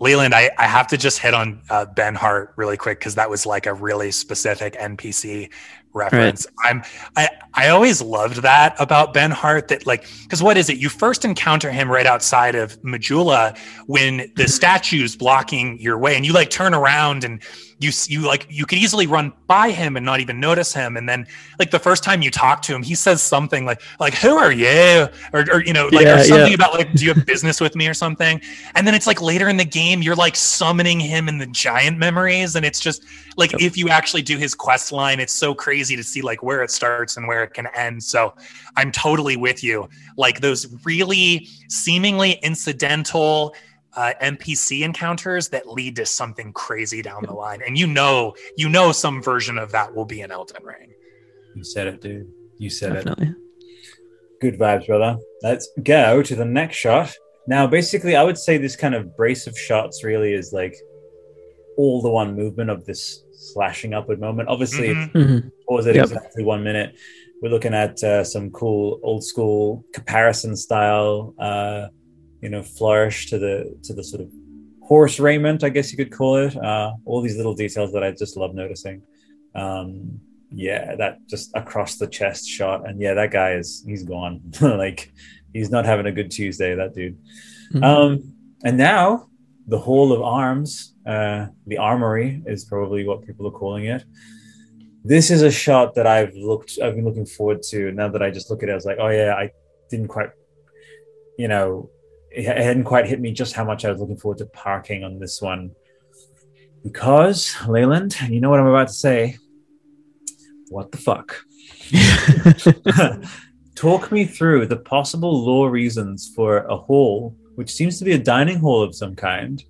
Leland, I, I have to just hit on uh, Benhart really quick because that was like a really specific NPC reference. I'm I I always loved that about Benhart that like because what is it? You first encounter him right outside of Majula when the statue's blocking your way, and you like turn around and you you like you could easily run by him and not even notice him. And then like the first time you talk to him, he says something like like Who are you? Or, or you know like Yeah, or something yeah. about like Do you have business with me or something? And then it's like later in the game, you're like summoning him in the giant memories, and it's just like if you actually do his quest line, it's so crazy to see like where it starts and where it can end. So I'm totally with you. Like those really seemingly incidental uh, NPC encounters that lead to something crazy down the line, and you know, you know, some version of that will be an Elden Ring. You said it, dude. You said it. Definitely. Good vibes, brother. Let's go to the next shot. Now, basically, I would say this kind of brace of shots really is like all the one movement of this slashing upward moment. Obviously, Mhm. Mhm. pause at Yep. exactly one minute. We're looking at uh, some cool old school comparison style, uh, you know, flourish to the to the sort of horse raiment, I guess you could call it. Uh, all these little details that I just love noticing. Um, yeah, that just across the chest shot, and yeah, that guy is he's gone. like he's not having a good Tuesday. That dude. Mhm. Um, and now the Hall of Arms, uh, the Armory is probably what people are calling it. This is a shot that I've looked, I've been looking forward to. Now that I just look at it, I was like, oh yeah, I didn't quite, you know, it hadn't quite hit me just how much I was looking forward to parking on this one. Because Leyland, you know what I'm about to say. What the fuck? Talk me through the possible lore reasons for a hall, which seems to be a dining hall of some kind,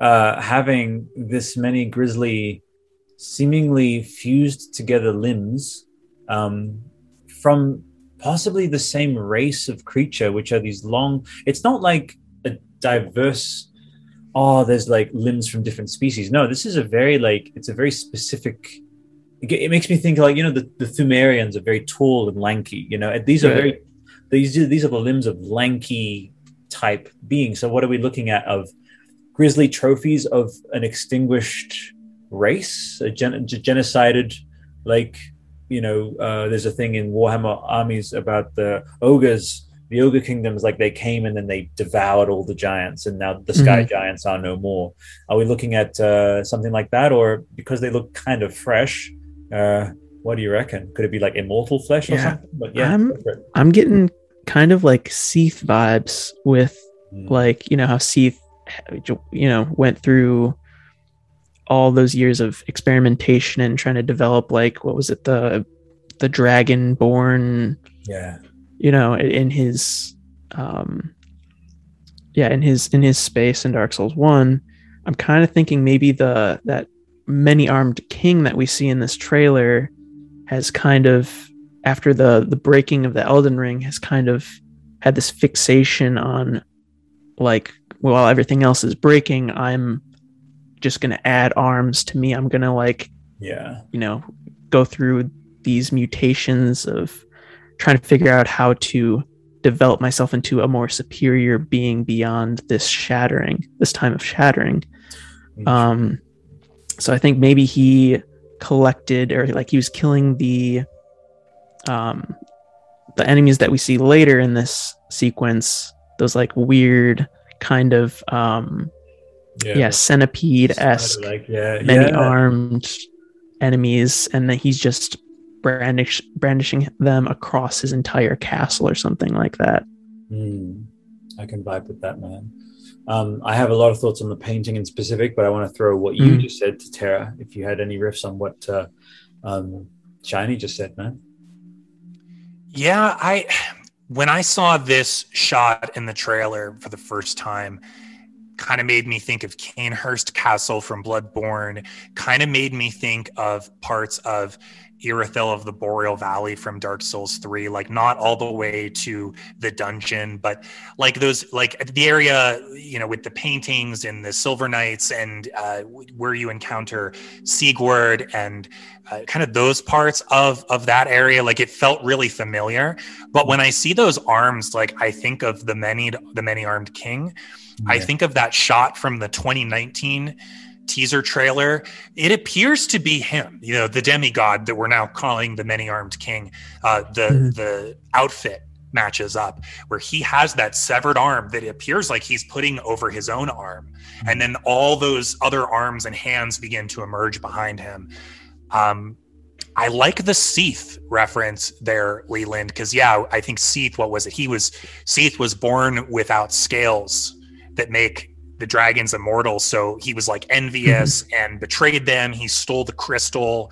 uh, having this many grisly, seemingly fused together limbs um, from possibly the same race of creature, which are these long. It's not like a diverse. Oh, there's like limbs from different species. No, this is a very like it's a very specific it, makes me think like you know the, the Thumerians are very tall and lanky. You know, these are very these are, these are the limbs of lanky type beings. So what are we looking at of grisly trophies of an extinguished race, a gen- g- genocided like you know uh, there's a thing in Warhammer armies about the ogres. The ogre kingdoms, like they came and then they devoured all the giants, and now the sky giants are no more. Are we looking at uh, something like that, or because they look kind of fresh? Uh, what do you reckon? Could it be like immortal flesh or Yeah. something? But yeah, I'm- go for it. I'm getting kind of like Seath vibes with Mm. like you know how Seath you know went through all those years of experimentation and trying to develop like what was it the the dragon born yeah, you know in his um yeah, in his in his space in Dark Souls One, I'm kind of thinking maybe the that many armed king that we see in this trailer has kind of after the the breaking of the Elden Ring has kind of had this fixation on like while everything else is breaking, I'm just gonna add arms to me. I'm gonna like Yeah. you know go through these mutations of trying to figure out how to develop myself into a more superior being beyond this shattering this time of shattering um so i think maybe he collected or like he was killing the um the enemies that we see later in this sequence those like weird kind of um yeah, centipede-esque Like, yeah. many yeah. armed enemies and then he's just brandish brandishing them across his entire castle or something like that Hmm. I can vibe with that, man. Um, I have a lot of thoughts on the painting in specific, but I want to throw what you Mm. just said to Tara. If you had any riffs on what uh, um, Shiny just said, man. Yeah, I when I saw this shot in the trailer for the first time, kind of made me think of Cainhurst Castle from Bloodborne. Kind of made me think of parts of Irithyll of the Boreal Valley from Dark Souls 3, like not all the way to the dungeon, but like those, like the area, you know, with the paintings and the Silver Knights and uh, where you encounter Siegward and uh, kind of those parts of of that area like it felt really familiar but when i see those arms like i think of the many the many armed king i think of that shot from the 2019 teaser trailer. It appears to be him you know the demigod that we're now calling the many armed king uh the Mhm. the outfit matches up where he has that severed arm that appears like he's putting over his own arm. And then all those other arms and hands begin to emerge behind him. Um, I like the Seath reference there, Leland, because yeah, I think Seath, what was it? He was Seath was born without scales that make the dragons immortal. So he was like envious and betrayed them. He stole the crystal.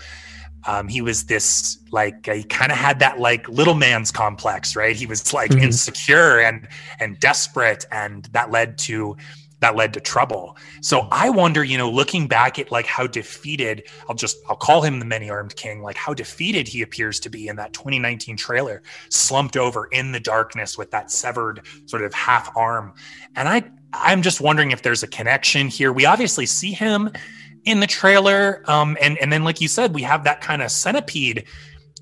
Um, he was this like he kind of had that like little man's complex, right? He was like Mhm. insecure and and desperate, and that led to that led to trouble. So I wonder, you know, looking back at like how defeated, I'll just I'll call him the many armed king, like how defeated he appears to be in that 2019 trailer, slumped over in the darkness with that severed sort of half arm. And I I'm just wondering if there's a connection here. We obviously see him in the trailer. Um, and, and then like you said, we have that kind of centipede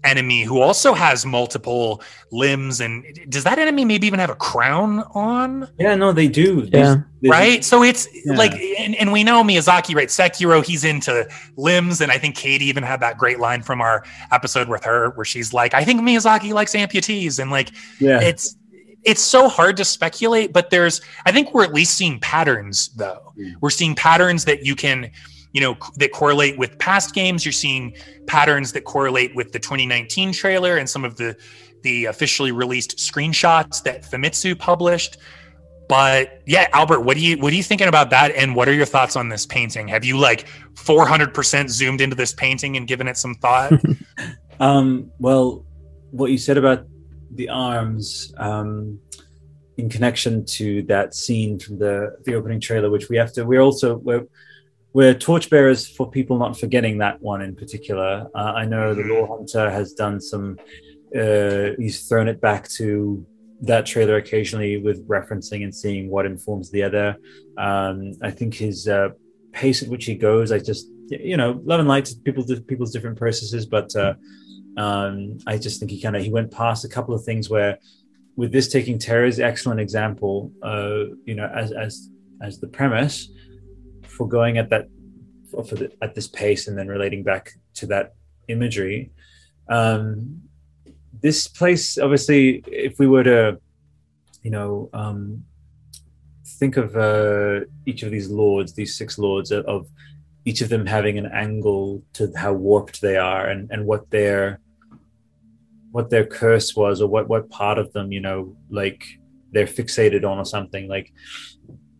enemy who also has multiple limbs and does that enemy maybe even have a crown on Yeah, no, they do. These- Yeah. these- right? So it's Yeah. like, and, and we know Miyazaki, right? Sekiro, he's into limbs, and I think Katie even had that great line from our episode with her, where she's like, "I think Miyazaki likes amputees," and like, Yeah. it's it's so hard to speculate, but there's, I think we're at least seeing patterns, though. Mm. We're seeing patterns that you can, you know, that correlate with past games. You're seeing patterns that correlate with the 2019 trailer and some of the the officially released screenshots that Famitsu published. But yeah, Albert, what do you what are you thinking about that? And what are your thoughts on this painting? Have you like 400% zoomed into this painting and given it some thought? Um, well, what you said about the arms, um, in connection to that scene from the the opening trailer, which we have to, we're also we're we're torchbearers for people not forgetting that one in particular. Uh, I know the Lore Hunter has done some. Uh, he's thrown it back to that trailer occasionally with referencing and seeing what informs the other. Um, I think his uh, pace at which he goes, I just you know, love and light to people people's different processes, but uh, um, I just think he kind of he went past a couple of things where, with this taking Terra's excellent example, uh, you know, as as as the premise for going at that for the, at this pace and then relating back to that imagery. Um, this place, obviously, if we were to, you know, um, think of uh, each of these lords, these six lords of, of each of them having an angle to how warped they are and, and what their what their curse was or what what part of them you know like they're fixated on or something like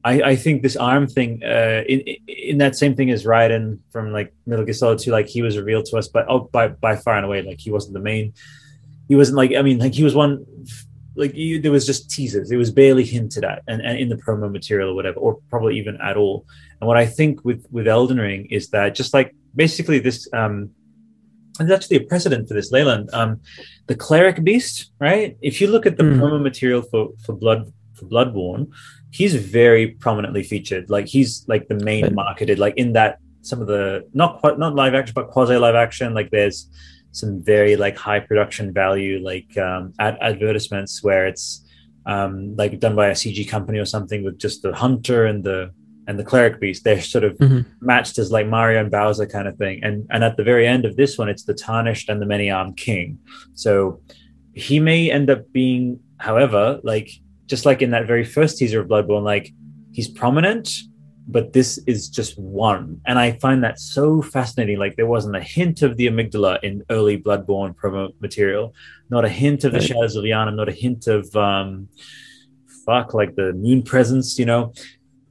I, I think this arm thing uh, in in that same thing as Raiden from like Metal Gear Solid 2 like he was revealed to us but oh by by far and away like he wasn't the main he wasn't like I mean like he was one like you, there was just teasers. It was barely hinted at, and, and in the promo material or whatever, or probably even at all. And what I think with with Elden Ring is that just like basically this, um, and there's actually a precedent for this, Leyland. Um, the cleric beast, right? If you look at the Mm. promo material for for Blood for Bloodborne, he's very prominently featured. Like he's like the main Right. marketed, like in that some of the not quite not live action, but quasi live action. Like there's some very like high production value like um, ad- advertisements where it's um, like done by a CG company or something with just the hunter and the and the cleric beast. They're sort of Mhm. matched as like Mario and Bowser kind of thing. And and at the very end of this one, it's the tarnished and the many armed king. So he may end up being, however, like just like in that very first teaser of Bloodborne, like he's prominent, but this is just one. And I find that so fascinating. Like there wasn't a hint of the amygdala in early Bloodborne promo material, not a hint of the. Shadows of Yharnam, not a hint of um fuck like the moon presence, you know.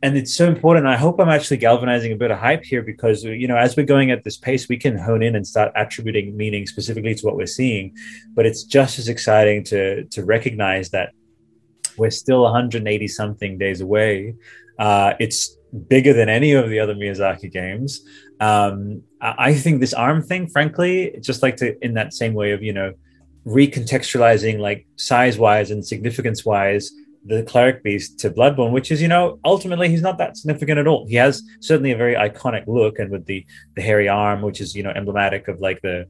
And it's so important. I hope I'm actually galvanizing a bit of hype here because you know, as we're going at this pace, we can hone in and start attributing meaning specifically to what we're seeing. But it's just as exciting to to recognize that we're still 180 something days away. Uh, it's bigger than any of the other Miyazaki games. Um, I, think this arm thing, frankly, just like to in that same way of you know recontextualizing like size wise and significance wise the cleric beast to bloodborne which is you know ultimately he's not that significant at all. He has certainly a very iconic look and with the the hairy arm which is you know emblematic of like the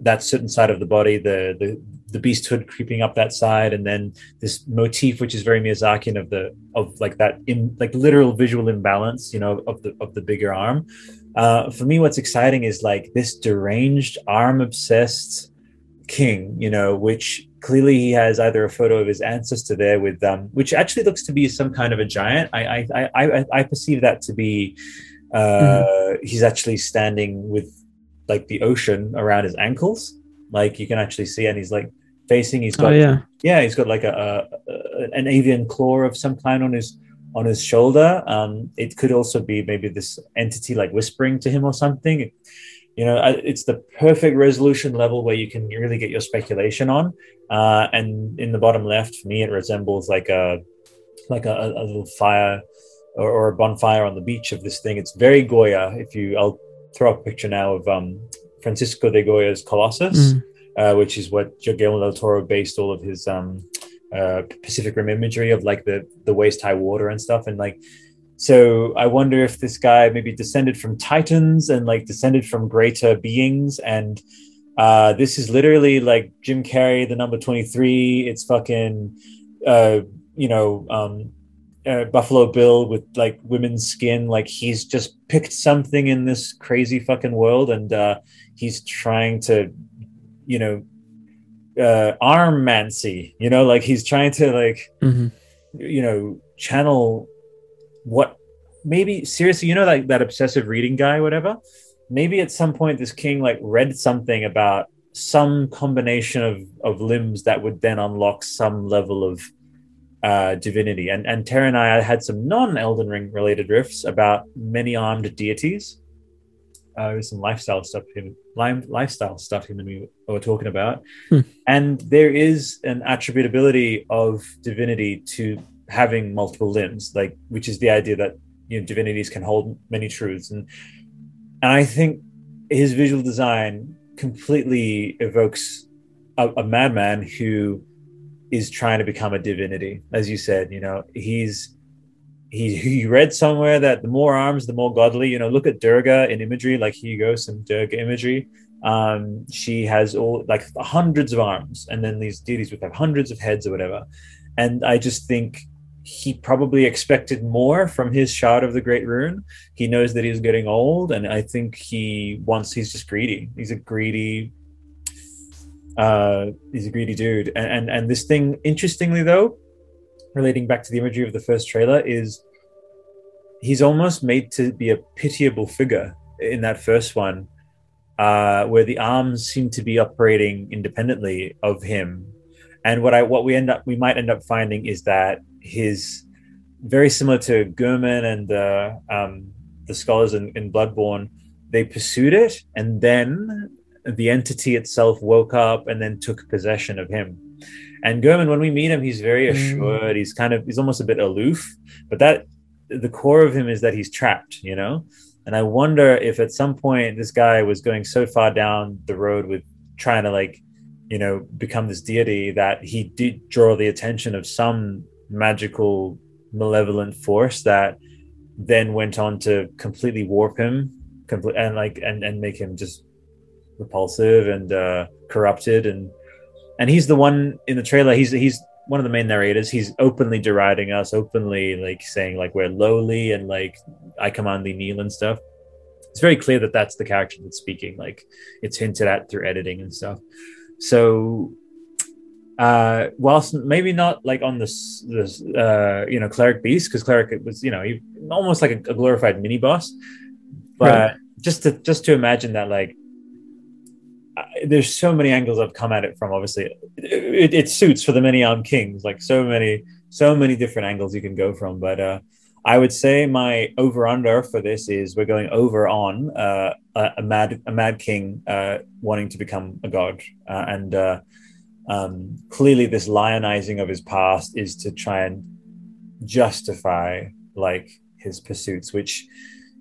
that certain side of the body the the the beast hood creeping up that side and then this motif which is very miyazakian of the of like that in like literal visual imbalance you know of the of the bigger arm. Uh for me what's exciting is like this deranged arm obsessed king you know which clearly he has either a photo of his ancestor there with um which actually looks to be some kind of a giant. I i i, I, perceive that to be uh he's actually standing with like the ocean around his ankles. Like you can actually see and he's like facing he's got Oh yeah. yeah he's got like a, a, a an avian claw of some kind on his on his shoulder. Um it could also be maybe this entity like whispering to him or something you know I- it's the perfect resolution level where you can really get your speculation on uh and in the bottom left for me it resembles like a like a, a little fire or, or a bonfire on the beach of this thing it's very goya if you i'll throw up a picture now of um francisco de goya's colossus Mm. uh, which is what Guillermo del Toro based all of his um, uh, Pacific Rim imagery of like the the waist high water and stuff. And like, so I wonder if this guy maybe descended from titans and like descended from greater beings. And uh, this is literally like Jim Carrey, the number twenty three. It's fucking, uh, you know. Um, uh, Buffalo Bill with like women's skin, like he's just picked something in this crazy fucking world, and uh, he's trying to you know uh arm mancy you know like he's trying to like Mhm. you know channel what maybe seriously you know like that obsessive reading guy whatever? Maybe at some point this king like read something about some combination of of limbs that would then unlock some level of uh divinity. And and Tara and I had some non Elden Ring related riffs about many armed deities. Uh, there's some lifestyle stuff him lifestyle stuff him and we were talking about. Hmm. and there is an attributability of divinity to having multiple limbs like which is the idea that you know divinities can hold many truths and and i think his visual design completely evokes a, a madman who is trying to become a divinity as you said you know he's he, he read somewhere that the more arms, the more godly. You know, look at Durga in imagery. Like here you go, some Durga imagery. Um, she has all like hundreds of arms, and then these deities would have hundreds of heads or whatever. And I just think he probably expected more from his shot of the Great Rune. He knows that he's getting old, and I think he wants. He's just greedy. He's a greedy. Uh, he's a greedy dude, and and, and this thing, interestingly though, relating back to the imagery of the first trailer is he's almost made to be a pitiable figure in that first one uh, where the arms seem to be operating independently of him and what i what we end up we might end up finding is that his very similar to Gehrman and the um, the scholars in, in bloodborne they pursued it and then the entity itself woke up and then took possession of him and Gehrman, when we meet him, he's very Mm. assured. He's kind of he's almost a bit aloof, but that the core of him is that he's trapped, you know. And I wonder if at some point this guy was going so far down the road with trying to like, you know, become this deity that he did draw the attention of some magical malevolent force that then went on to completely warp him complete and like and and make him just repulsive and uh corrupted. And and he's the one in the trailer he's he's one of the main narrators. He's openly deriding us openly like saying like we're lowly and like i command thee kneel and stuff. It's very clear that that's the character that's speaking like it's hinted at through editing and stuff. So uh whilst maybe not like on this this uh you know cleric beast because cleric was you know he, almost like a, a glorified mini boss but Right. just to just to imagine that like I- there's so many angles I've come at it from. Obviously, it, it suits for the many armed kings. Like so many, so many different angles you can go from. But uh, I would say my over under for this is we're going over on uh, a, a mad a mad king uh, wanting to become a god, uh, and uh, um, clearly this lionizing of his past is to try and justify like his pursuits, which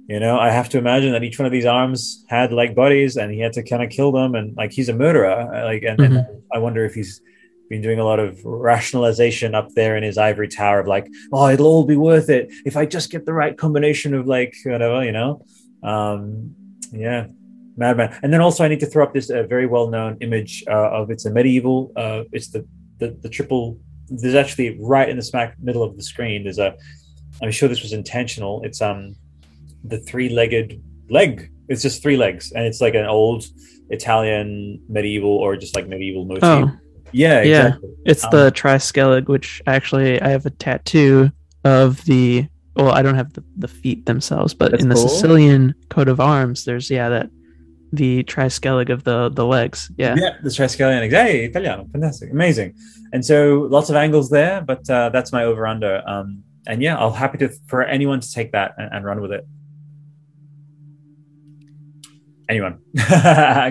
you know i have to imagine that each one of these arms had like bodies, and he had to kind of kill them and like he's a murderer uh, like and, and i wonder if he's been doing a lot of rationalization up there in his ivory tower of like oh it'll all be worth it if i just get the right combination of like whatever you know? Um yeah madman and then also i need to throw up this uh, very well-known image uh, of it's a medieval uh it's the the, the triple there's actually right in the smack middle of the screen there's a i'm sure this was intentional it's um the three-legged leg. It's just three legs, and it's like an old Italian medieval or just like medieval motif. Oh, yeah, Yeah. exactly. it's Um, the Triskellig, which actually I have a tattoo of the. Well, I don't have the, the feet themselves, but That's in the cool. Sicilian coat of arms, there's yeah that the Triskellig of the the legs. Yeah. Yeah, the Triskelion. Hey, Italiano, fantastic, amazing. And so lots of angles there, but uh, that's my over under. Um, and yeah, I'll happy to for anyone to take that and, and run with it. Anyone,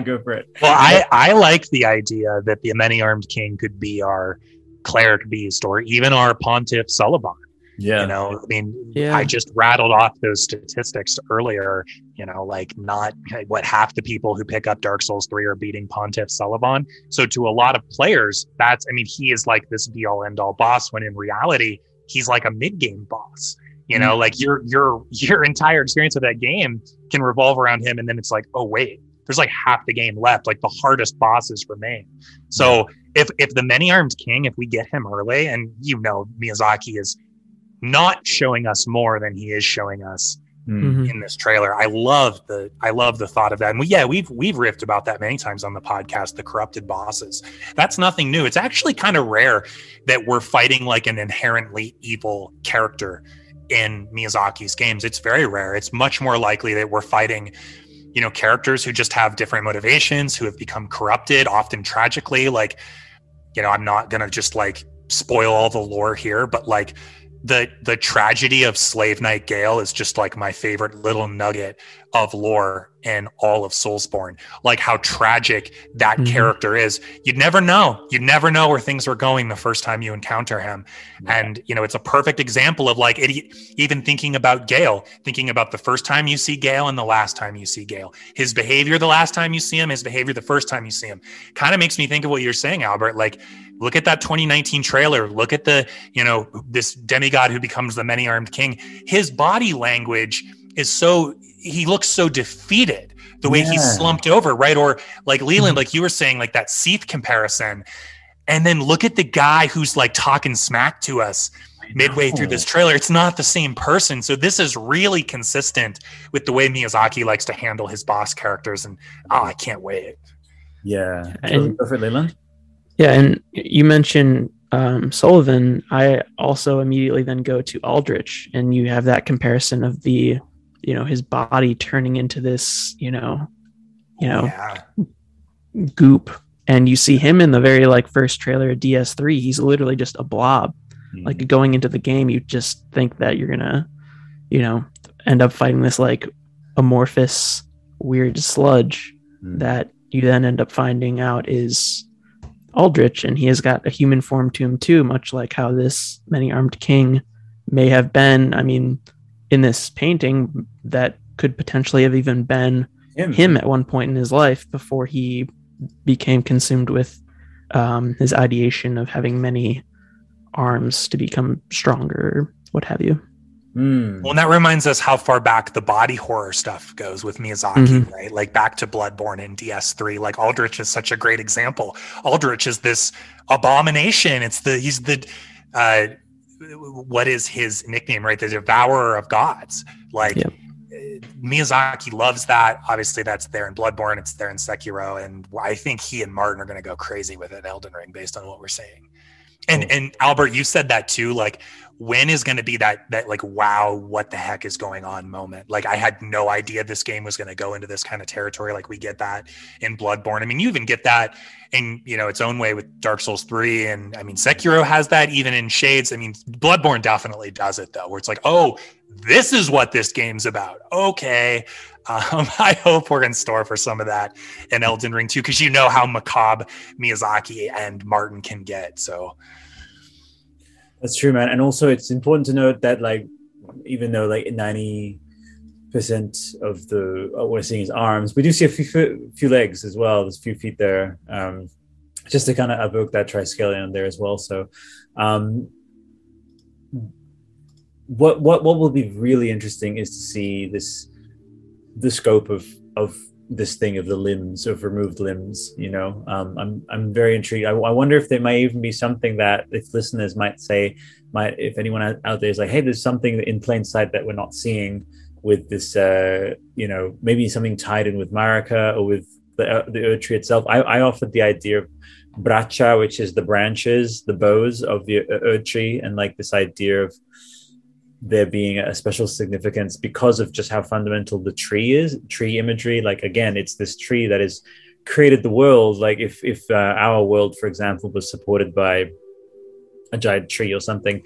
go for it. Well, I, I like the idea that the many armed king could be our cleric beast or even our pontiff Sulyvahn. Yeah, You know, I mean, Yeah. I just rattled off those statistics earlier. You know, like not what half the people who pick up Dark Souls 3 are beating Pontiff Sulyvahn. So, to a lot of players, that's, I mean, he is like this be all end all boss when in reality, he's like a mid game boss. You know, mm. like your your your entire experience of that game can revolve around him, and then it's like, oh wait, there's like half the game left. Like the hardest bosses remain. So if if the many armed king, if we get him early, and you know Miyazaki is not showing us more than he is showing us Hmm. Mhm. in this trailer. I love the I love the thought of that. And we, yeah, we've we've riffed about that many times on the podcast, the corrupted bosses. That's nothing new. It's actually kind of rare that we're fighting like an inherently evil character in Miyazaki's games. It's very rare. It's much more likely that we're fighting you know characters who just have different motivations, who have become corrupted, often tragically like you know, I'm not going to just like spoil all the lore here, but like the the tragedy of Slave Knight Gael is just like my favorite little nugget of lore in all of Soulsborne. Like how tragic that Mhm. character is. You'd never know. You'd never know where things were going the first time you encounter him. And you know, it's a perfect example of like it, even thinking about Gael, thinking about the first time you see Gael and the last time you see Gael. His behavior the last time you see him, his behavior the first time you see him. Kind of makes me think of what you're saying, Albert. Like look at that 2019 trailer look at the you know this demigod who becomes the many-armed king his body language is so he looks so defeated the way he's Yeah. slumped over right? Or like leland like you were saying like that seath comparison. And then look at the guy who's like talking smack to us midway through this trailer. It's not the same person. So this is really consistent with the way miyazaki likes to handle his boss characters. And oh i can't wait. Yeah, And- go for Leland. Yeah, and you mentioned um, Sulyvahn. I also immediately then go to Aldrich, and you have that comparison of the, you know, his body turning into this, you know, you know, yeah goop, and you see him in the very like first trailer of DS3. He's literally just a blob. Hmm. Like going into the game, you just think that you're gonna, you know, end up fighting this like amorphous, weird sludge Hmm. that you then end up finding out is Aldrich, and he has got a human form to him too, much like how this many armed king may have been. I mean, in this painting, that could potentially have even been Him. him at one point in his life before he became consumed with um, his ideation of having many arms to become stronger, what have you. Hmm. Well, and that reminds us how far back the body horror stuff goes with Miyazaki, Mhm. right? Like back to Bloodborne and DS3. Like Aldrich is such a great example. Aldrich is this abomination. It's the he's the uh what is his nickname, right? The devourer of gods. Like Yep. Miyazaki loves that. Obviously, that's there in Bloodborne. It's there in Sekiro, and I think he and Martin are going to go crazy with it Elden Ring, based on what we're saying. And and Albert, you said that too. Like, when is going to be that that like wow, what the heck is going on moment? Like, I had no idea this game was going to go into this kind of territory. Like, we get that in Bloodborne. I mean, you even get that in you know its own way with Dark Souls three, and I mean Sekiro has that even in Shades. I mean, Bloodborne definitely does it though, where it's like, oh, this is what this game's about. Okay. Um, I hope we're in store for some of that in Elden Ring too, because you know how macabre Miyazaki and Martin can get. So That's true, man. And also, it's important to note that, like, even though like ninety percent of the what we're seeing is arms, we do see a few few legs as well. There's a few feet there, um, just to kind of evoke that triskelion there as well. So, um, what what what will be really interesting is to see this the scope of of this thing of the limbs of removed limbs you know? Um, i'm i'm very intrigued. I, I wonder if there might even be something that if listeners might say might if anyone out- there is like hey there's something in plain sight that we're not seeing with this uh you know maybe something tied in with marika or with the uh, the Erd tree itself. I i offered the idea of bracha which is the branches the bows of the uh, tree and like this idea of there being a special significance because of just how fundamental the tree is tree imagery. Like again it's this tree that has created the world. Like if if uh, our world for example was supported by a giant tree or something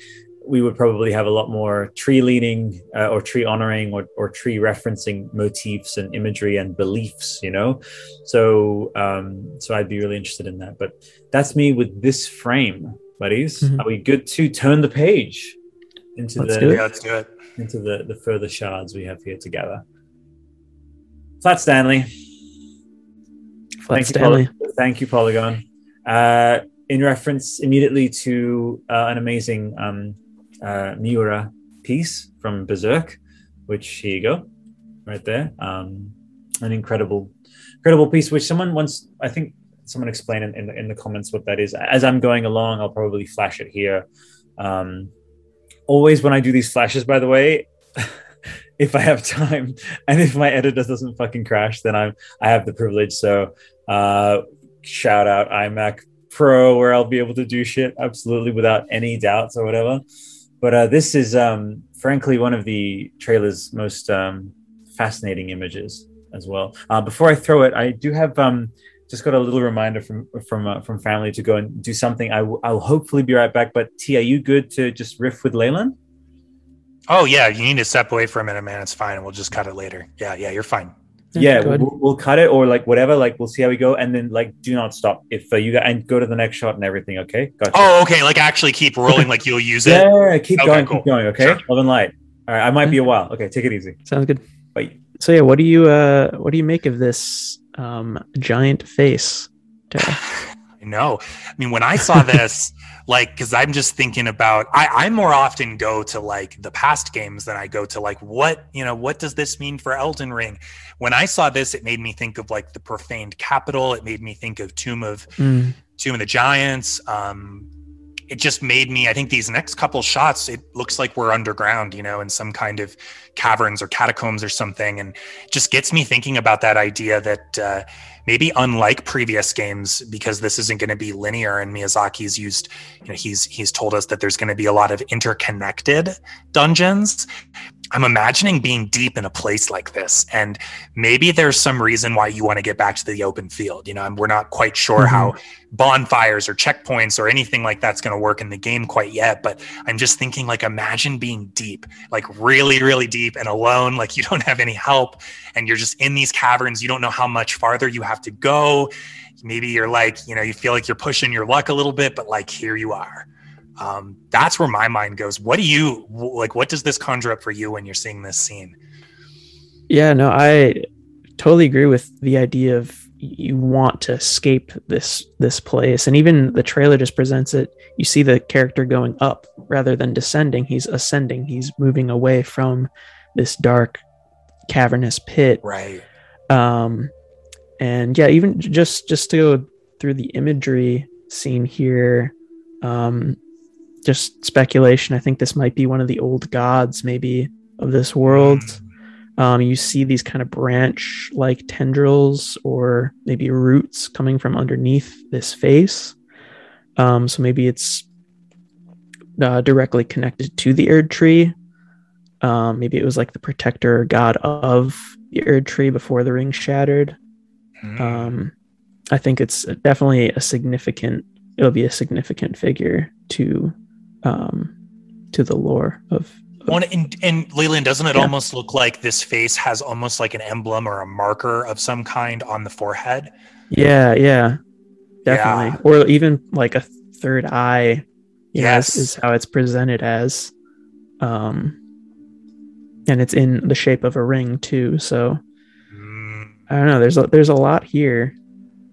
we would probably have a lot more tree leaning uh, or tree honoring or, or tree referencing motifs and imagery and beliefs you know? So um so i'd be really interested in that. But that's me with this frame buddies Mhm. are we good to turn the page into Let's the do it. yeah, let's do it. into the the further shards we have here together. Flat Stanley. Flat Thank Stanley. you, Poly- thank you, Polygon. Uh, in reference immediately to uh, an amazing um, uh, Miura piece from Berserk, which here you go, right there. Um, an incredible, incredible piece. Which someone once, I think, someone explained in, in, the, in the comments what that is. As I'm going along, I'll probably flash it here. Um, always when I do these flashes, by the way, if I have time and if my editor doesn't fucking crash, then I'm I have the privilege. So uh, shout out iMac Pro, where I'll be able to do shit absolutely without any doubts or whatever. But uh, this is um, frankly one of the trailer's most um, fascinating images as well. Uh, before I throw it, I do have um, just got a little reminder from from uh, from family to go and do something. I w- I'll hopefully be right back. But T, are you good to just riff with Leyland? Oh yeah, you need to step away for a minute, man. It's fine, and we'll just cut it later. Yeah, yeah, you're fine. yeah, go we'll, we'll cut it or like whatever. Like we'll see how we go, and then like do not stop if uh, you got and go to the next shot and everything. Okay, gotcha. Oh, okay. Like actually keep rolling, like you'll use it. yeah, keep Okay, going, cool. keep going. Okay, Sure. love and light. All right, I might be a while. Okay, take it easy. Sounds good. Bye. So yeah, what do you uh what do you make of this um giant face? Tara? I know. I mean, when I saw this, like, because I'm just thinking about, I, I more often go to like the past games than I go to like what you know what does this mean for Elden Ring. When I saw this, it made me think of like the profaned capital. It made me think of Tomb of Mm, Tomb of the Giants. Um, it just made me. I think these next couple shots, it looks like we're underground, you know, in some kind of caverns or catacombs or something, and just gets me thinking about that idea that uh, maybe unlike previous games, because this isn't going to be linear, and Miyazaki's used, you know, he's he's told us that there's going to be a lot of interconnected dungeons. I'm imagining being deep in a place like this, and maybe there's some reason why you want to get back to the open field. You know, and we're not quite sure mm-hmm. how bonfires or checkpoints or anything like that's going to work in the game quite yet. But I'm just thinking, like, imagine being deep, like really, really deep and alone, like you don't have any help, and you're just in these caverns. You don't know how much farther you have to go. Maybe you're like, you know, you feel like you're pushing your luck a little bit, but like here you are um, that's where my mind goes. What do you like? What does this conjure up for you when you're seeing this scene? Yeah, no, I totally agree with the idea of you want to escape this this place, and even the trailer just presents it. You see the character going up rather than descending. He's ascending. He's moving away from this dark, cavernous pit. Right. Um, and yeah, even just just to go through the imagery scene here, um, just speculation. I think this might be one of the old gods, maybe of this world. Hmm. Um, you see these kind of branch like tendrils or maybe roots coming from underneath this face. Um, so maybe it's uh, directly connected to the Erd tree. Um, maybe it was like the protector god of the Erd tree before the ring shattered. Mm. Um, I think it's definitely a significant. It'll be a significant figure to um, to the lore of. of and, and Leland, doesn't it yeah. almost look like this face has almost like an emblem or a marker of some kind on the forehead? Yeah, yeah, definitely. Yeah. Or even like a third eye. Yes, know, is, is how it's presented as. Um, and it's in the shape of a ring too. So mm. I don't know. There's a, there's a lot here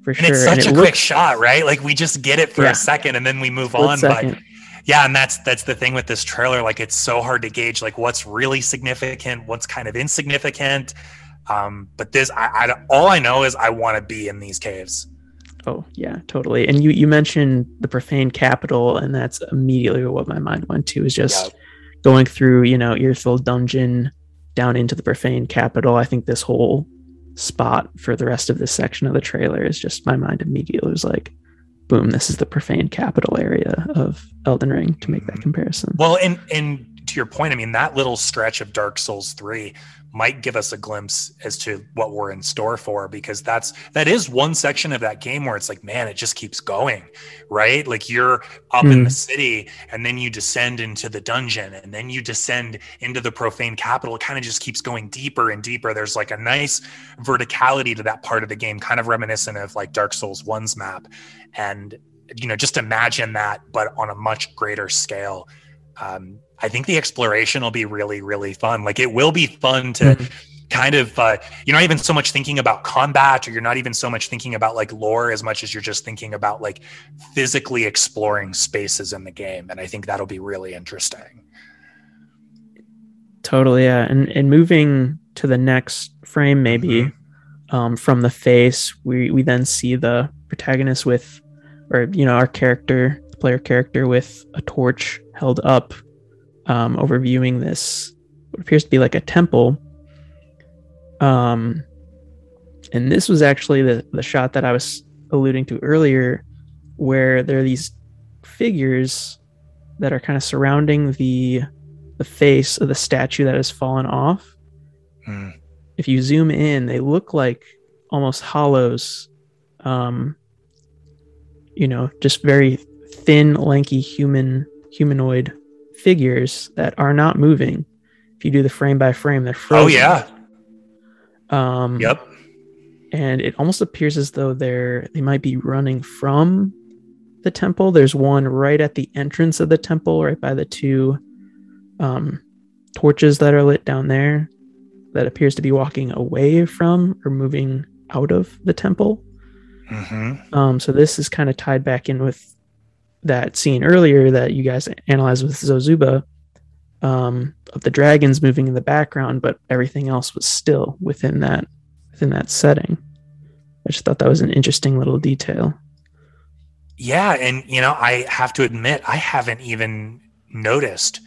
for and sure. It's such and a quick shot, right? Like we just get it for yeah. a second and then we move on. Second. But yeah and that's that's the thing with this trailer like it's so hard to gauge like what's really significant what's kind of insignificant. Um but this i, I all i know is i want to be in these caves. Oh yeah totally. And you you mentioned the profane capital and that's immediately what my mind went to is just yep. going through you know Irithyll dungeon down into the profane capital. I think this whole spot for the rest of this section of the trailer is just my mind immediately was like boom, this is the profane capital area of Elden Ring to make that comparison. Well, and and to your point, I mean that little stretch of Dark Souls 3 might give us a glimpse as to what we're in store for because that's that is one section of that game where it's like man it just keeps going right like you're up mm. in the hmm. city and then you descend into the dungeon and then you descend into the profane capital it kind of just keeps going deeper and deeper there's like a nice verticality to that part of the game kind of reminiscent of like dark souls 1's map and you know just imagine that but on a much greater scale um, I think the exploration will be really, really fun. Like it will be fun to mm-hmm. kind of, uh, you're not even so much thinking about combat or you're not even so much thinking about like lore as much as you're just thinking about like physically exploring spaces in the game. And I think that'll be really interesting. Totally. Yeah. And, and moving to the next frame, maybe mm-hmm. um, from the face, we, we then see the protagonist with, or, you know, our character, the player character with a torch held up um, overviewing this what appears to be like a temple. Um, and this was actually the, the shot that I was alluding to earlier, where there are these figures that are kind of surrounding the the face of the statue that has fallen off. Mm. If you zoom in, they look like almost hollows. Um, you know, just very thin, lanky human humanoid figures that are not moving. If you do the frame by frame, they're frozen. Oh yeah. Um, yep. And it almost appears as though they're they might be running from the temple. There's one right at the entrance of the temple, right by the two um, torches that are lit down there. That appears to be walking away from or moving out of the temple. Mm-hmm. Um, so this is kind of tied back in with that scene earlier that you guys analyzed with Zozuba um, of the dragons moving in the background, but everything else was still within that within that setting. I just thought that was an interesting little detail. Yeah, and you know, I have to admit, I haven't even noticed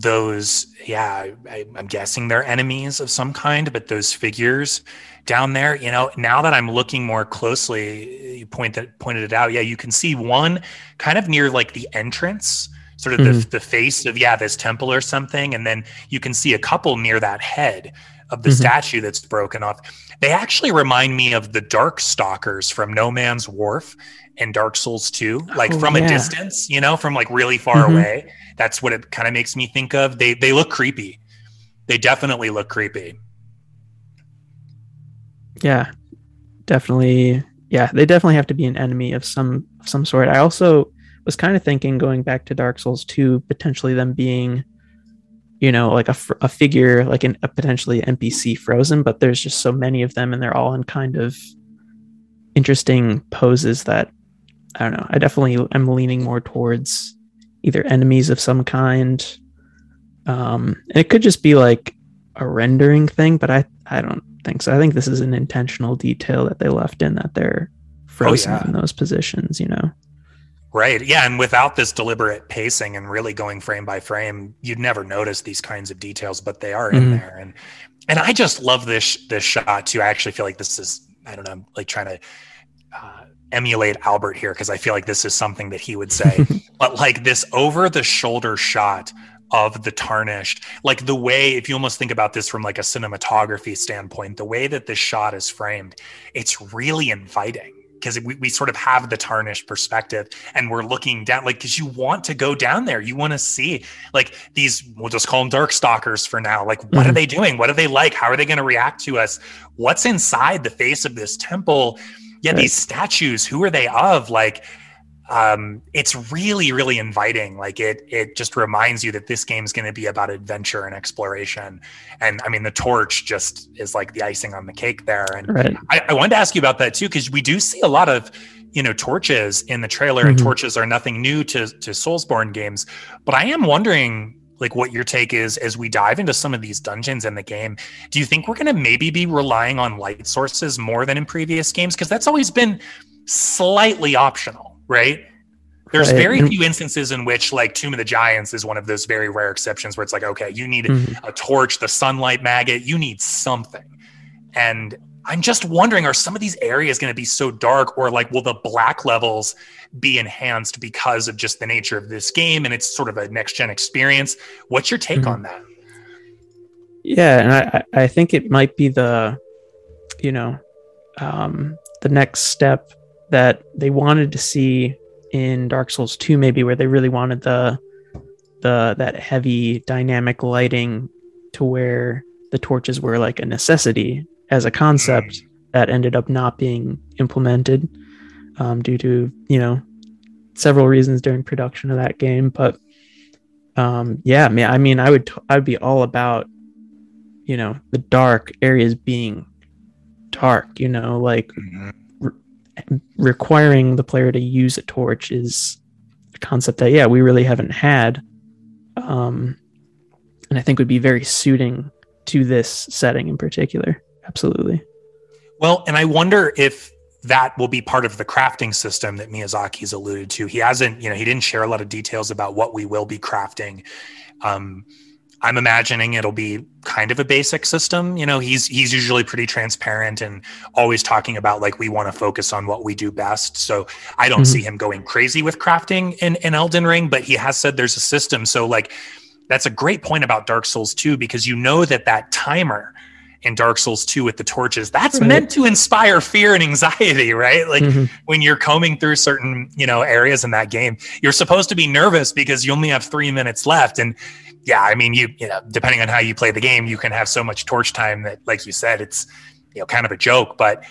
those. Yeah, I, am guessing they're enemies of some kind, but those figures down there, you know, now that I'm looking more closely, you point that pointed it out. Yeah, you can see one kind of near like the entrance. sort of mm-hmm. the, the face of yeah this temple or something and then you can see a couple near that head of the mm-hmm. statue that's broken off they actually remind me of the dark stalkers from no man's wharf and dark souls 2 like oh, from yeah. a distance you know from like really far mm-hmm. away that's what it kind of makes me think of. They they look creepy. They definitely look creepy. Yeah. Definitely yeah they definitely have to be an enemy of some some sort. I also was kind of thinking going back to Dark Souls 2, potentially them being, you know, like a, a figure, like an, a potentially NPC frozen, but there's just so many of them and they're all in kind of interesting poses that I don't know. I definitely am leaning more towards either enemies of some kind. Um, and it could just be like a rendering thing, but I, I don't think so. I think this is an intentional detail that they left in that they're frozen oh, yeah. in those positions, you know? Right. Yeah. And without this deliberate pacing and really going frame by frame, you'd never notice these kinds of details, but they are in mm-hmm. there. And and I just love this this shot too. I actually feel like this is I don't know, like trying to uh, emulate Albert here because I feel like this is something that he would say. but like this over the shoulder shot of the tarnished like the way if you almost think about this from like a cinematography standpoint the way that this shot is framed it's really inviting because we, we sort of have the tarnished perspective and we're looking down like because you want to go down there. You want to see like these we'll just call them dark stalkers for now. Like what mm-hmm. are they doing? What are they like? How are they going to react to us? What's inside the face of this temple yeah right. these statues who are they of like um, it's really really inviting like it it just reminds you that this game is going to be about adventure and exploration and i mean the torch just is like the icing on the cake there and right. I, I, wanted to ask you about that too because we do see a lot of you know torches in the trailer mm-hmm. and torches are nothing new to to soulsborne games but i am wondering like what your take is as we dive into some of these dungeons in the game do you think we're going to maybe be relying on light sources more than in previous games because that's always been slightly optional right? There's right. very few instances in which like Tomb of the Giants is one of those very rare exceptions where it's like, okay, you need mm-hmm. a torch, the sunlight maggot, you need something. And I'm just wondering, are some of these areas going to be so dark or like will the black levels be enhanced because of just the nature of this game and it's sort of a next gen experience? What's your take mm-hmm. on that? Yeah, and I, I think it might be the, you know, um, the next step that they wanted to see in Dark Souls 2 maybe where they really wanted the the that heavy dynamic lighting to where the torches were like a necessity as a concept that ended up not being implemented um, due to you know several reasons during production of that game. But um, yeah i mean i would t- i'd be all about you know the dark areas being dark you know like mm-hmm. requiring the player to use a torch is a concept that yeah we really haven't had. Um, and i think would be very suiting to this setting in particular absolutely well and i wonder if that will be part of the crafting system that miyazaki's alluded to he hasn't you know he didn't share a lot of details about what we will be crafting um, I'm imagining it'll be kind of a basic system. You know, he's he's usually pretty transparent and always talking about like we want to focus on what we do best. So I don't mm-hmm. see him going crazy with crafting in, in Elden Ring, but he has said there's a system. So like that's a great point about Dark Souls 2 because you know that that timer in Dark Souls 2 with the torches, that's right. meant to inspire fear and anxiety, right? Like mm-hmm. when you're combing through certain, you know, areas in that game, you're supposed to be nervous because you only have 3 minutes left and yeah, I mean, you you know, depending on how you play the game, you can have so much torch time that, like you said, it's you know kind of a joke. But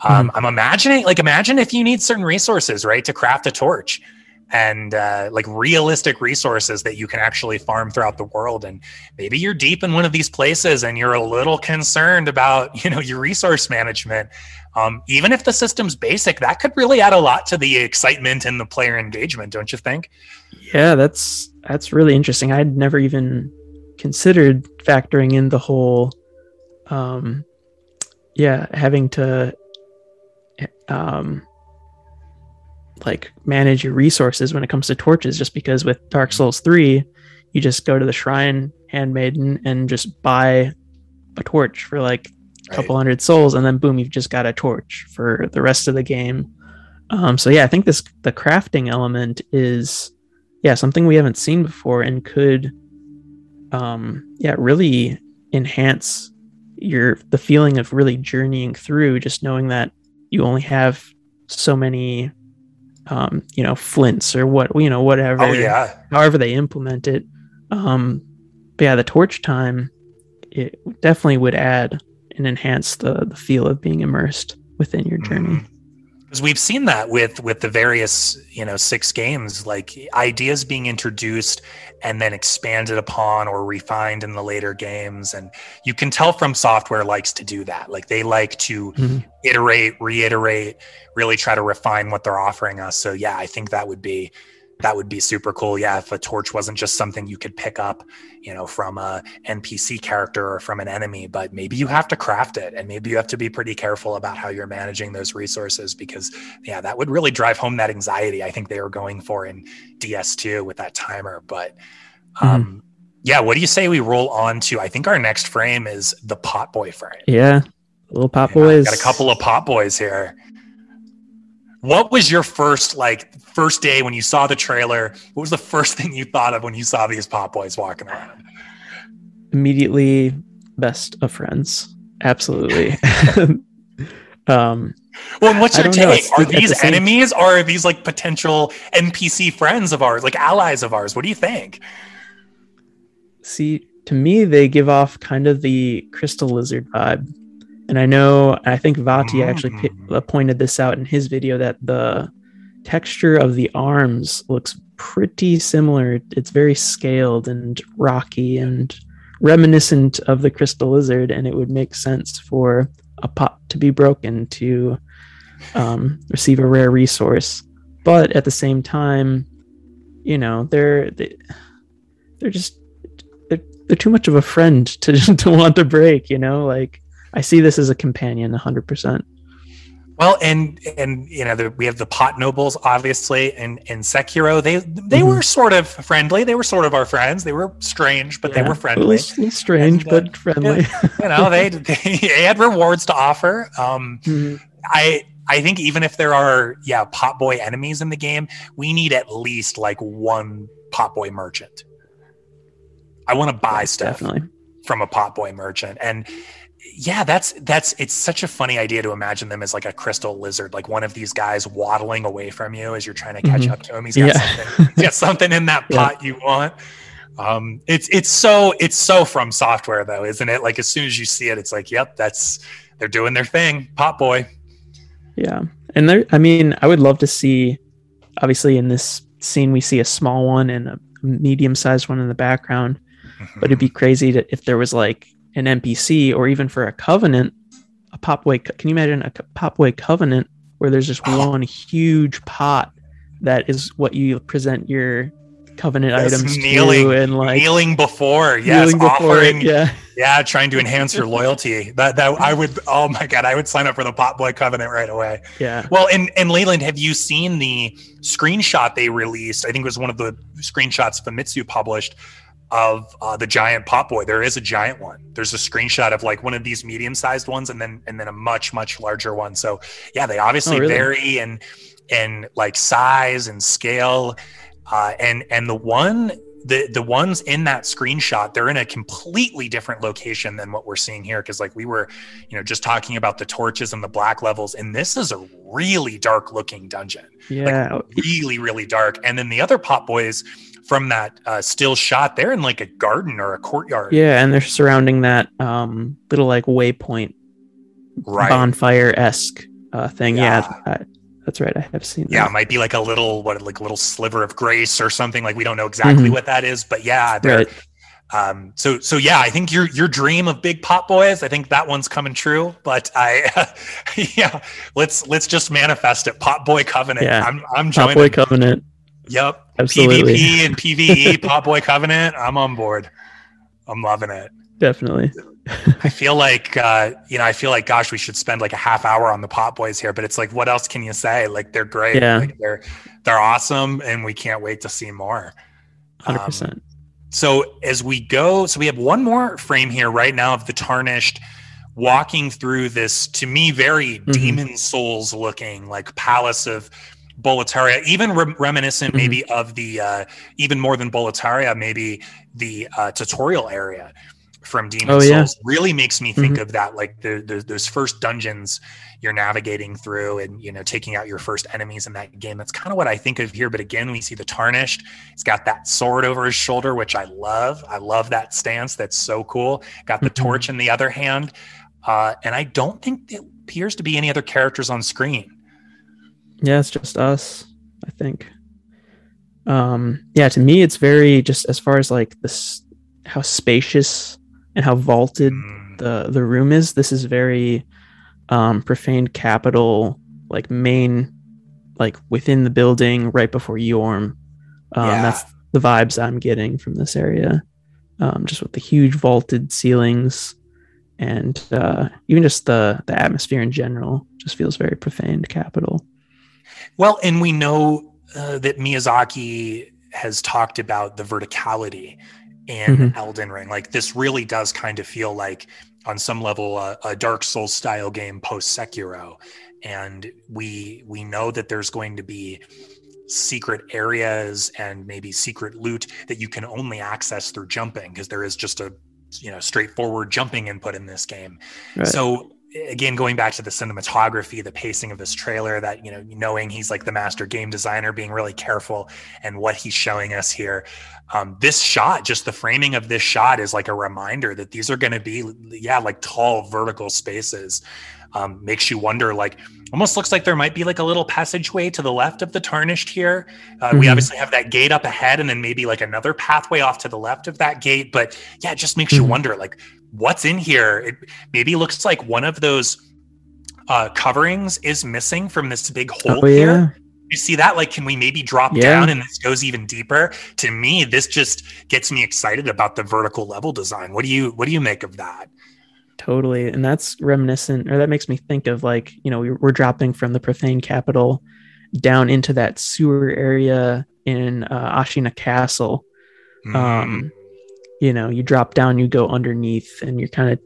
um, mm-hmm. I'm imagining, like, imagine if you need certain resources, right, to craft a torch, and uh, like realistic resources that you can actually farm throughout the world. And maybe you're deep in one of these places, and you're a little concerned about you know your resource management. Um, even if the system's basic, that could really add a lot to the excitement and the player engagement, don't you think? Yeah, that's that's really interesting. I'd never even considered factoring in the whole, um, yeah, having to, um, like manage your resources when it comes to torches. Just because with Dark Souls three, you just go to the shrine handmaiden and just buy a torch for like a couple hundred souls, and then boom, you've just got a torch for the rest of the game. Um, so yeah, I think this the crafting element is yeah, something we haven't seen before and could um yeah, really enhance your the feeling of really journeying through just knowing that you only have so many um you know flints or what you know whatever Oh yeah. however they implement it. Um but yeah the torch time it definitely would add and enhance the the feel of being immersed within your journey because we've seen that with with the various you know six games like ideas being introduced and then expanded upon or refined in the later games. And you can tell from software likes to do that. Like they like to Mhm. iterate reiterate really try to refine what they're offering us. So yeah i think that would be that would be super cool yeah if a torch wasn't just something you could pick up you know from a npc character or from an enemy but maybe you have to craft it and maybe you have to be pretty careful about how you're managing those resources because yeah that would really drive home that anxiety i think they were going for in ds2 with that timer but um yeah what do you say we roll on to i think our next frame is the pot boy frame. Yeah little pop yeah, boys Got a couple of pot boys here. What was your first like first day when you saw the trailer? What was the first thing you thought of when you saw these pot boys walking around? immediately best of friends absolutely um Well, what's your don't know, take? Are at the these same- enemies or are these like potential NPC friends of ours, like allies of ours? What do you think? see to me they give off kind of the crystal lizard vibe and i know i think Vaati actually pi- Mm. uh, pointed this out in his video that the texture of the arms looks pretty similar. It's very scaled and rocky and reminiscent of the crystal lizard and it would make sense for a pot to be broken to um, receive a rare resource. But at the same time you know they're they, they're just they're, they're too much of a friend to to want to break you know? Like i see this as a companion 100% Well, and and you know the, we have the pot nobles, obviously, and and Sekiro. They they Mhm. were sort of friendly. They were sort of our friends. They were strange, but they were friendly. strange And, uh, but friendly you know, they, they had rewards to offer. Um, Mhm. I I think even if there are yeah pot boy enemies in the game, we need at least like one pot boy merchant. I want to buy stuff definitely from a pot boy merchant and yeah that's that's it's such a funny idea to imagine them as like a crystal lizard like one of these guys waddling away from you as you're trying to catch Mhm. up to him he's got Yeah. something he's got something in that Yeah. pot you want um it's it's so it's so from software though isn't it like as soon as you see it it's like yep that's they're doing their thing pot boy Yeah. And there, I mean, I would love to see, obviously, in this scene, we see a small one and a medium sized one in the background. But it'd be crazy to, if there was like an NPC or even for a covenant, a Popway. Can you imagine a Popway covenant where there's just Oh. one huge pot that is what you present your covenant Yes, items kneeling- to and like kneeling before yes kneeling before it, offering Yeah. Yeah, trying to enhance your loyalty. That that I would. Oh my god, I would sign up for the Pot Boy Covenant right away. Yeah. Well, and and Leyland, have you seen the screenshot they released? I think it was one of the screenshots Famitsu published of uh, the giant pot Boy. There is a giant one. There's a screenshot of like one of these medium-sized ones, and then and then a much much larger one. So yeah, they obviously Oh, really? vary in in like size and scale. Uh, and and the one the the ones in that screenshot they're in a completely different location than what we're seeing here because like we were you know just talking about the torches and the black levels and this is a really dark looking dungeon Yeah. really really dark and then the other pot boys from that uh, still shot they're in like a garden or a courtyard yeah. And they're surrounding that um, little like waypoint right bonfire esque uh, thing. Yeah, Yeah. I, that's right. I have seen yeah that. it might be like a little what like a little sliver of grace or something like we don't know exactly Mhm. what that is but yeah they're Right. Um, so so yeah, I think your your dream of big pot boys, I think that one's coming true. But I yeah, let's let's just manifest it. Pot boy covenant. Yeah. I'm I'm joining. Boy Covenant. Yep. Absolutely. PvP and PvE pot boy covenant. I'm on board. I'm loving it. Definitely. I feel like uh, you know, I feel like gosh, we should spend like a half hour on the pot boys here, but it's like what else can you say? Like they're great. Yeah. Like they're they're awesome and we can't wait to see more. Hundred Um, percent. So as we go, so we have one more frame here right now of the tarnished walking through this to me very Mhm. demon souls looking like palace of Boletaria, even re- reminiscent Mhm. maybe of the uh, even more than Boletaria, maybe the uh, tutorial area from Demon Oh, Souls yeah. really makes me think of that, like the, the those first dungeons you're navigating through, and you know taking out your first enemies in that game. That's kind of what I think of here. But again, we see the tarnished. He's got that sword over his shoulder, which I love. I love that stance. That's so cool. Got the Mhm. torch in the other hand, uh, and I don't think there appears to be any other characters on screen. Yeah, it's just us, I think. Um, yeah, to me, it's very just as far as like this, how spacious and how vaulted Mm. the the room is. This is very um, profaned capital, like main, like within the building, right before Yorm. Um, Yeah. That's the vibes I'm getting from this area. Um, just with the huge vaulted ceilings, and uh, even just the the atmosphere in general, just feels very profaned capital. Well, and we know uh, that Miyazaki has talked about the verticality in Mhm. Elden Ring. Like this really does kind of feel like, on some level, uh, a Dark Souls style game post Sekiro, and we we know that there's going to be secret areas and maybe secret loot that you can only access through jumping because there is just a you know straightforward jumping input in this game Right. so again going back to the cinematography the pacing of this trailer that you know knowing he's like the master game designer being really careful and what he's showing us here um, this shot just the framing of this shot is like a reminder that these are going to be yeah like tall vertical spaces um, makes you wonder like almost looks like there might be like a little passageway to the left of the tarnished here uh, we Mhm. obviously have that gate up ahead and then maybe like another pathway off to the left of that gate but yeah it just makes you Mhm. wonder like what's in here? It maybe looks like one of those uh, coverings is missing from this big hole oh here. Yeah, you see that? Like can we maybe drop Yeah. down and this goes even deeper? To me this just gets me excited about the vertical level design. What do you what do you make of that? Totally. And that's reminiscent, or that makes me think of like you know we, we're dropping from the profane capital down into that sewer area in uh, Ashina Castle. Mm, um you know you drop down you go underneath and you're kind of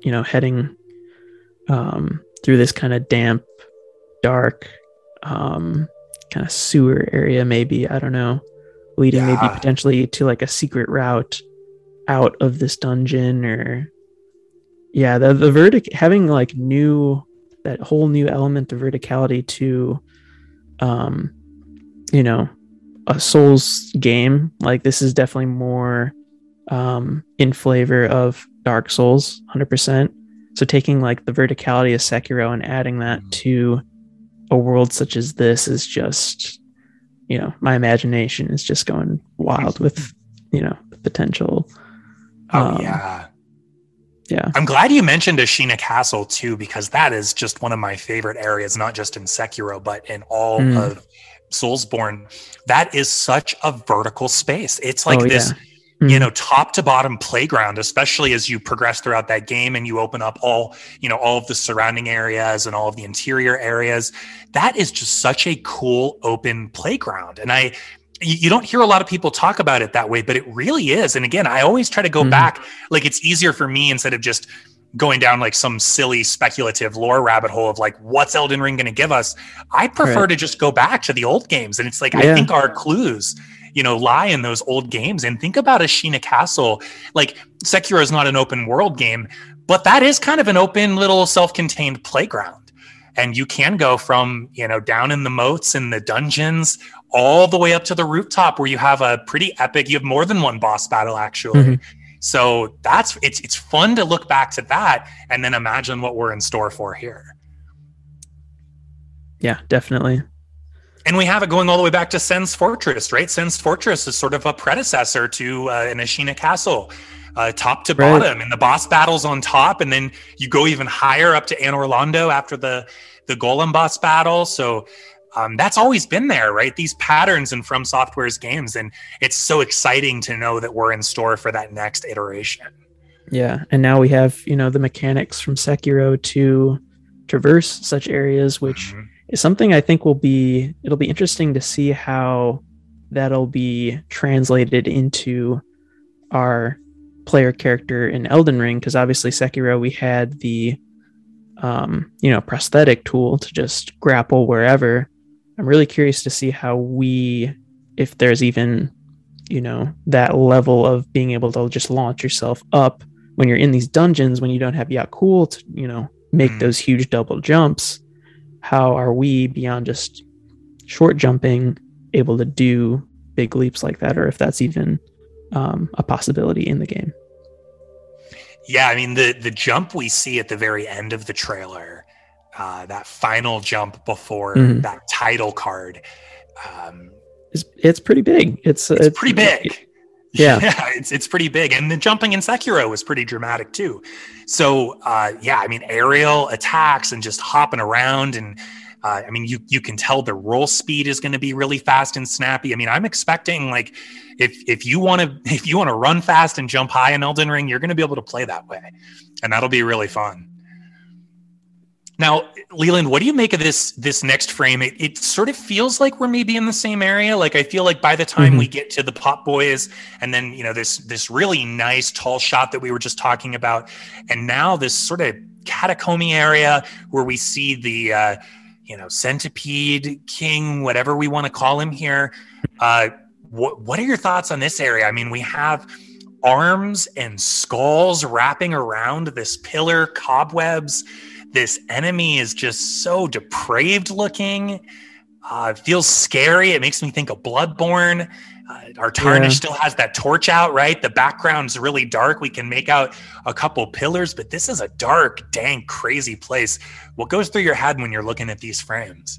you know heading um through this kind of damp dark um kind of sewer area maybe i don't know leading maybe potentially to like a secret route out of this dungeon or yeah the the vertic having like new that whole new element of verticality to um you know a souls game like this is definitely more um in flavor of dark souls 100% so taking like the verticality of sekiro and adding that Mhm. to a world such as this is just you know my imagination is just going wild with you know the potential oh Um, yeah yeah I'm glad you mentioned Ashina Castle too, because that is just one of my favorite areas, not just in Sekiro, but in all Mm. of Soulsborne. That is such a vertical space. It's like Oh, this, yeah. You Mhm. know, top to bottom playground, especially as you progress throughout that game and you open up all, you know, all of the surrounding areas and all of the interior areas. That is just such a cool open playground. And I, you you don't hear a lot of people talk about it that way, but it really is. And again, I always try to go Mhm. back. Like it's easier for me instead of just going down like some silly speculative lore rabbit hole of like what's Elden Ring going to give us. I prefer Right. to just go back to the old games, and it's like I think our clues, you know, lie in those old games. And think about Ashina Castle. Like Sekiro is not an open world game, but that is kind of an open little self-contained playground. And you can go from you know down in the moats and the dungeons all the way up to the rooftop where you have a pretty epic. You have more than one boss battle actually. Mhm. So that's it's it's fun to look back to that and then imagine what we're in store for here. yeah definitely And we have it going all the way back to Sen's Fortress, right? Sen's Fortress is sort of a predecessor to uh, an Ashina Castle, uh, top to Right. bottom, and the boss battles on top, and then you go even higher up to Anor Londo after the the Golem boss battle. So um, that's always been there, right? These patterns in From Software's games, and it's so exciting to know that we're in store for that next iteration. Yeah, and now we have you know the mechanics from Sekiro to traverse such areas, which Mhm. Is something I think will be it'll be interesting to see how that'll be translated into our player character in Elden Ring because obviously Sekiro we had the um you know prosthetic tool to just grapple wherever I'm really curious to see how we, if there's even, you know, that level of being able to just launch yourself up when you're in these dungeons when you don't have Yakul to, you know, make Mm. those huge double jumps. How are we beyond just short jumping able to do big leaps like that, or if that's even um, a possibility in the game? Yeah, I mean the the jump we see at the very end of the trailer, uh, that final jump before Mhm. that title card, um, It's it's pretty big. It's it's, pretty big. Yeah. it's it's pretty big, and the jumping in Sekiro was pretty dramatic too. So uh, yeah, I mean aerial attacks and just hopping around, and uh, I mean you you can tell the roll speed is going to be really fast and snappy. I mean I'm expecting like if if you want to if you want to run fast and jump high in Elden Ring, you're going to be able to play that way, and that'll be really fun. Now, Leland, what do you make of this this next frame? It, it sort of feels like we're maybe in the same area. Like I feel like by the time Mhm. we get to the Pot Boys, and then you know this this really nice tall shot that we were just talking about, and now this sort of catacomby area where we see the uh, you know centipede king, whatever we want to call him here. Uh, what what are your thoughts on this area? I mean, we have arms and skulls wrapping around this pillar, cobwebs this enemy is just so depraved looking. Uh, it feels scary. It makes me think of Bloodborne. Uh, our tarnish Yeah. still has that torch out, right? The background's really dark. We can make out a couple pillars, but this is a dark, dang, crazy place. What goes through your head when you're looking at these frames?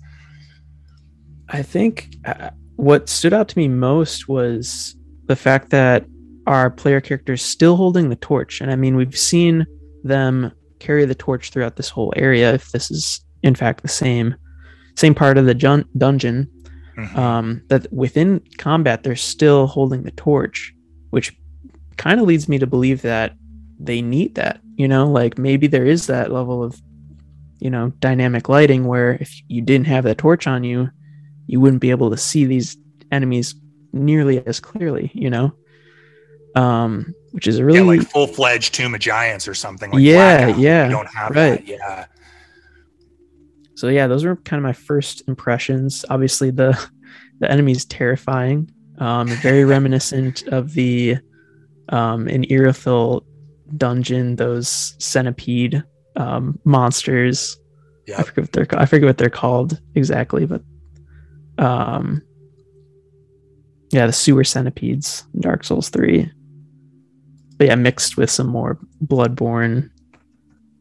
I think uh, what stood out to me most was the fact that our player character is still holding the torch. And I mean, we've seen them carry the torch throughout this whole area. If this is in fact the same same part of the jun- dungeon, Mhm. um, that within combat they're still holding the torch, which kind of leads me to believe that they need that. You know, like maybe there is that level of you know dynamic lighting where if you didn't have that torch on you, you wouldn't be able to see these enemies nearly as clearly. You know, um, which is a really yeah, like full fledged Tomb of Giants or something. Like Yeah, Blackout. yeah, You don't have right. that. Yeah. so yeah those were kind of my first impressions obviously the the enemy is terrifying um very reminiscent of the um in Irithyll dungeon those centipede um monsters i Yeah. forget what they're i forget what they're called exactly but um yeah the sewer centipedes in dark souls 3 but yeah mixed with some more bloodborne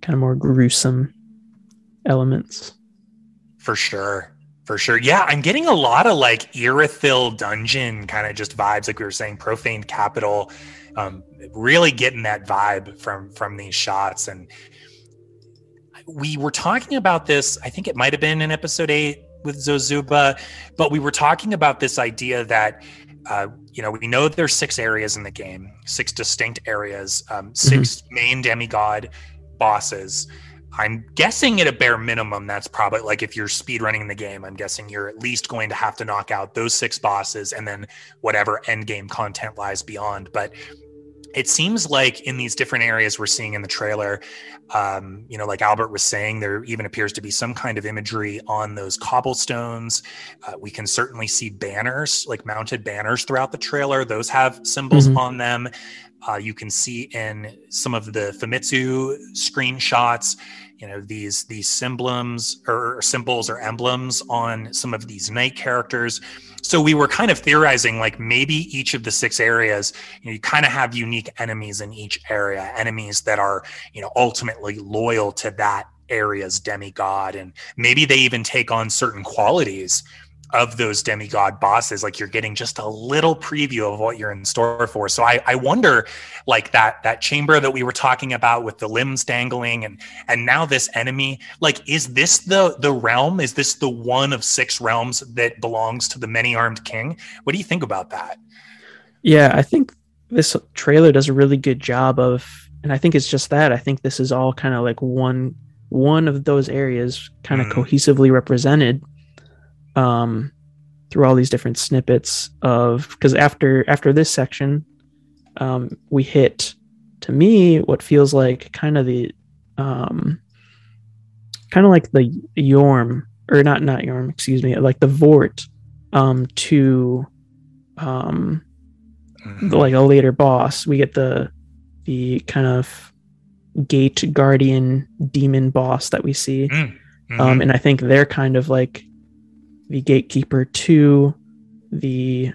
kind of more gruesome elements For sure. For sure. Yeah, I'm getting a lot of like Irithyll dungeon kind of just vibes, like we were saying, profaned capital. Um, really getting that vibe from from these shots. And we were talking about this, I think it might have been in episode eight with Zozuba, but we were talking about this idea that uh, you know, we know there's six areas in the game, six distinct areas, um, 6 main demigod bosses. I'm guessing at a bare minimum, that's probably like if you're speedrunning the game, I'm guessing you're at least going to have to knock out those six bosses and then whatever end game content lies beyond. But it seems like in these different areas we're seeing in the trailer, um, you know, like Albert was saying, there even appears to be some kind of imagery on those cobblestones. Uh, we can certainly see banners, like mounted banners throughout the trailer. Those have symbols Mhm. on them. Uh, you can see in some of the Famitsu screenshots, you know, these these emblems or symbols or emblems on some of these knight characters. So we were kind of theorizing like maybe each of the six areas, you know, you kind of have unique enemies in each area, enemies that are, you know, ultimately loyal to that area's demigod. And maybe they even take on certain qualities of those demigod bosses like you're getting just a little preview of what you're in store for so i i wonder like that that chamber that we were talking about with the limbs dangling and and now this enemy like is this the the realm is this the one of six realms that belongs to the many armed king what do you think about that Yeah, I think this trailer does a really good job of, and I think it's just that. I think this is all kind of like one one of those areas, kind of Mhm. cohesively represented, um, through all these different snippets of because after after this section, um, we hit to me what feels like kind of the, um, kind of like the Yhorm or not not Yhorm, excuse me, like the Vordt um to um Mhm. like a later boss. We get the the kind of gate guardian demon boss that we see. Mhm. Um and I think they're kind of like the gatekeeper to the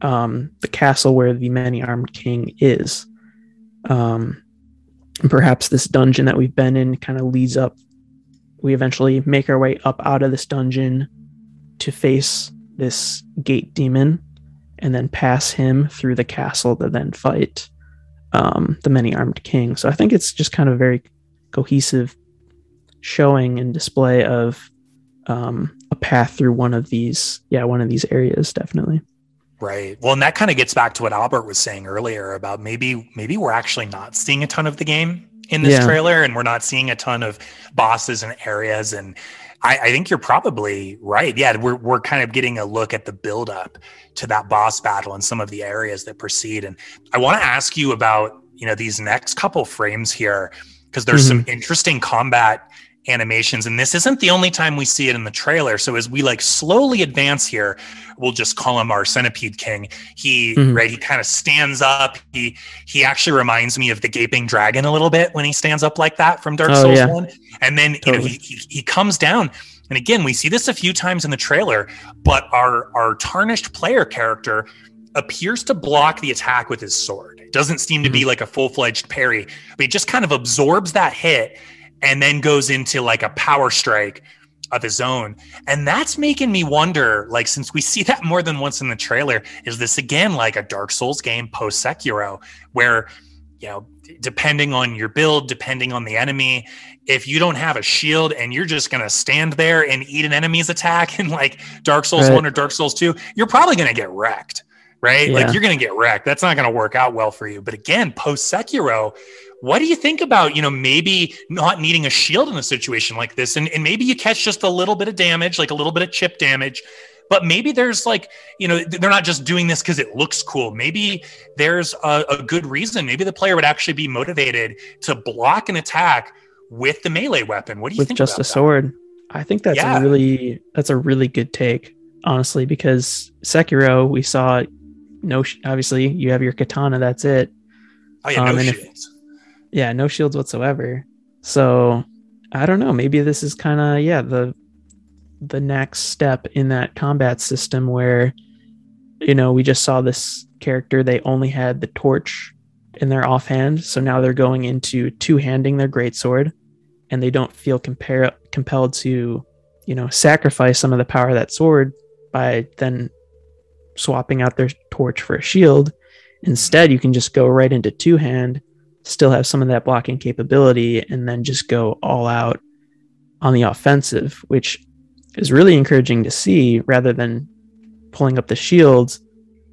um the castle where the many armed king is. Um perhaps this dungeon that we've been in kind of leads up we eventually make our way up out of this dungeon to face this gate demon and then pass him through the castle to then fight um, the many armed king. So I think it's just kind of very cohesive showing and display of um, path through one of these, yeah, one of these areas, definitely. Right. Well, and that kind of gets back to what Albert was saying earlier about maybe maybe we're actually not seeing a ton of the game in this Yeah. trailer, and we're not seeing a ton of bosses and areas. And I, I think you're probably right. Yeah, we're we're kind of getting a look at the build up to that boss battle and some of the areas that proceed. And I want to ask you about you know these next couple frames here because there's some mm-hmm. interesting combat animations and this isn't the only time we see it in the trailer. So as we like slowly advance here we'll just call him our centipede king. He Mhm. right he kind of stands up. He he actually reminds me of the gaping dragon a little bit when he stands up like that from dark Oh, souls yeah. 1 and then you know he, he he comes down. And again we see this a few times in the trailer but our our tarnished player character appears to block the attack with his sword. It doesn't seem to be like a full-fledged parry but he just kind of absorbs that hit and then goes into like a power strike of his own. And that's making me wonder like, since we see that more than once in the trailer, is this again like a Dark Souls game post Sekiro, where, you know, depending on your build, depending on the enemy, if you don't have a shield and you're just going to stand there and eat an enemy's attack in like Dark Souls Right. 1 or Dark Souls 2, you're probably going to get wrecked. Right? Yeah. Like you're going to get wrecked. That's not going to work out well for you. But again, post Sekiro, what do you think about, you know, maybe not needing a shield in a situation like this? And, and maybe you catch just a little bit of damage, like a little bit of chip damage, but maybe there's like, you know, they're not just doing this because it looks cool. Maybe there's a, a good reason. Maybe the player would actually be motivated to block an attack with the melee weapon. What do you think? with think? just a that? sword. I think that's Yeah. a really that's a really good take, honestly, because Sekiro we saw no sh- obviously you have your katana, that's it. Oh, yeah, no Um, if- shields. Yeah, no shields whatsoever. So I don't know. Maybe this is kind of yeah the the next step in that combat system where you know we just saw this character they only had the torch in their offhand, so now they're going into two handing their greatsword, and they don't feel compare compelled to you know sacrifice some of the power of that sword by then swapping out their torch for a shield. Instead, you can just go right into two hand still have some of that blocking capability and then just go all out on the offensive, which is really encouraging to see rather than pulling up the shields,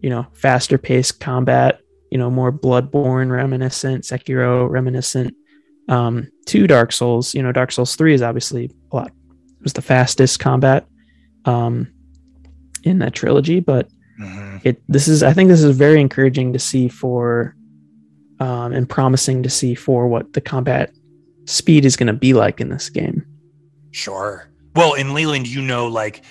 you know, faster paced combat, you know, more bloodborne reminiscent, Sekiro reminiscent um, to Dark Souls. You know, Dark Souls 3 is obviously a lot, it was the fastest combat um, in that trilogy, but Mhm. it this is I think this is very encouraging to see for um, and promising to see for what the combat speed is going to be like in this game. Sure. Well, in Leland, you know, like,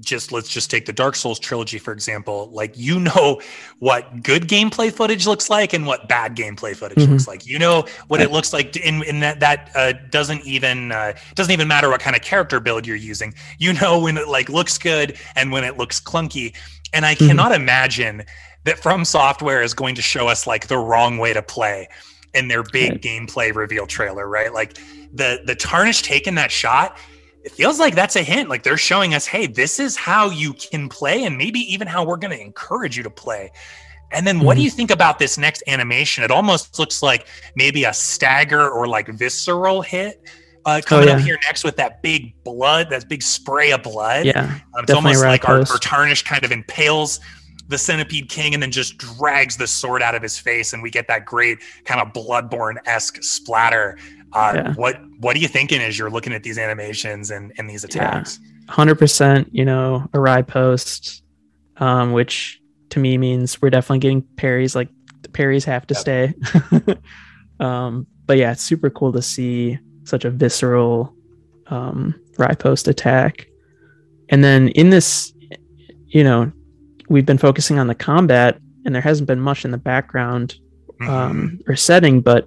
just let's just take the Dark Souls trilogy, for example. Like, you know what good gameplay footage looks like and what bad gameplay footage Mhm. looks like. You know what it looks like in, in that, that uh, doesn't even, uh, doesn't even matter what kind of character build you're using. You know when it like looks good and when it looks clunky. And I Mhm. cannot imagine that From Software is going to show us like the wrong way to play in their big Right. gameplay reveal trailer, right? Like the the tarnish taking that shot it feels like that's a hint like they're showing us hey this is how you can play and maybe even how we're going to encourage you to play and then what do Mhm. you think about this next animation it almost looks like maybe a stagger or like visceral hit uh, coming up yeah. here next with that big blood that big spray of blood Yeah, um, it's almost like our, our tarnish kind of impales the centipede king and then just drags the sword out of his face and we get that great kind of bloodborne-esque splatter uh, Yeah. what what are you thinking as you're looking at these animations and, and these attacks hundred percent. You know, a riposte, um, which to me means we're definitely getting parries. Like the parries have to Yep. stay. um, but yeah, it's super cool to see such a visceral um, riposte attack. and then in this, you know, we've been focusing on the combat, and there hasn't been much in the background Mm-hmm. um, or setting, but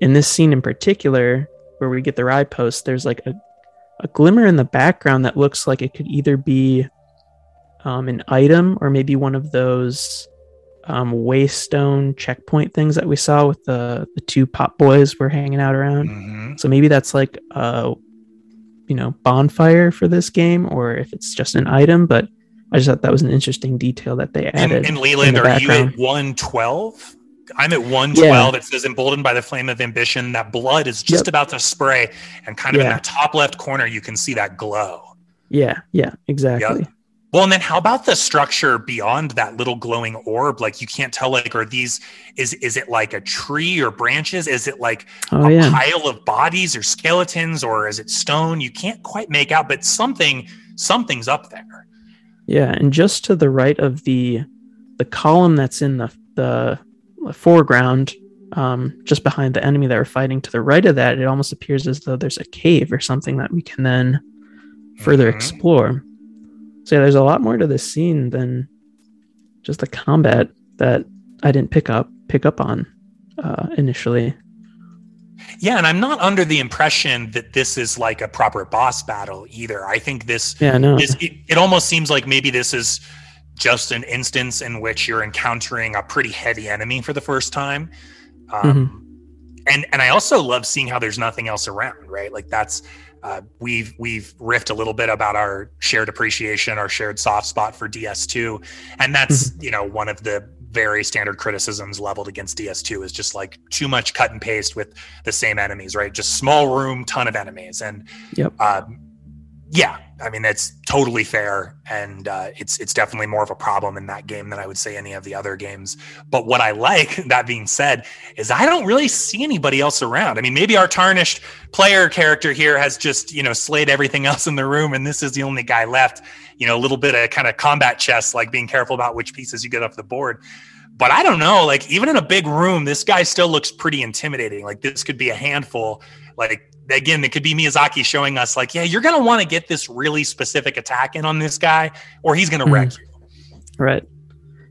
in this scene in particular, where we get the riposte, there's like a, a glimmer in the background that looks like it could either be um, an item or maybe one of those um, waystone checkpoint things that we saw with the, the two pot boys were hanging out around. Mhm. So maybe that's like a you know bonfire for this game, or if it's just an item. But I just thought that was an interesting detail that they added. and Leland, the are you at 112? I'm at 112. It says emboldened by the flame of ambition. That blood is just Yep. about to spray, and kind of in that top left corner, you can see that glow. yeah, yeah, exactly. Well, and then how about the structure beyond that little glowing orb? Like you can't tell, like, are these is is it like a tree or branches? Is it like Oh a yeah, pile of bodies or skeletons, or is it stone? You can't quite make out, but something something's up there. Yeah. And just to the right of the the column that's in the the foreground, um, just behind the enemy that we're fighting, to the right of that, it almost appears as though there's a cave or something that we can then further Mhm. explore. So yeah, there's a lot more to this scene than just the combat that I didn't pick up pick up on uh, initially. Yeah, and I'm not under the impression that this is like a proper boss battle either. I think this Yeah, no, is it, it almost seems like maybe this is just an instance in which you're encountering a pretty heavy enemy for the first time. Um, And and I also love seeing how there's nothing else around, right? Like that's uh, we've we've riffed a little bit about our shared appreciation, our shared soft spot for DS2, and that's you know one of the very standard criticisms leveled against DS2 is just like too much cut and paste with the same enemies, right? Just small room, ton of enemies, and Yep. um, yeah, I mean that's totally fair, and uh, it's it's definitely more of a problem in that game than I would say any of the other games. But what I like, that being said, is I don't really see anybody else around. I mean, maybe our tarnished player character here has just you know slayed everything else in the room, and this is the only guy left. You know, a little bit of kind of combat chess, like being careful about which pieces you get off the board. But I don't know, like even in a big room, this guy still looks pretty intimidating. Like this could be a handful. Like again, it could be Miyazaki showing us, like, yeah, you're gonna want to get this really specific attack in on this guy, or he's gonna wreck you. right.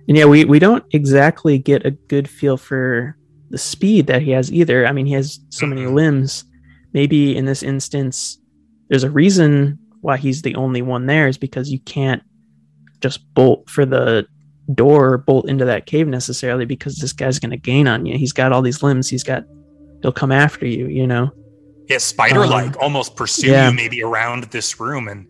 And yeah, we we don't exactly get a good feel for the speed that he has either. I mean, he has so many Mhm. limbs. Maybe in this instance, there's a reason why he's the only one there is because you can't just bolt for the door or bolt into that cave necessarily because this guy's going to gain on you. He's got all these limbs. He's got he'll come after you, you know. Yeah, spider like Um, almost pursue yeah. you maybe around this room and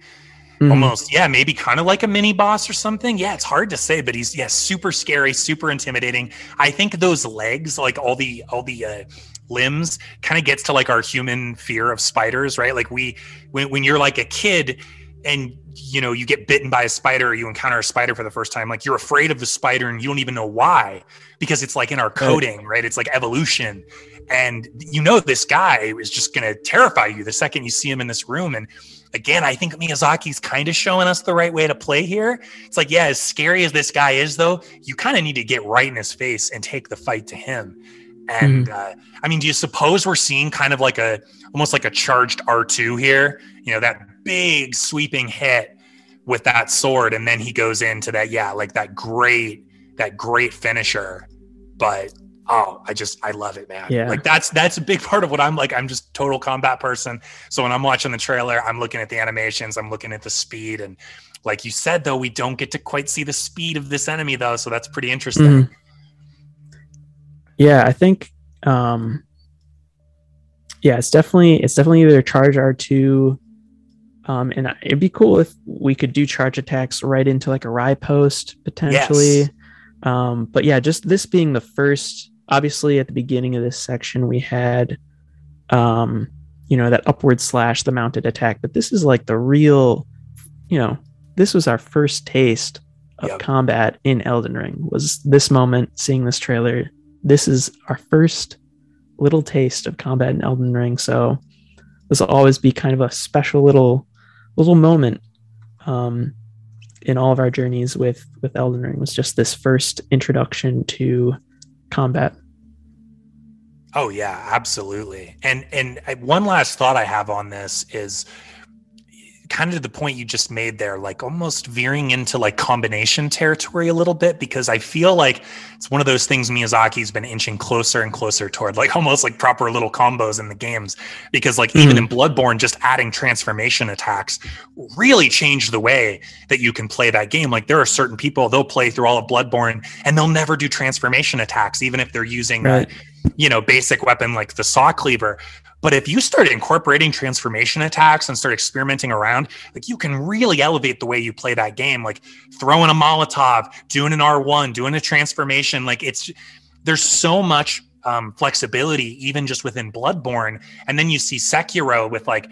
Mhm. almost yeah maybe kind of like a mini boss or something yeah it's hard to say but he's yeah super scary super intimidating i think those legs like all the all the uh, limbs kind of gets to like our human fear of spiders right like we when, when you're like a kid and you know you get bitten by a spider or you encounter a spider for the first time like you're afraid of the spider and you don't even know why because it's like in our coding right? It's like evolution. And you know this guy is just going to terrify you the second you see him in this room. And again i think miyazaki's kind of showing us the right way to play here. It's like yeah as scary as this guy is though you kind of need to get right in his face and take the fight to him. And uh, i mean do you suppose we're seeing kind of like a almost like a charged r2 here? You know that big sweeping hit with that sword. And then he goes into that yeah like that great that great finisher. But oh i just i love it man. Yeah. like that's that's a big part of what i'm like. I'm just total combat person. So when i'm watching the trailer i'm looking at the animations i'm looking at the speed. And like you said though we don't get to quite see the speed of this enemy though. So that's pretty interesting. Mhm. Yeah, I think um yeah, it's definitely it's definitely either charge R2 um and it'd be cool if we could do charge attacks right into like a riposte potentially. Yes. Um but yeah, just this being the first obviously at the beginning of this section we had um you know that upward slash the mounted attack, but this is like the real you know, this was our first taste of Yep. combat in Elden Ring was this moment seeing this trailer this is our first little taste of combat in Elden Ring. So this will always be kind of a special little little moment um, in all of our journeys with with Elden Ring. Was just this first introduction to combat. Oh yeah, absolutely. And and I- one last thought I have on this is kind of to the point you just made there, like almost veering into like combination territory a little bit, because I feel like it's one of those things Miyazaki's been inching closer and closer toward, like almost like proper little combos in the games. Because like mm. even in Bloodborne, just adding transformation attacks really changed the way that you can play that game. Like there are certain people they'll play through all of Bloodborne and they'll never do transformation attacks, even if they're using right. a you know basic weapon like the saw cleaver but if you start incorporating transformation attacks and start experimenting around, like you can really elevate the way you play that game. Like throwing a Molotov, doing an R1, doing a transformation. Like it's there's so much um, flexibility even just within Bloodborne. And then you see Sekiro with like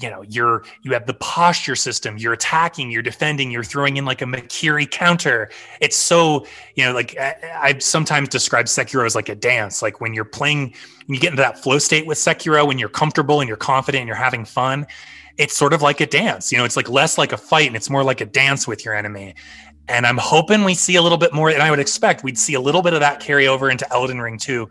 you know you're you have the posture system you're attacking you're defending you're throwing in like a Mikiri counter. It's so you know like I, I sometimes describe Sekiro as like a dance. Like when you're playing when you get into that flow state with Sekiro when you're comfortable and you're confident and you're having fun it's sort of like a dance. You know it's like less like a fight and it's more like a dance with your enemy. And I'm hoping we see a little bit more and I would expect we'd see a little bit of that carry over into Elden Ring too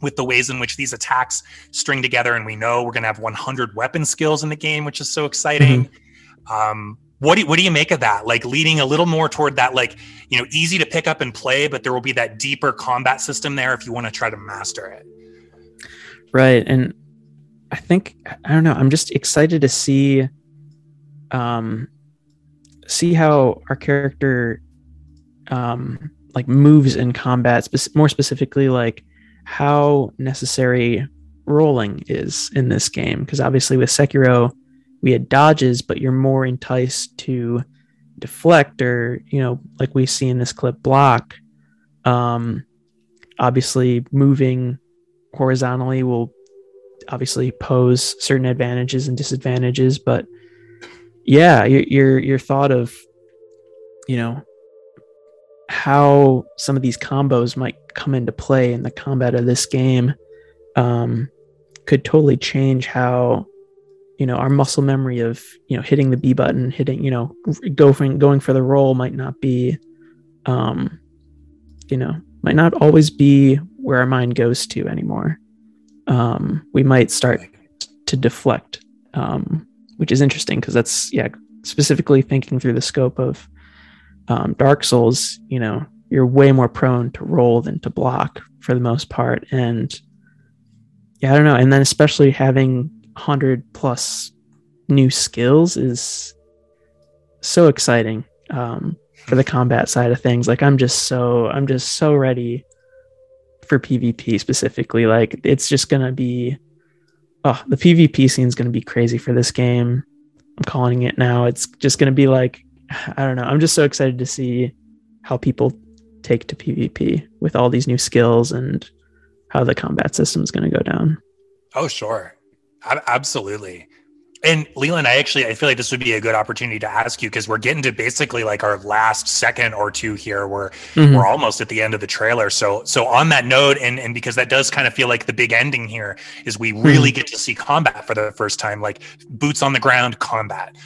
with the ways in which these attacks string together. And we know we're going to have 100 weapon skills in the game, which is so exciting. Mm-hmm. Um, what do, you, what do you make of that? Like leading a little more toward that, like, you know, easy to pick up and play, but there will be that deeper combat system there if you want to try to master it. Right. And I think, I don't know, I'm just excited to see, um, see how our character, um, like moves in combat, spe- more specifically, like how necessary rolling is in this game. Because obviously with Sekiro we had dodges but you're more enticed to deflect or you know like we see in this clip block. Um obviously moving horizontally will obviously pose certain advantages and disadvantages but yeah your your, your thought of you know how some of these combos might come into play in the combat of this game um, could totally change how you know our muscle memory of you know hitting the B button, hitting you know going going for the roll might not be, um, you know, might not always be where our mind goes to anymore. Um, we might start to deflect, um, which is interesting because that's yeah specifically thinking through the scope of um, Dark Souls, you know, you're way more prone to roll than to block for the most part. And yeah, I don't know. And then especially having 100 plus new skills is so exciting um, for the combat side of things. Like I'm just so I'm just so ready for PvP specifically. Like it's just gonna be oh the PvP scene is gonna be crazy for this game. I'm calling it now. It's just gonna be like I don't know. I'm just so excited to see how people take to PvP with all these new skills and how the combat system is going to go down. Oh, sure. Absolutely. And Leland, I actually I feel like this would be a good opportunity to ask you because we're getting to basically like our last second or two here. We're mm-hmm. we're almost at the end of the trailer. So so on that note, and and because that does kind of feel like the big ending here is we really mm-hmm. get to see combat for the first time, like boots on the ground combat.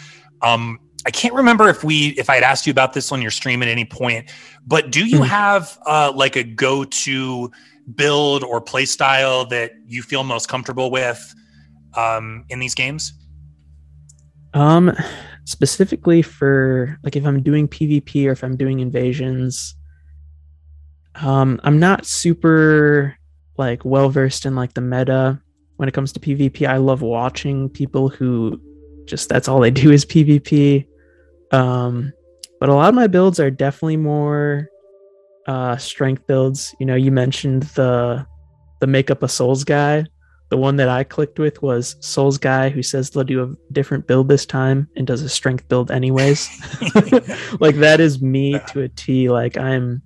Um, I can't remember if we if I had asked you about this on your stream at any point, but do you hmm. have uh, like a go to build or play style that you feel most comfortable with um, in these games? Um, specifically for like if I'm doing PvP or if I'm doing invasions, um, I'm not super like well versed in like the meta when it comes to PvP. I love watching people who just that's all they do is PvP. Um, but a lot of my builds are definitely more uh, strength builds. You know, you mentioned the the make up a souls guy. The one that I clicked with was Souls guy who says they'll do a different build this time and does a strength build anyways. like that is me to a T. Like I'm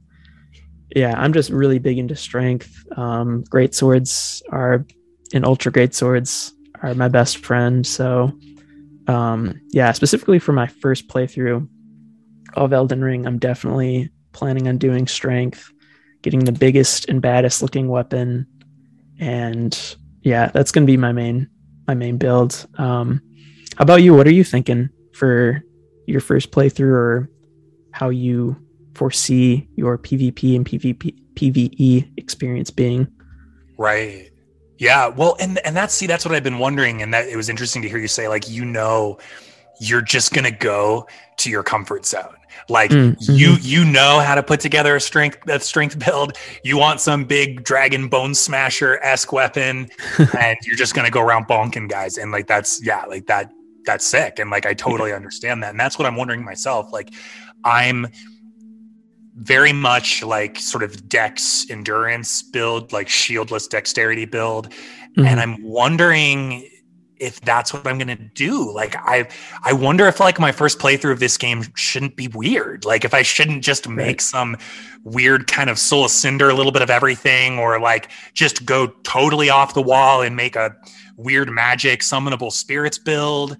yeah, I'm just really big into strength. Um, great swords are and ultra great swords are my best friend. So um, yeah, specifically for my first playthrough of Elden Ring, I'm definitely planning on doing strength, getting the biggest and baddest looking weapon, and yeah, that's gonna be my main my main build. Um, how about you? What are you thinking for your first playthrough, or how you foresee your PvP and PvP PVE experience being? Right. Yeah, well, and and that's see, that's what I've been wondering, and that it was interesting to hear you say, like, you know, you're just going to go to your comfort zone. Like Mm, you mhm. you know how to put together a strength a strength build. You want some big dragon bone smasher esque weapon, and you're just gonna go around bonking guys. And like that's yeah, like that that's sick. And like I totally understand that. And that's what I'm wondering myself. Like I'm very much like sort of dex endurance build, like shieldless dexterity build. Mhm. And I'm wondering if that's what I'm gonna do. Like I I wonder if like my first playthrough of this game shouldn't be weird. Like if I shouldn't just make Right. some weird kind of soul of cinder, a little bit of everything, or like just go totally off the wall and make a weird magic summonable spirits build.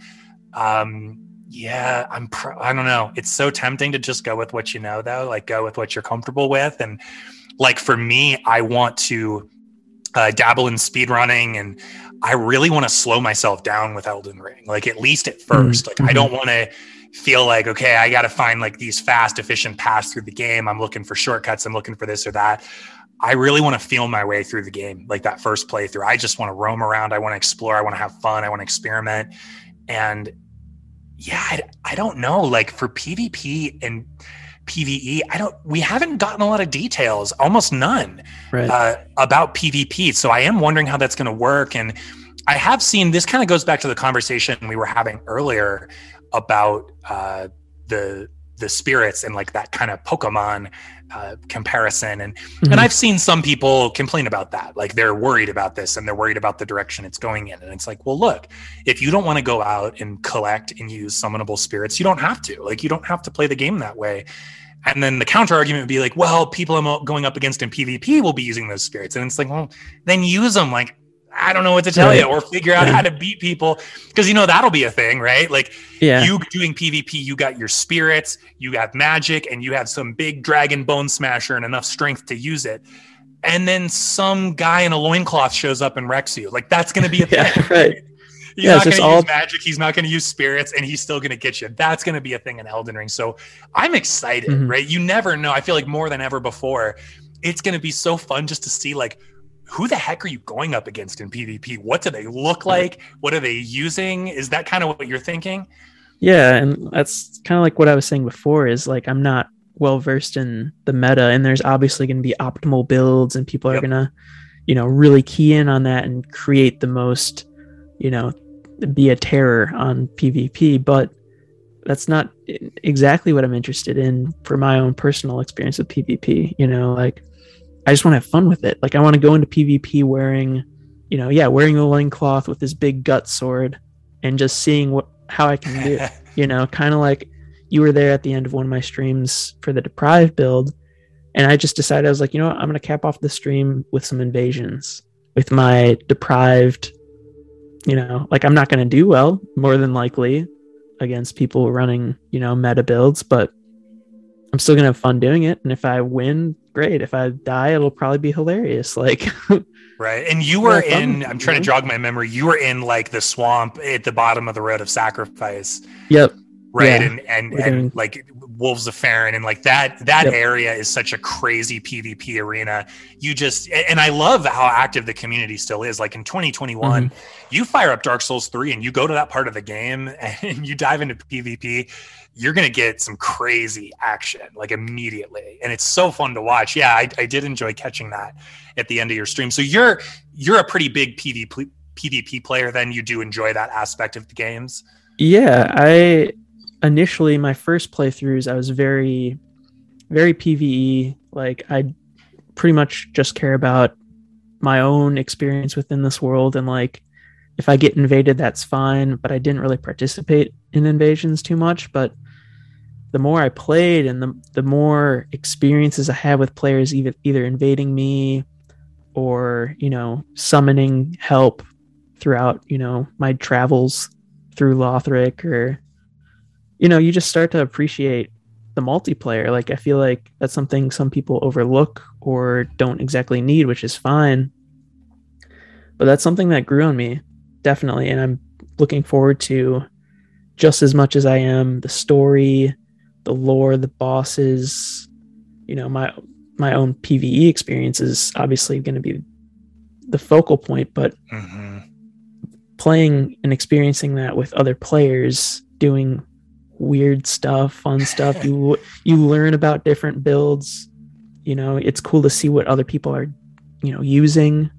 Um yeah, I'm pro- I don't know. It's so tempting to just go with what you know though, like go with what you're comfortable with. And like for me, I want to uh, dabble in speed running and I really want to slow myself down with Elden Ring, like at least at 1st Like I mhm. don't want to feel like okay, I got to find like these fast, efficient paths through the game. I'm looking for shortcuts. I'm looking for this or that. I really want to feel my way through the game, like that first playthrough. I just want to roam around. I want to explore. I want to have fun. I want to experiment. And yeah, I, I don't know. Like for PvP and PvE, I don't. We haven't gotten a lot of details, almost none right. uh, about PvP. So I am wondering how that's going to work. And I have seen this kind of goes back to the conversation we were having earlier about uh, the the spirits and like that kind of Pokemon uh, comparison. And Mhm. and I've seen some people complain about that, like they're worried about this and they're worried about the direction it's going in. And it's like, well, look, if you don't want to go out and collect and use summonable spirits, you don't have to. Like you don't have to play the game that way. And then the counter argument would be like, well, people I'm going up against in PvP will be using those spirits. And it's like, well, then use them. Like, I don't know what to tell Right. you, or figure out how to beat people. Because, you know, that'll be a thing, right? Like, yeah. you doing PvP, you got your spirits, you got magic, and you have some big dragon bone smasher and enough strength to use it. And then some guy in a loincloth shows up and wrecks you. Like, that's going to be a Yeah, thing. right. He's Yeah, not going to all- use magic. He's not going to use spirits, and he's still going to get you. That's going to be a thing in Elden Ring. So I'm excited, Mhm. right? You never know. I feel like more than ever before, it's going to be so fun just to see like who the heck are you going up against in PvP? What do they look like? What are they using? Is that kind of what you're thinking? Yeah, and that's kind of like what I was saying before is like I'm not well versed in the meta and there's obviously going to be optimal builds and people Yep. are going to you know really key in on that and create the most you know be a terror on PvP, but that's not exactly what I'm interested in for my own personal experience with PvP, you know, like I just want to have fun with it. Like I want to go into PvP wearing you know, yeah, wearing the loincloth with this big gut sword and just seeing what how I can do you know, kind of like you were there at the end of one of my streams for the deprived build. And I just decided I was like, you know what, I'm gonna cap off the stream with some invasions with my deprived, you know, like I'm not gonna do well, more than likely, against people running, you know, meta builds, but I'm still gonna have fun doing it. And if I win, great. If I die, it'll probably be hilarious. Like Right. And you were in, I'm trying to jog my memory. You were in like the swamp at the bottom of the road of sacrifice. Yep. Right. Yeah. And and and like Wolves of Farron and like that that Yep. area is such a crazy PvP arena. You just and I love how active the community still is. Like in 2021, Mm-hmm. you fire up Dark Souls 3 and you go to that part of the game and you dive into PvP, you're gonna get some crazy action like immediately. And it's so fun to watch. Yeah, I, I did enjoy catching that at the end of your stream. So you're you're a pretty big PvP PvP player, then you do enjoy that aspect of the games. Yeah, I initially my first playthroughs I was very very PvE like I pretty much just care about my own experience within this world. And like if I get invaded that's fine, but I didn't really participate in invasions too much, but the more I played and the the more experiences I had with players either either invading me or, you know, summoning help throughout, you know, my travels through Lothric or you know, you just start to appreciate the multiplayer. Like I feel like that's something some people overlook or don't exactly need, which is fine. But that's something that grew on me, definitely, and I'm looking forward to just as much as I am the story, the lore, the bosses, you know, my my own PvE experience is obviously going to be the focal point, but Mm-hmm. playing and experiencing that with other players doing weird stuff, fun stuff. you you learn about different builds. You know, it's cool to see what other people are, you know, using.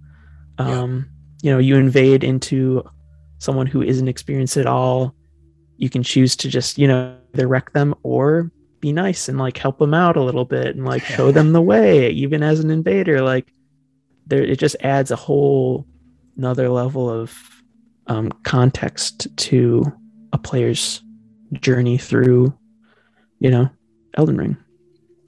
Um, yeah. you know, you invade into someone who isn't experienced at all. You can choose to just, you know, either wreck them or be nice and like help them out a little bit and like show them the way, even as an invader. Like there it just adds a whole another level of um, context to a player's journey through, you know, Elden Ring.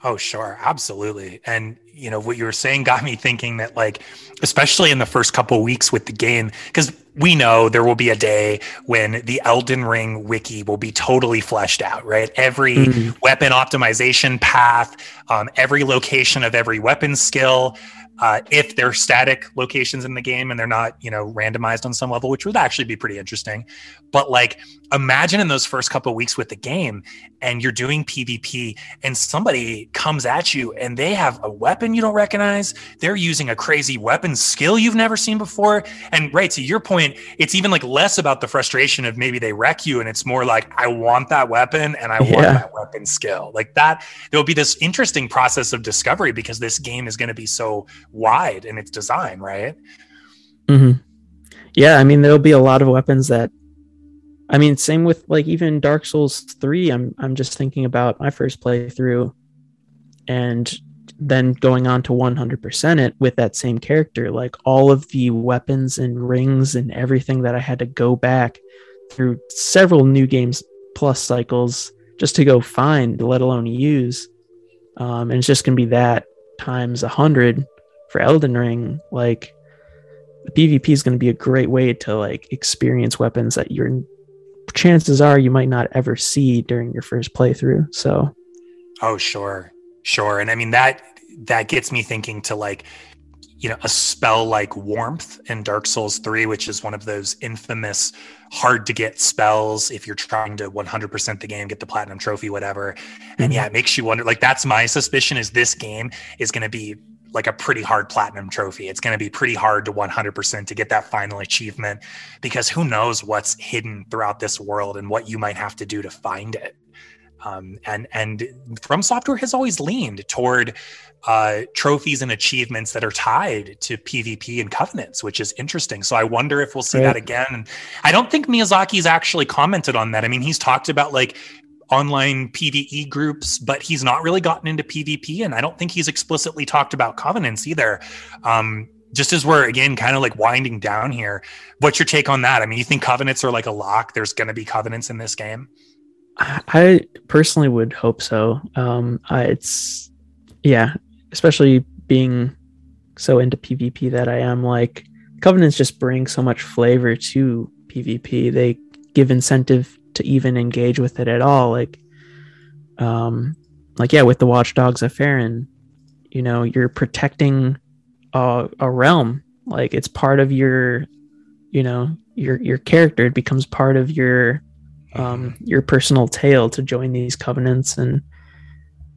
Oh, sure. Absolutely. And, you know, what you were saying got me thinking that, like, especially in the first couple weeks with the game, because we know there will be a day when the Elden Ring wiki will be totally fleshed out, right? Every mm-hmm. weapon optimization path, um, every location of every weapon skill, uh, if they're static locations in the game and they're not, you know, randomized on some level, which would actually be pretty interesting. But like, imagine in those first couple weeks with the game, and you're doing PvP, and somebody comes at you and they have a weapon you don't recognize. They're using a crazy weapon skill you've never seen before. And right to your point, it's even like less about the frustration of maybe they wreck you, and it's more like I want that weapon and I yeah. want that weapon skill. Like that, there'll be this interesting process of discovery because this game is going to be so wide in its design, right? Mm-hmm. Yeah, I mean, there'll be a lot of weapons that. I mean, same with like even Dark Souls three. I'm I'm just thinking about my first playthrough, and then going on to 100% it with that same character. Like all of the weapons and rings and everything that I had to go back through several new games plus cycles just to go find, let alone use. Um, and it's just gonna be that times a hundred for Elden Ring, like the PvP is going to be a great way to like experience weapons that you're chances are you might not ever see during your first playthrough. So, oh sure, sure, and I mean that that gets me thinking to like you know a spell like warmth in dark souls 3 which is one of those infamous hard to get spells if you're trying to 100% the game get the platinum trophy whatever and mm-hmm. yeah it makes you wonder like that's my suspicion is this game is going to be like a pretty hard platinum trophy. It's going to be pretty hard to 100% to get that final achievement because who knows what's hidden throughout this world and what you might have to do to find it. Um, and and From Software has always leaned toward uh, trophies and achievements that are tied to PvP and covenants, which is interesting. So I wonder if we'll see right. that again. I don't think Miyazaki's actually commented on that. I mean, he's talked about like online PVE groups, but he's not really gotten into PvP. And I don't think he's explicitly talked about covenants either. Um, just as we're again kind of like winding down here, what's your take on that? I mean, you think covenants are like a lock? There's going to be covenants in this game? I personally would hope so. Um, it's, yeah, especially being so into PvP that I am like, covenants just bring so much flavor to PvP. They give incentive to even engage with it at all. Like, um, like yeah, with the Watchdogs of Farron, you know, you're protecting a, a realm. Like it's part of your, you know, your your character. It becomes part of your, um, mm-hmm. your personal tale to join these covenants, and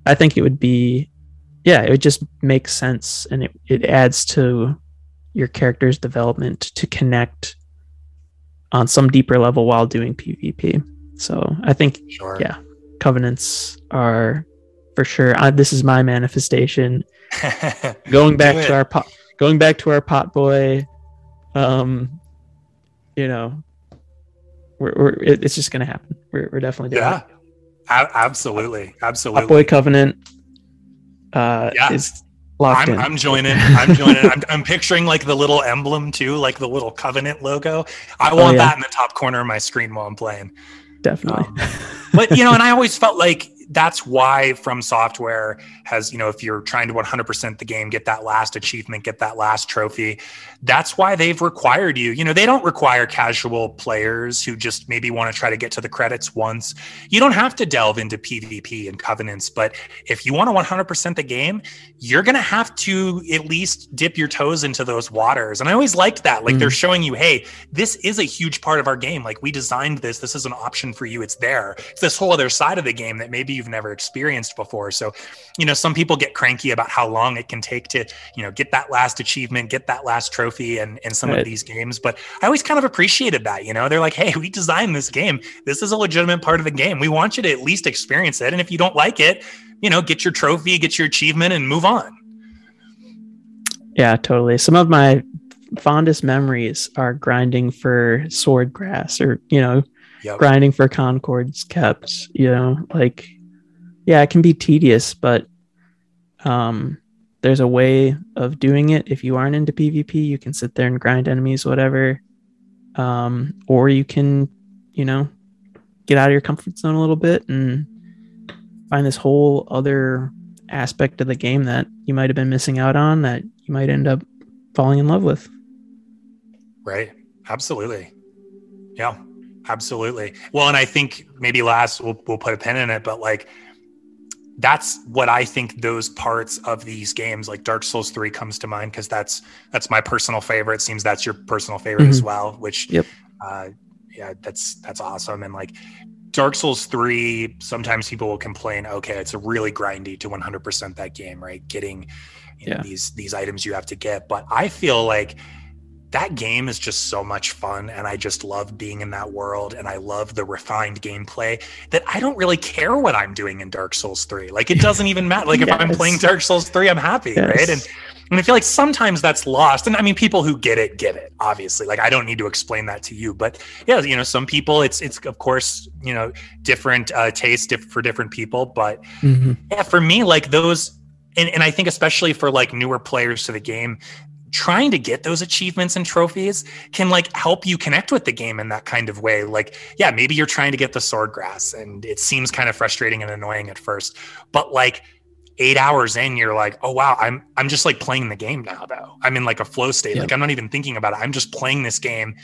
I think it would be, yeah, it would just make sense, and it it adds to your character's development to connect on some deeper level while doing PvP. So I think, sure. yeah, covenants are for sure. I, this is my manifestation. going back to our pot, going back to our pot boy, um, you know, we're, we're it, it's just gonna happen. We're, we're definitely doing yeah, absolutely, absolutely. Pot boy covenant, uh, yeah. is Locked I'm, in. I'm joining. I'm joining. I'm, I'm, picturing like the little emblem too, like the little Covenant logo. I oh, want yeah. that in the top corner of my screen while I'm playing. Definitely. Um, but you know, and I always felt like that's why from software has you know if you're trying to 100% the game get that last achievement get that last trophy that's why they've required you. You know they don't require casual players who just maybe want to try to get to the credits once. You don't have to delve into pvp and covenants but if you want to 100% the game you're going to have to at least dip your toes into those waters. And i always liked that like mm. they're showing you hey this is a huge part of our game. Like we designed this. This is an option for you. It's there. It's this whole other side of the game that maybe you've never experienced before. So, you know, some people get cranky about how long it can take to, you know, get that last achievement, get that last trophy trophy and in some Right. of these games, but I always kind of appreciated that. You know, they're like, hey, we designed this game. This is a legitimate part of the game. We want you to at least experience it. And if you don't like it, you know, get your trophy, get your achievement, and move on. Yeah, totally. Some of my fondest memories are grinding for sword grass or, you know, Yep. grinding for concords kept, you know, like yeah, it can be tedious, but um there's a way of doing it. If you aren't into PvP, you can sit there and grind enemies, whatever. Um, or you can, you know, get out of your comfort zone a little bit and find this whole other aspect of the game that you might have been missing out on that you might end up falling in love with. Right. Absolutely. Yeah. Absolutely. Well, and I think maybe last we'll we'll put a pin in it, but like that's what I think those parts of these games, like Dark Souls 3 comes to mind because that's that's my personal favorite. Seems that's your personal favorite as well, which Yep. uh yeah, that's that's awesome. And like Dark Souls 3, sometimes people will complain, okay, it's a really grindy to 100% that game, right? Getting you know, Yeah. these these items you have to get. But I feel like that game is just so much fun and I just love being in that world and I love the refined gameplay that I don't really care what I'm doing in Dark Souls 3. Like it doesn't even matter. Like if I'm playing Dark Souls 3, I'm happy, Yes. right? And and I feel like sometimes that's lost. And I mean people who get it get it, obviously. Like I don't need to explain that to you, but yeah, you know, some people it's it's of course, you know, different uh tastes diff- for different people, but Mhm. yeah, for me, like those, and, and I think especially for like newer players to the game, trying to get those achievements and trophies can like help you connect with the game in that kind of way. Like, yeah, maybe you're trying to get the sword grass and it seems kind of frustrating and annoying at first, but like eight hours in, you're like, oh wow, I'm I'm just like playing the game now though. I'm in like a flow state. Yep. Like I'm not even thinking about it. I'm just playing this game.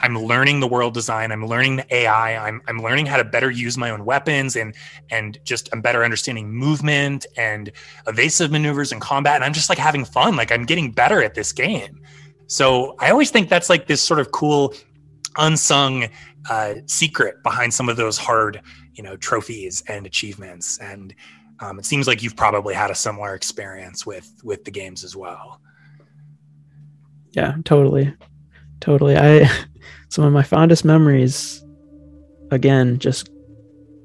I'm learning the world design. I'm learning the AI. I'm I'm learning how to better use my own weapons and and just I'm better understanding movement and evasive maneuvers and combat. And I'm just like having fun. Like I'm getting better at this game. So I always think that's like this sort of cool unsung uh, secret behind some of those hard, you know, trophies and achievements. And um, it seems like you've probably had a similar experience with with the games as well. Yeah, totally. Totally. I some of my fondest memories again, just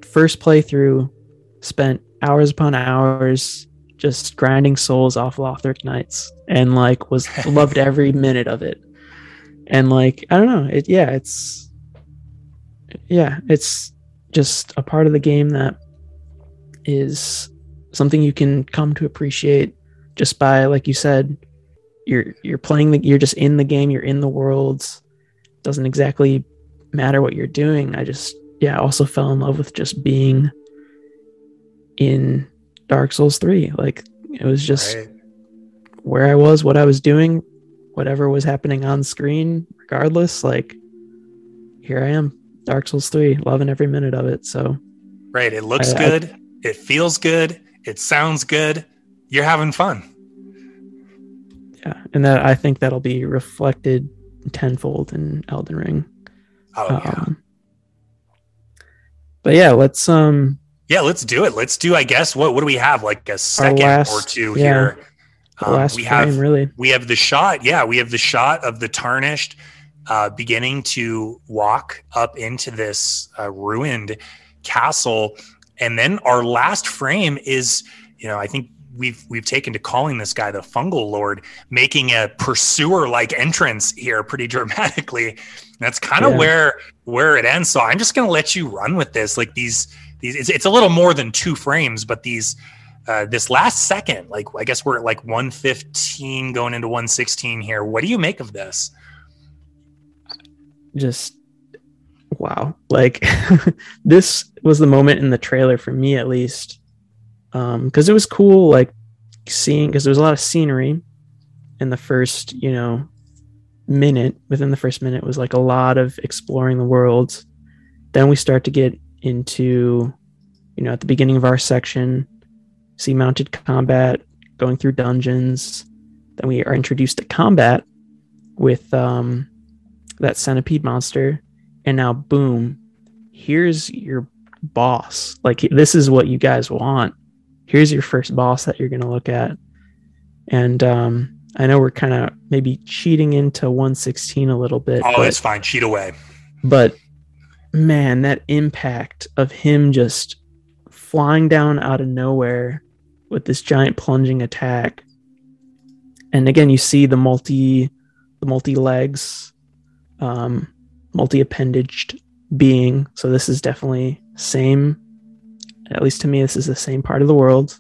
first playthrough spent hours upon hours just grinding souls off Lothric Knights and like was loved every minute of it. And like I don't know, it yeah, it's yeah, it's just a part of the game that is something you can come to appreciate just by like you said you're you're playing the you're just in the game you're in the worlds doesn't exactly matter what you're doing i just yeah I also fell in love with just being in dark souls 3 like it was just Right? where i was what i was doing whatever was happening on screen regardless like here i am dark souls 3 loving every minute of it so Right. It looks I- I- good. it feels good. It sounds good. You're having fun. yeah and that i think that'll be reflected tenfold in elden ring Oh yeah. Um, but yeah let's um Yeah, let's do it. Let's do, I guess, what what do we have? Like a second last- or two yeah, here. Um, last we frame have really we have the shot. Yeah, we have the shot of the tarnished uh, beginning to walk up into this uh, ruined castle, and then our last frame is, you know, I think we've we've taken to calling this guy the fungal lord, making a pursuer like entrance here pretty dramatically. That's kind of Yeah. where where it ends. So I'm just gonna let you run with this. Like these these, it's, it's a little more than two frames, but these uh, this last second, like I guess we're at like 115 going into 116 here. What do you make of this? just wow like this was the moment in the trailer for me at least um because it was cool like seeing because there was a lot of scenery in the first you know minute. Within the first minute was like a lot of exploring the world. Then we start to get into you know at the beginning of our section see mounted combat going through dungeons. Then we are introduced to combat with um that centipede monster. And now boom here's your boss. Like this is what you guys want here's your first boss that you're going to look at and um I know we're kind of maybe cheating into 116 a little bit. Oh, but, it's fine. Cheat away. but man, that impact of him just flying down out of nowhere with this giant plunging attack. And again, you see the multi the multi legs, um, multi appendaged being. So this is definitely same. At least to me, this is the same part of the world.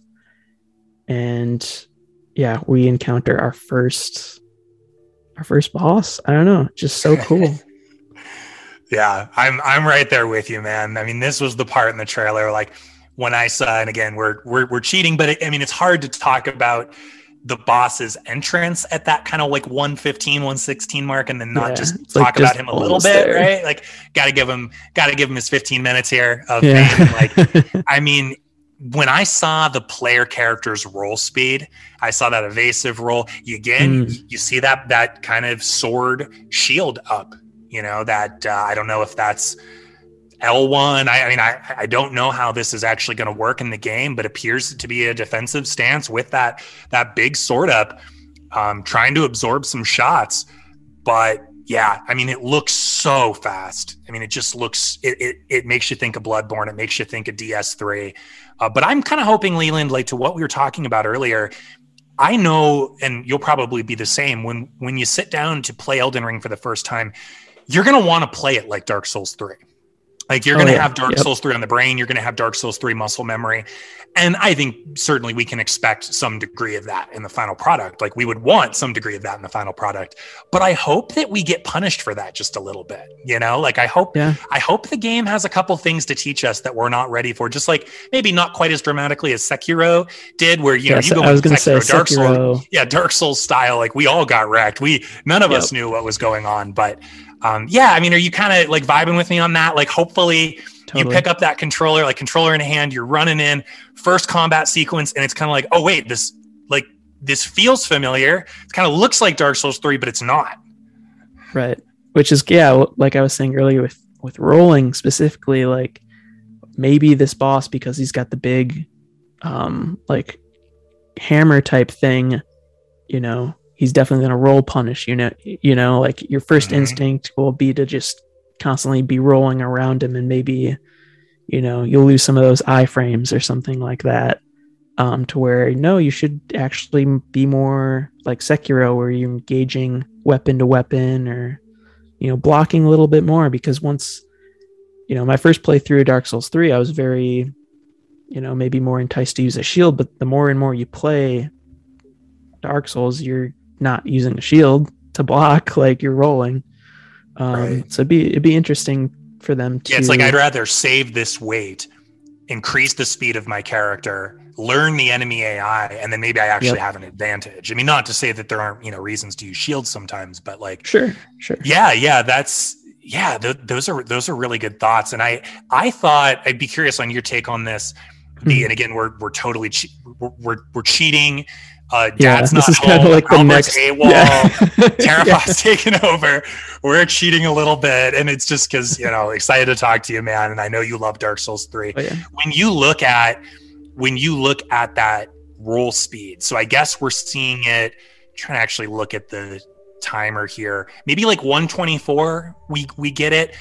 And yeah, we encounter our first our first boss. I don't know, just so cool. Yeah, I'm I'm right there with you, man. I mean, this was the part in the trailer like when I saw, and again, we're we're, we're cheating, but it, I mean, it's hard to talk about the boss's entrance at that kind of like 115 116 mark and then not Yeah, just talk like about just him a little bit there. right like gotta give him gotta give him his 15 minutes here of yeah. fame. like I mean, when I saw the player character's roll speed, I saw that evasive roll. You, again, Mm. you, you see that that kind of sword shield up. You know that uh, I don't know if that's L1. I, I mean, I, I don't know how this is actually going to work in the game, but appears to be a defensive stance with that that big sword up, um, trying to absorb some shots. But yeah, I mean, it looks so fast. I mean, it just looks it it, it makes you think of Bloodborne. It makes you think of DS3. Uh, but I'm kind of hoping Leland, like to what we were talking about earlier. I know, and you'll probably be the same when when you sit down to play Elden Ring for the first time, you're gonna want to play it like Dark Souls 3. Like you're Oh, gonna yeah. have Dark Yep. Souls 3 on the brain, you're gonna have Dark Souls 3 muscle memory. And I think certainly we can expect some degree of that in the final product. Like we would want some degree of that in the final product. But I hope that we get punished for that just a little bit. You know, like I hope Yeah. I hope the game has a couple things to teach us that we're not ready for. Just like maybe not quite as dramatically as Sekiro did, where you know Yes, you go I was going to say Sekiro, Dark Souls, yeah, Dark Souls style. Like we all got wrecked. We none of us knew what was going on. But um, yeah, I mean, are you kind of like vibing with me on that? Like, hopefully Totally. you pick up that controller, like controller in hand, you're running in first combat sequence, and it's kind of like, oh wait, this like this feels familiar. It kind of looks like Dark Souls three, but it's not. right which is yeah like i was saying earlier with with rolling specifically like maybe this boss because he's got the big um like hammer type thing you know he's definitely going to roll punish you know you know like your 1st Mhm. instinct will be to just constantly be rolling around him and maybe you know you'll lose some of those iframes or something like that um to where no you should actually be more like sekiro where you're engaging weapon to weapon or you know blocking a little bit more because once you know my first playthrough of dark souls 3 i was very you know maybe more enticed to use a shield but the more and more you play dark souls you're not using a shield to block like you're rolling um Right. so it'd be it'd be interesting for them to Yeah, it's like I'd rather save this weight, increase the speed of my character, learn the enemy AI, and then maybe I actually Yep. have an advantage. I mean, not to say that there aren't you know reasons to use shields sometimes, but like sure sure yeah, yeah, that's yeah. Th- those are those are really good thoughts, and I I thought I'd be curious on your take on this. The, Mhm. and again, we're we're totally che- we're, we're we're cheating. Uh, yeah Dad's this not is kind of home. like the Albert's next AWOL. yeah. Terrify's taking over. We're cheating a little bit, and it's just because you know excited to talk to you, man. And I know you love Dark Souls three. Oh, yeah. When you look at when you look at that roll speed, so I guess we're seeing it. trying to actually look at the timer here. Maybe like 124. We we get it.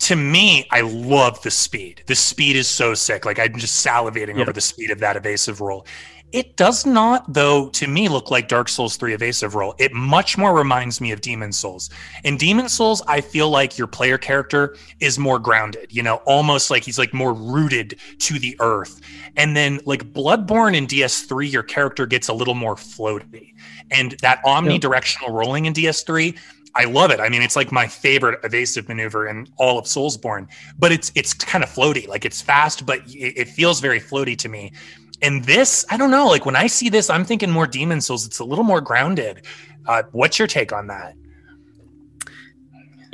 To me, I love the speed. The speed is so sick. Like I'm just salivating Yep. over the speed of that evasive roll. It does not, though, to me, look like Dark Souls 3 evasive roll. It much more reminds me of Demon Souls. In Demon Souls, I feel like your player character is more grounded, you know, almost like he's like more rooted to the earth. And then like Bloodborne in DS3, your character gets a little more floaty. And that omnidirectional rolling in DS3, I love it. I mean, it's like my favorite evasive maneuver in all of Soulsborne, but it's it's kind of floaty. Like it's fast, but it, it feels very floaty to me. And this, I don't know. Like when I see this, I'm thinking more Demon Souls. It's a little more grounded. Uh, what's your take on that?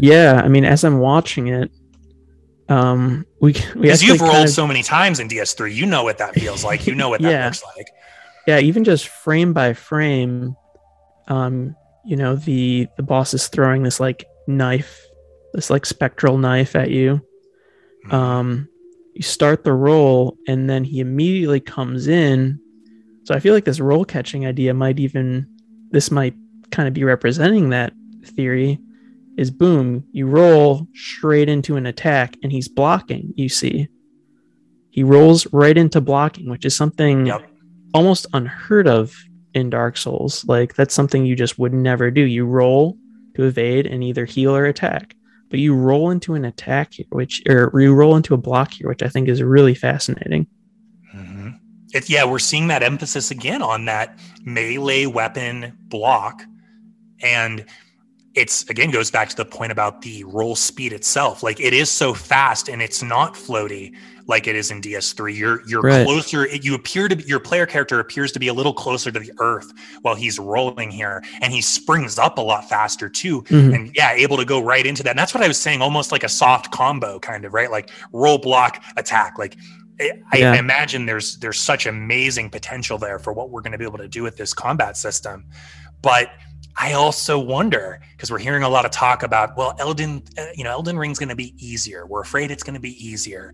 yeah i mean as i'm watching it um we because you've rolled kind of- so many times in DS3, you know what that feels like. You know what that Yeah. looks like. yeah even just frame by frame um you know the the boss is throwing this like knife this like spectral knife at you Mm-hmm. um you start the roll and then he immediately comes in so i feel like this roll catching idea might even this might kind of be representing that theory is boom, you roll straight into an attack and he's blocking, you see. He rolls right into blocking, which is something Yep. almost unheard of in Dark Souls. Like that's something you just would never do. You roll to evade and either heal or attack. But you roll into an attack here, which or you roll into a block here, which I think is really fascinating. Mhm. It, yeah, we're seeing that emphasis again on that melee weapon block. And it's again goes back to the point about the roll speed itself. Like it is so fast and it's not floaty like it is in DS3. You're you're Right. closer. You appear to be, your player character appears to be a little closer to the earth while he's rolling here, and he springs up a lot faster too. Mhm. and yeah, able to go right into that. And that's what I was saying, almost like a soft combo kind of, right? Like roll block attack. Like I, I imagine there's there's such amazing potential there for what we're going to be able to do with this combat system. But I also wonder because we're hearing a lot of talk about, well, Elden, uh, you know, Elden Ring's going to be easier. We're afraid it's going to be easier.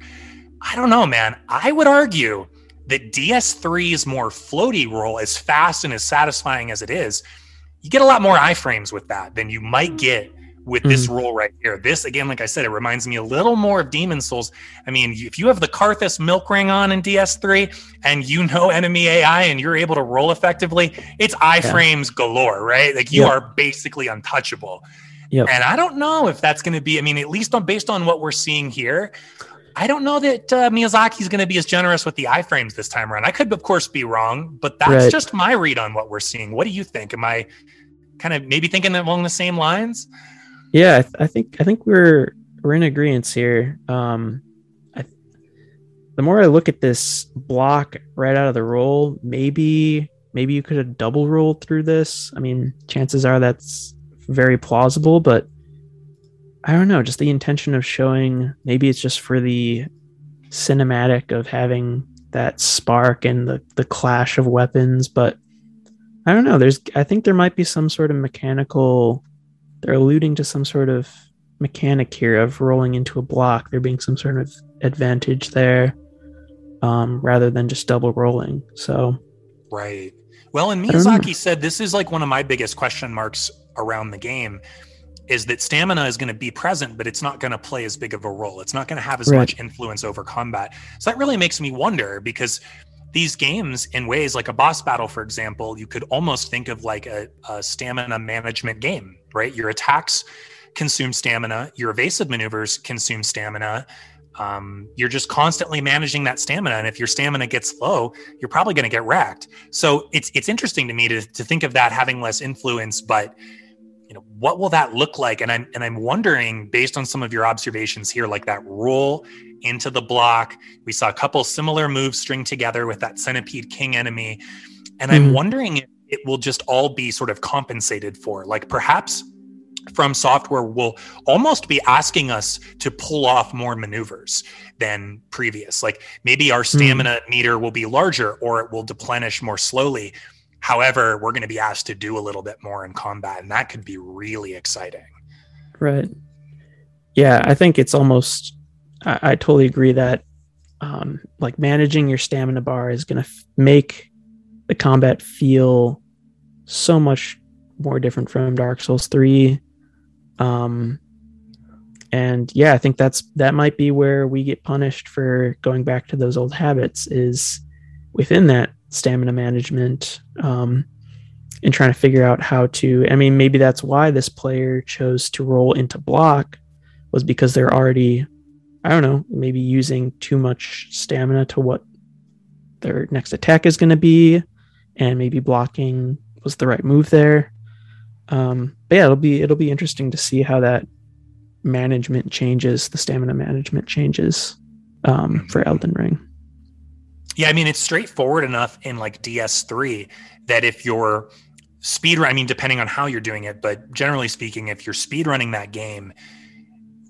I don't know, man. I would argue that DS3's more floaty roll, as fast and as satisfying as it is, you get a lot more iframes with that than you might get with this roll right here. This, again, like I said, it reminds me a little more of Demon Souls. I mean, if you have the Carthus milk ring on in DS3 and you know enemy AI and you're able to roll effectively, it's iframes galore, right? Like you Yep. are basically untouchable. Yep. And I don't know if that's going to be, I mean, at least on based on what we're seeing here, I don't know that uh, Miyazaki's going to be as generous with the iframes this time around. I could, of course, be wrong, but that's Right. just my read on what we're seeing. What do you think? Am I kind of maybe thinking along the same lines? Yeah, I, th- I think I think we're we're in agreement here. Um, I, the more I look at this block right out of the roll, maybe maybe you could have double rolled through this. I mean, chances are that's very plausible, but I don't know. Just the intention of showing maybe it's just for the cinematic of having that spark and the the clash of weapons, but I don't know. There's I think there might be some sort of mechanical they're alluding to some sort of mechanic here of rolling into a block. There being some sort of advantage there, um, rather than just double rolling. So Right. Well, and I don't know. Miyazaki said this is like one of my biggest question marks around the game is that stamina is going to be present, but it's not going to play as big of a role. It's not going to have as Right. much influence over combat. So that really makes me wonder because these games, in ways like a boss battle, for example, you could almost think of like a, a stamina management game, right? Your attacks consume stamina, your evasive maneuvers consume stamina. Um, you're just constantly managing that stamina, and if your stamina gets low, you're probably going to get wrecked. So it's it's interesting to me to to think of that having less influence, but you know what will that look like? And I'm and I'm wondering based on some of your observations here, like that roll into the block. We saw a couple similar moves string together with that centipede king enemy, and I'm Mhm. wondering if it will just all be sort of compensated for, like perhaps. From software will almost be asking us to pull off more maneuvers than previous. Like maybe our stamina meter will be larger or it will deplenish more slowly. However, we're going to be asked to do a little bit more in combat, and that could be really exciting. right, yeah, I think it's almost. I, I totally agree that, um, like managing your stamina bar is gonna f- make the combat feel so much more different from Dark Souls three. Um, and yeah, I think that's that might be where we get punished for going back to those old habits is within that stamina management um, and trying to figure out how to. I mean, maybe that's why this player chose to roll into block was because they're already, I don't know, maybe using too much stamina to what their next attack is going to be, and maybe blocking was the right move there. Um, but yeah, it'll be it'll be interesting to see how that management changes, the stamina management changes um, for Elden Ring. Yeah, I mean it's straightforward enough in like DS3 that if you're speed run, I mean depending on how you're doing it, but generally speaking, if you're speed running that game,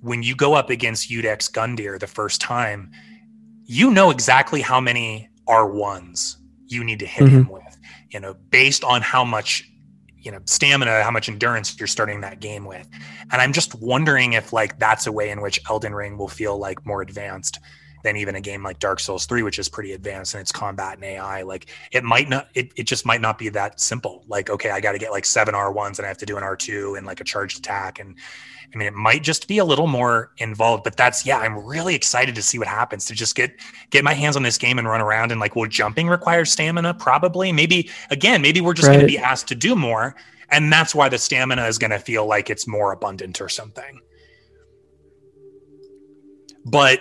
when you go up against Iudex Gundyr the first time, you know exactly how many R1s you need to hit him with, you know, based on how much you know stamina how much endurance you're starting that game with. And i'm just wondering if like that's a way in which elden ring will feel like more advanced than even a game like Dark Souls 3, which is pretty advanced in its combat and AI. Like it might not, it, it just might not be that simple. Like, okay, I got to get like seven R1s and I have to do an R2 and like a charged attack. And I mean, it might just be a little more involved, but that's, yeah, I'm really excited to see what happens to just get, get my hands on this game and run around and like, well, jumping requires stamina? Probably. Maybe, again, maybe we're just Right. going to be asked to do more. And that's why the stamina is going to feel like it's more abundant or something. But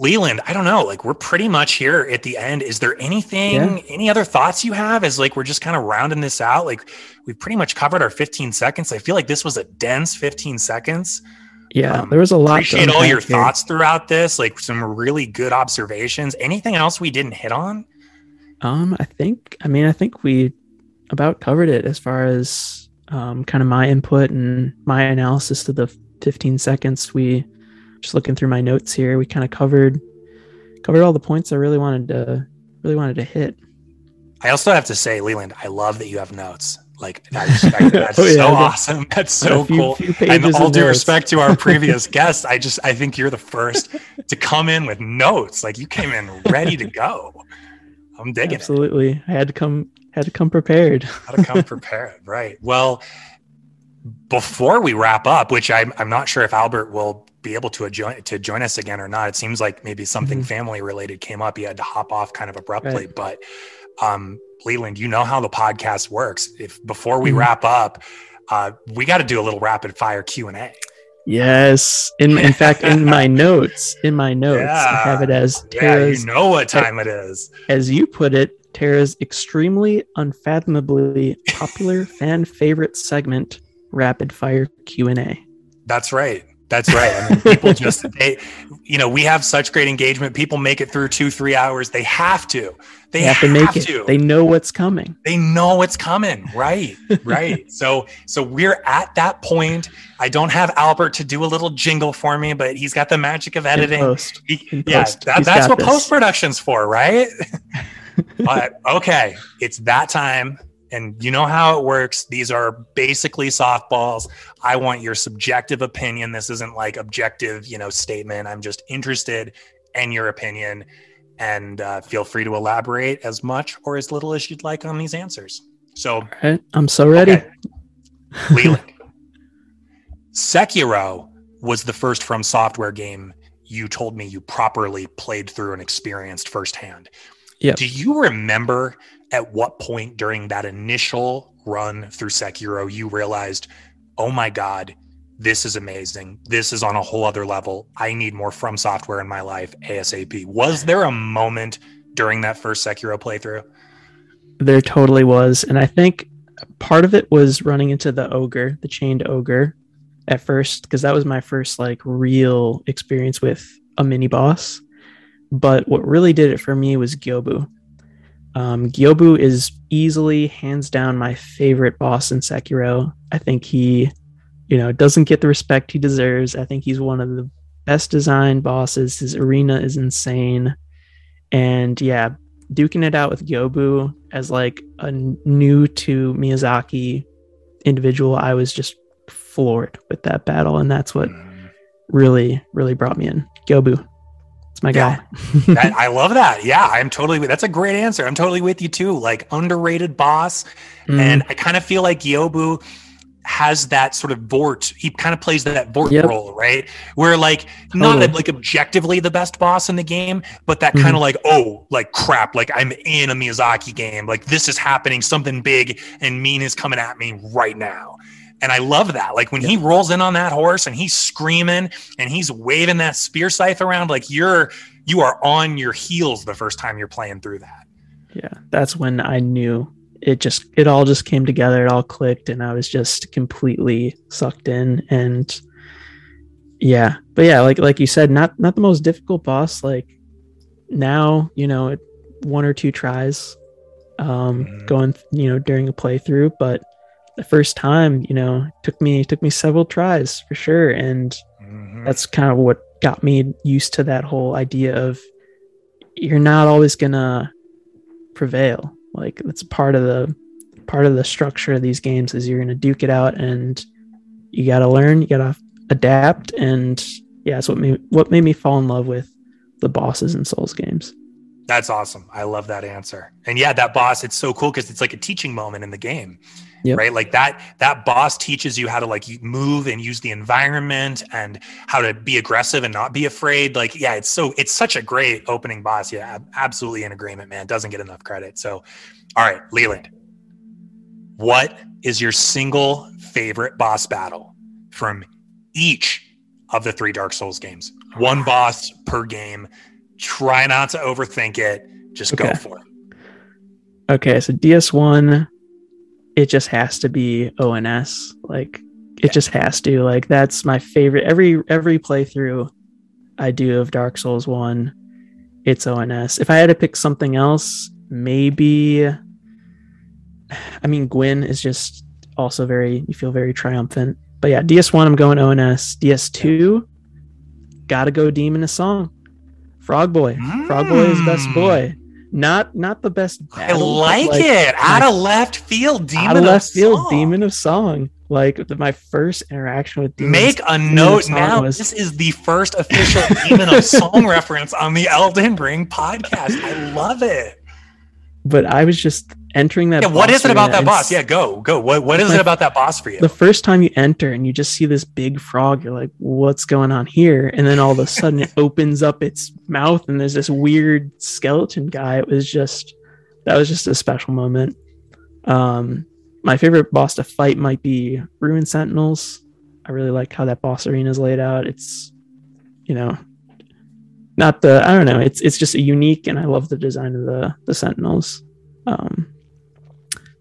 Leland, I don't know. Like we're pretty much here at the end. Is there anything, Yeah. any other thoughts you have? As like we're just kind of rounding this out. Like we've pretty much covered our 15 seconds. I feel like this was a dense 15 seconds. Yeah, Um, there was a lot. Appreciate all your here. thoughts throughout this. Like some really good observations. Anything else we didn't hit on? Um, I think, I mean, I think we about covered it as far as um, kind of my input and my analysis to the 15 seconds. We just looking through my notes here, we kind of covered covered all the points I really wanted to really wanted to hit. I also have to say, Leland, I love that you have notes. Like I respect that. That's Oh, yeah, so awesome. That's so few- cool. few And all due notes. respect to our previous guest, I just I think you're the first to come in with notes. Like you came in ready to go. I'm digging it. Absolutely, I had to come had to come prepared. How to come prepared, right? Well, before we wrap up, which I'm I'm not sure if Albert will be able to join to join us again or not. It seems like maybe something Mhm. family related came up. He had to hop off kind of abruptly, Right. but um, Leland, you know how the podcast works. If before we Mhm. wrap up, uh, we got to do a little rapid fire Q and A. Yes, in in fact, in my notes, in my notes, I have it as Yeah, Tara's you know what time it is. as you put it, Tara's extremely unfathomably popular fan favorite segment, rapid fire Q and A. That's right. That's right. I mean, people just they, you know, we have such great engagement. People make it through two, three hours. They have to. They, They have to make it. to. They know what's coming. they know it's coming right right so so we're at that point i don't have albert to do a little jingle for me but he's got the magic of In editing post. He- in yeah post. that, that's what post-production's for right but okay it's that time and you know how it works these are basically softballs i want your subjective opinion this isn't like objective you know statement i'm just interested in your opinion and uh, feel free to elaborate as much or as little as you'd like on these answers so right, I'm so ready. Okay. Leland. Sekiro was the first from software game you told me you properly played through and experienced firsthand. Yep. Do you remember at what point during that initial run through Sekiro you realized, oh my God, this is amazing. This is on a whole other level. I need more from software in my life ASAP. Was there a moment during that first Sekiro playthrough? There totally was. And I think part of it was running into the ogre, the chained ogre at first, because that was my first like real experience with a mini boss. But what really did it for me was Gyobu. Um, Gyobu is easily, hands down, my favorite boss in Sekiro. I think he, you know, doesn't get the respect he deserves. I think he's one of the best designed bosses. His arena is insane. And yeah, duking it out with Gyobu as like a new to Miyazaki individual, I was just floored with that battle, and that's what Mm. really, really brought me in. Gyobu, it's my Yeah. guy. that, I love that. Yeah, I'm totally. That's a great answer. I'm totally with you too. Like underrated boss, Mm, and I kind of feel like Gyobu has that sort of Vordt. He kind of plays that Vordt Yep. role, right? Where like not Totally. like objectively the best boss in the game, but that Mhm. kind of like oh, like crap, like I'm in a Miyazaki game. Like this is happening, something big and mean is coming at me right now. And I love that. Like when he rolls in on that horse and he's screaming and he's waving that spear scythe around, like you're you are on your heels the first time you're playing through that. yeah, that's when I knew it just it all just came together. It all clicked, and I was just completely sucked in. And yeah, but yeah, like like you said, not not the most difficult boss. Like now, you know, it, one or two tries, um, Mhm. going you know during a playthrough, but the first time, you know, took me took me several tries for sure, and Mhm. that's kind of what got me used to that whole idea of you're not always gonna prevail like that's part of the part of the structure of these games is you're gonna duke it out and you gotta learn you gotta adapt and yeah that's what made what made me fall in love with the bosses in Souls games. That's awesome. I love that answer. And yeah, that boss, it's so cool because it's like a teaching moment in the game. Yep. Right. Like that, that boss teaches you how to like move and use the environment and how to be aggressive and not be afraid. Like, yeah, it's so, it's such a great opening boss. Yeah, absolutely in agreement, man. Doesn't get enough credit. So, all right, Leland, what is your single favorite boss battle from each of the three Dark Souls games? Oh, one boss per game Try not to overthink it. Just okay. go for it. Okay, so DS1, it just has to be ONS. Like it yeah. just has to. Like that's my favorite. Every every playthrough I do of Dark Souls One, it's ONS. If I had to pick something else, maybe. I mean, Gwyn is just also very. You feel very triumphant. But yeah, DS1, I'm going ONS. DS2, gotta go Demon of Song. Frog Boy. Mm. Frog Boy is best boy. Not not the best. Battle, I like, like it. Out of left field, demon out of left of field, song. demon of song. Like my first interaction with demon. Make a demon note now. Was, this is the first official demon of song reference on the Elden Ring podcast. I love it. But I was just entering that. Yeah, what is it about that boss? Yeah, go go. What what is it about that boss for you? The first time you enter and you just see this big frog, you're like, "What's going on here?" And then all of a sudden, it opens up its mouth, and there's this weird skeleton guy. It was just that was just a special moment. Um, my favorite boss to fight might be Ruin Sentinels. I really like how that boss arena is laid out. It's you know not the I don't know. It's it's just a unique, and I love the design of the the Sentinels. Um,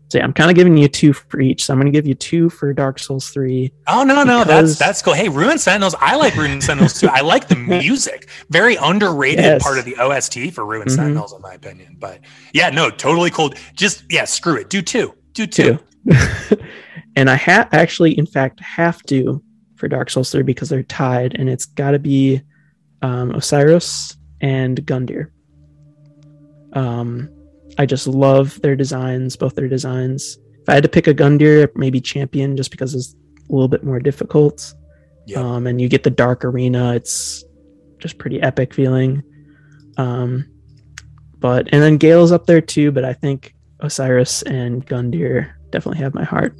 so yeah, I'm kind of giving you two for each. So I'm going to give you two for Dark Souls three. Oh no, no, that's that's cool. Hey, Ruin Sentinels, I like Ruin Sentinels too. I like the music. Very underrated yes. part of the OST for Ruin mm-hmm. Sentinels, in my opinion. But yeah, no, totally cool. Just yeah, screw it. Do two. Do two. two. and I have actually, in fact, have to for Dark Souls three because they're tied, and it's got to be um, Oceiros and Gundyr. Um, I just love their designs, both their designs. If I had to pick a Gundyr, maybe Champion, just because it's a little bit more difficult. Yep. Um, and you get the dark arena. It's just pretty epic feeling. Um, but and then Gael's up there too, but I think Oceiros and Gundyr definitely have my heart.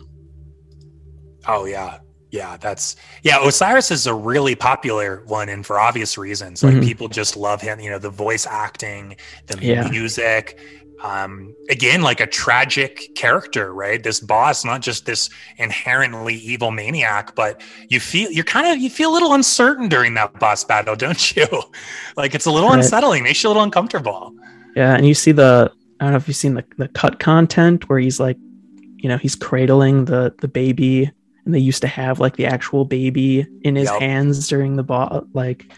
Oh yeah, yeah, that's yeah. Oceiros is a really popular one, and for obvious reasons. Like mm-hmm. people just love him. You know, the voice acting, the yeah. music um, again like a tragic character right this boss not just this inherently evil maniac but you feel you're kind of you feel a little uncertain during that boss battle don't you like it's a little right. unsettling makes you a little uncomfortable yeah and you see the i don't know if you've seen the, the cut content where he's like you know he's cradling the the baby and they used to have like the actual baby in his yep. hands during the boss like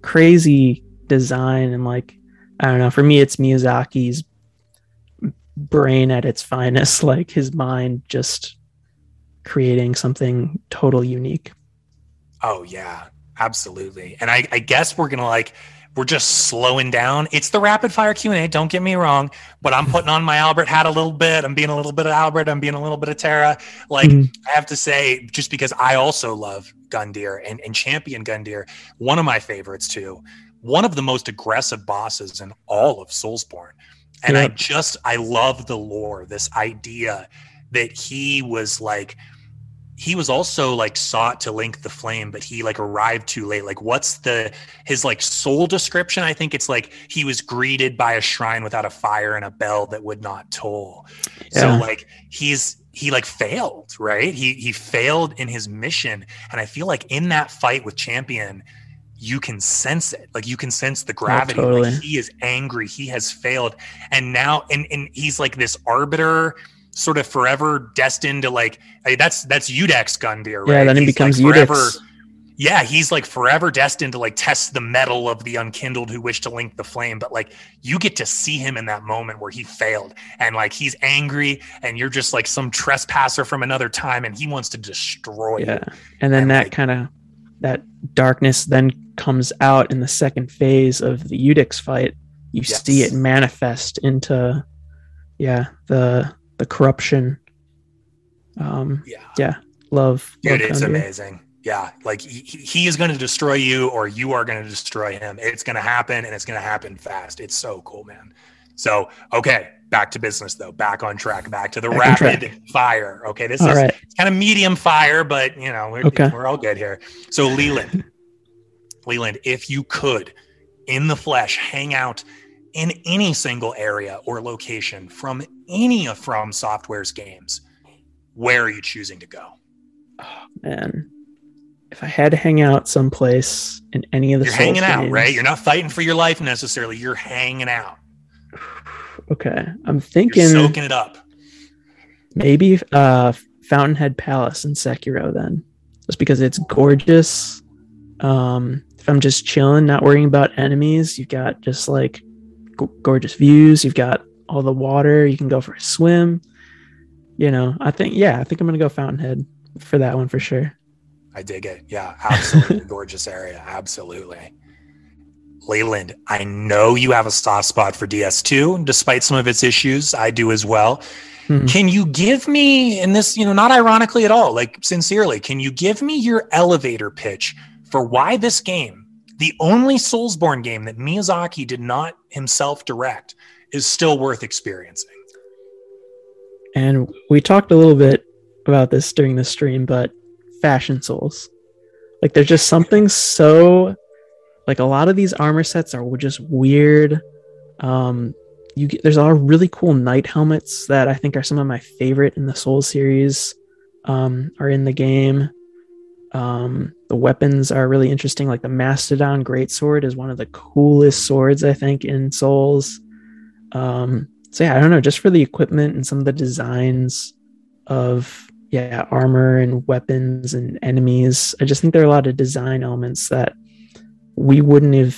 crazy design and like i don't know for me it's miyazaki's brain at its finest, like his mind just creating something total unique. Oh yeah, absolutely. And I, I guess we're gonna like we're just slowing down. It's the rapid fire Q and A. Don't get me wrong, but I'm putting on my Albert hat a little bit. I'm being a little bit of Albert. I'm being a little bit of Terra. Like mm-hmm. I have to say, just because I also love Gundyr and, and champion Gundyr, one of my favorites too. One of the most aggressive bosses in all of Soulsborne. And I just, I love the lore, this idea that he was like, he was also like sought to link the flame, but he like arrived too late. Like, what's the his like soul description? I think it's like he was greeted by a shrine without a fire and a bell that would not toll. Yeah. So like he's he like failed, right? He he failed in his mission, and I feel like in that fight with Champion, you can sense it. Like you can sense the gravity. Oh, totally. like he is angry. He has failed. And now and, and he's like this arbiter sort of forever destined to like that's that's Iudex Gundyr, right? Yeah, then he he's becomes like forever, Yeah, he's like forever destined to like test the metal of the unkindled who wish to link the flame. But like you get to see him in that moment where he failed and like he's angry and you're just like some trespasser from another time and he wants to destroy yeah. you. And then and that like, kind of that darkness then comes out in the second phase of the Iudex fight. You yes. see it manifest into, yeah, the the corruption. Um, yeah, yeah, love, dude, love it's amazing. Yeah, like he, he is going to destroy you, or you are going to destroy him. It's going to happen, and it's going to happen fast. It's so cool, man. So, okay, back to business though. Back on track. Back to the Back rapid fire. Okay, this All is right. kind of medium fire, but you know we're Okay. we're all good here. So, Leland, Leland, if you could, in the flesh, hang out in any single area or location from any of From Software's games, where are you choosing to go? Man, if I had to hang out someplace in any of the You're hanging out, games- right? You're not fighting for your life necessarily. You're hanging out. okay. I'm You're thinking soaking it up. maybe uh Fountainhead Palace in Sekiro then. Just because it's gorgeous. Um I'm just chilling, not worrying about enemies, you've got just like g- gorgeous views, you've got all the water, you can go for a swim. You know, I think yeah, I think I'm going to go Fountainhead for that one for sure. I dig it. Yeah, absolutely gorgeous area. Absolutely. Leland, I know you have a soft spot for DS2, despite some of its issues. I do as well. Hmm. Can you give me, and this, you know, not ironically at all, like sincerely, can you give me your elevator pitch for why this game, the only Soulsborne game that Miyazaki did not himself direct, is still worth experiencing? And we talked a little bit about this during the stream, but fashion souls. Like there's just something so like a lot of these armor sets are just weird. Um you get there's a lot of really cool knight helmets that I think are some of my favorite in the Soul series um are in the game. Um the weapons are really interesting like the Mastodon greatsword is one of the coolest swords I think in Souls. Um so yeah, I don't know, just for the equipment and some of the designs of yeah, armor and weapons and enemies. I just think there are a lot of design elements that we wouldn't have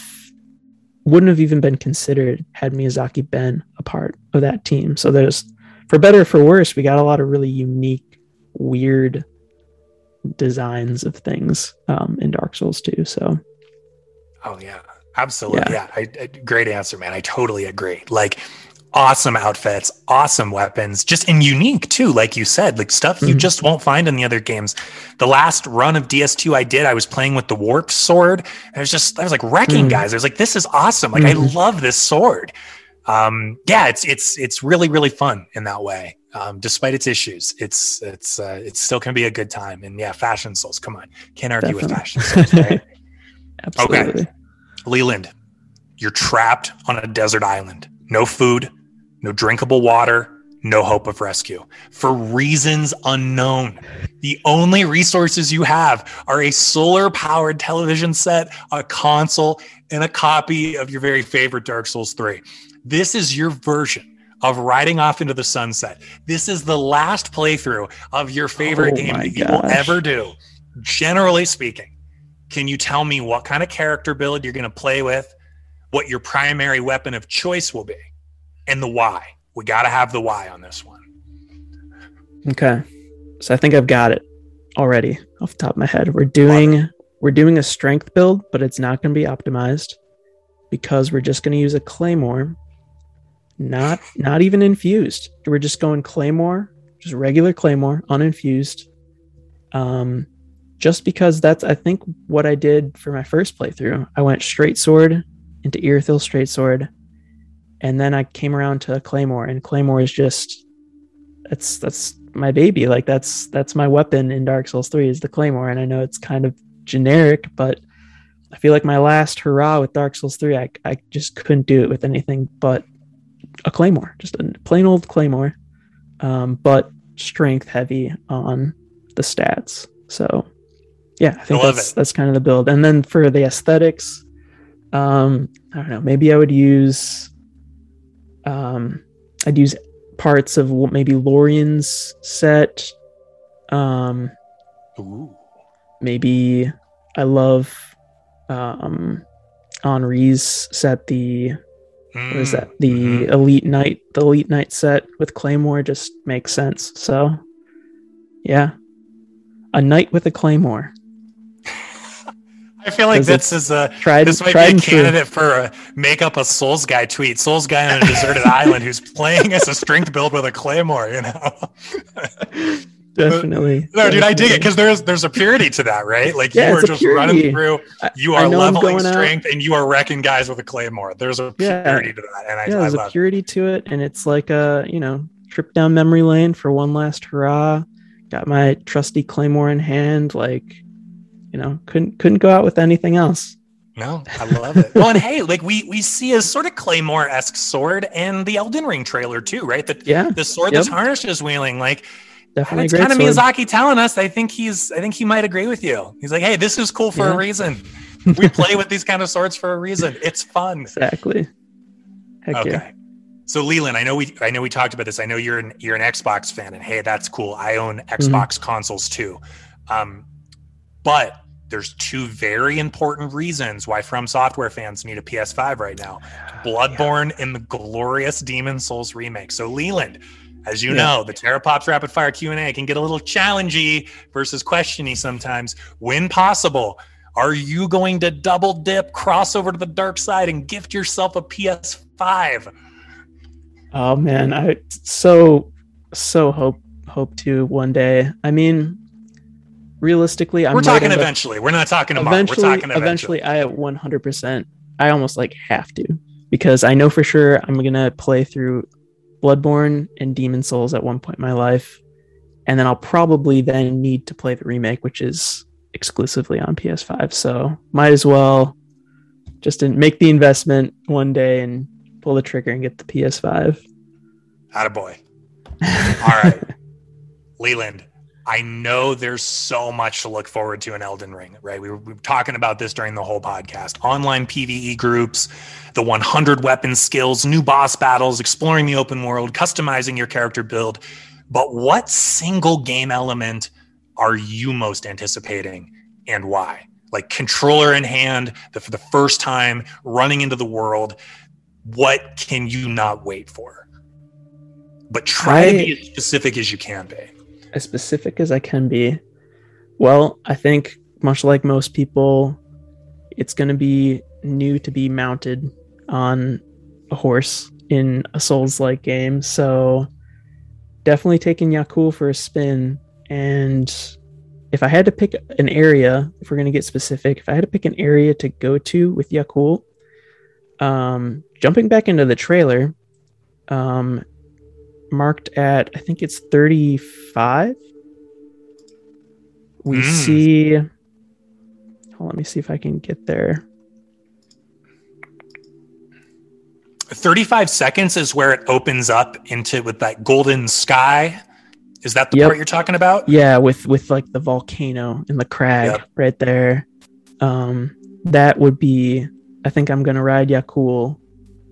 wouldn't have even been considered had Miyazaki been a part of that team. So there's for better or for worse, we got a lot of really unique, weird designs of things um, in Dark Souls too. So Oh yeah, absolutely. Yeah, I, I- great answer, man. I totally agree. Like awesome outfits, awesome weapons, just and unique too. Like you said, like stuff you Mhm. just won't find in the other games. The last run of DS2 I did, I was playing with the warp sword. And I was just, I was like wrecking Mhm. guys. I was like, this is awesome. Like I Mhm. love this sword. Um, yeah, it's it's it's really really fun in that way. Um, despite its issues, it's it's uh, it's still can be a good time. And yeah, fashion souls. Come on, can't argue with fashion souls, right? absolutely. Leland, you're trapped on a desert island. No food, no drinkable water, no hope of rescue. For reasons unknown, the only resources you have are a solar powered television set, a console, and a copy of your very favorite Dark Souls 3. This is your version of riding off into the sunset. This is the last playthrough of your favorite Oh game that you will ever do. Generally speaking, can you tell me what kind of character build you're going to play with, what your primary weapon of choice will be, and the why? We got to have the why on this one. Okay. So I think I've got it already off the top of my head. We're doing we're doing a strength build, but it's not going to be optimized because we're just going to use a claymore. Not not even infused. We're just going claymore, just regular claymore, uninfused. Um just because that's I think what I did for my first playthrough. I went straight sword into Irithyll straight sword and then I came around to claymore and claymore is just that's that's my baby like that's that's my weapon in dark souls 3 is the claymore and i know it's kind of generic but i feel like my last hurrah with dark souls 3 i, I just couldn't do it with anything but a claymore just a plain old claymore um, but strength heavy on the stats so yeah i think I that's it. that's kind of the build and then for the aesthetics um i don't know maybe i would use um i'd use parts of what maybe Lorian's set. Um, Ooh. maybe I love um, Henri's set. The what is that? The Mhm. Elite Knight, the Elite Knight set with Claymore just makes sense. So, yeah, a knight with a Claymore. I feel like this is a Tried, this might be a candidate for a make up a Souls guy tweet. Souls guy on a deserted island who's playing as a strength build with a claymore. You know. definitely. No, dude, I dig it because there's there's a purity to that, right? Like Yeah, you are just running through, you are leveling going out- strength, and you are wrecking guys with a claymore. There's a Yeah. purity to that, and I, yeah, I there's a love. it. purity to it, and it's like a you know trip down memory lane for one last hurrah. Got my trusty claymore in hand, like you know, couldn't couldn't go out with anything else. No, I love it. well, and hey, like we we see a sort of claymore esque sword in the Elden Ring trailer too, right? The Yeah, the sword Yep. that Tarnish is wielding, like definitely a it's great kind of. Miyazaki telling us. I think he's I think he might agree with you. He's like, hey, this is cool for Yeah. a reason. We play with these kind of swords for a reason. It's fun. Exactly. Heck Okay. yeah. So Leland, I know we I know we talked about this. I know you're an you're an Xbox fan, and hey, that's cool. I own Xbox consoles too. Um, but there's two very important reasons why From Software fans need a PS5 right now: Bloodborne and the glorious Demon Souls remake. So Leland, as you Yeah. know, the Terra Pops Rapid Fire Q and A can get a little challengey versus questiony sometimes. When possible, are you going to double dip, cross over to the dark side, and gift yourself a PS5? Oh man, I so so hope hope to one day. I mean, realistically, I'm We're talking eventually. We're not talking tomorrow. eventually. We're talking eventually. eventually, I 100. percent I almost like have to because I know for sure I'm gonna play through Bloodborne and Demon Souls at one point in my life, and then I'll probably then need to play the remake, which is exclusively on PS5. So might as well just make the investment one day and pull the trigger and get the PS5. Attaboy. All right. Leland, I know there's so much to look forward to in Elden Ring, right? We were, we were talking about this during the whole podcast. Online PvE groups, the 100 weapon skills, new boss battles, exploring the open world, customizing your character build. But what single game element are you most anticipating and why? Like controller in hand, the, for the first time, running into the world. What can you not wait for? But try to be as specific as you can be. As specific as I can be. Well, I think much like most people, it's going to be new to be mounted on a horse in a Souls-like game. So definitely taking Yakul for a spin. And if I had to pick an area, if we're going to get specific, if I had to pick an area to go to with Yakul, um, jumping back into the trailer, um, marked at I think it's 35. We Mm. see hold on, let me see if I can get there. 35 seconds is where it opens up into with that golden sky. Is that the Yep. part you're talking about? Yeah, with with like the volcano and the crag Yep. right there. Um that would be I think I'm gonna ride Yakul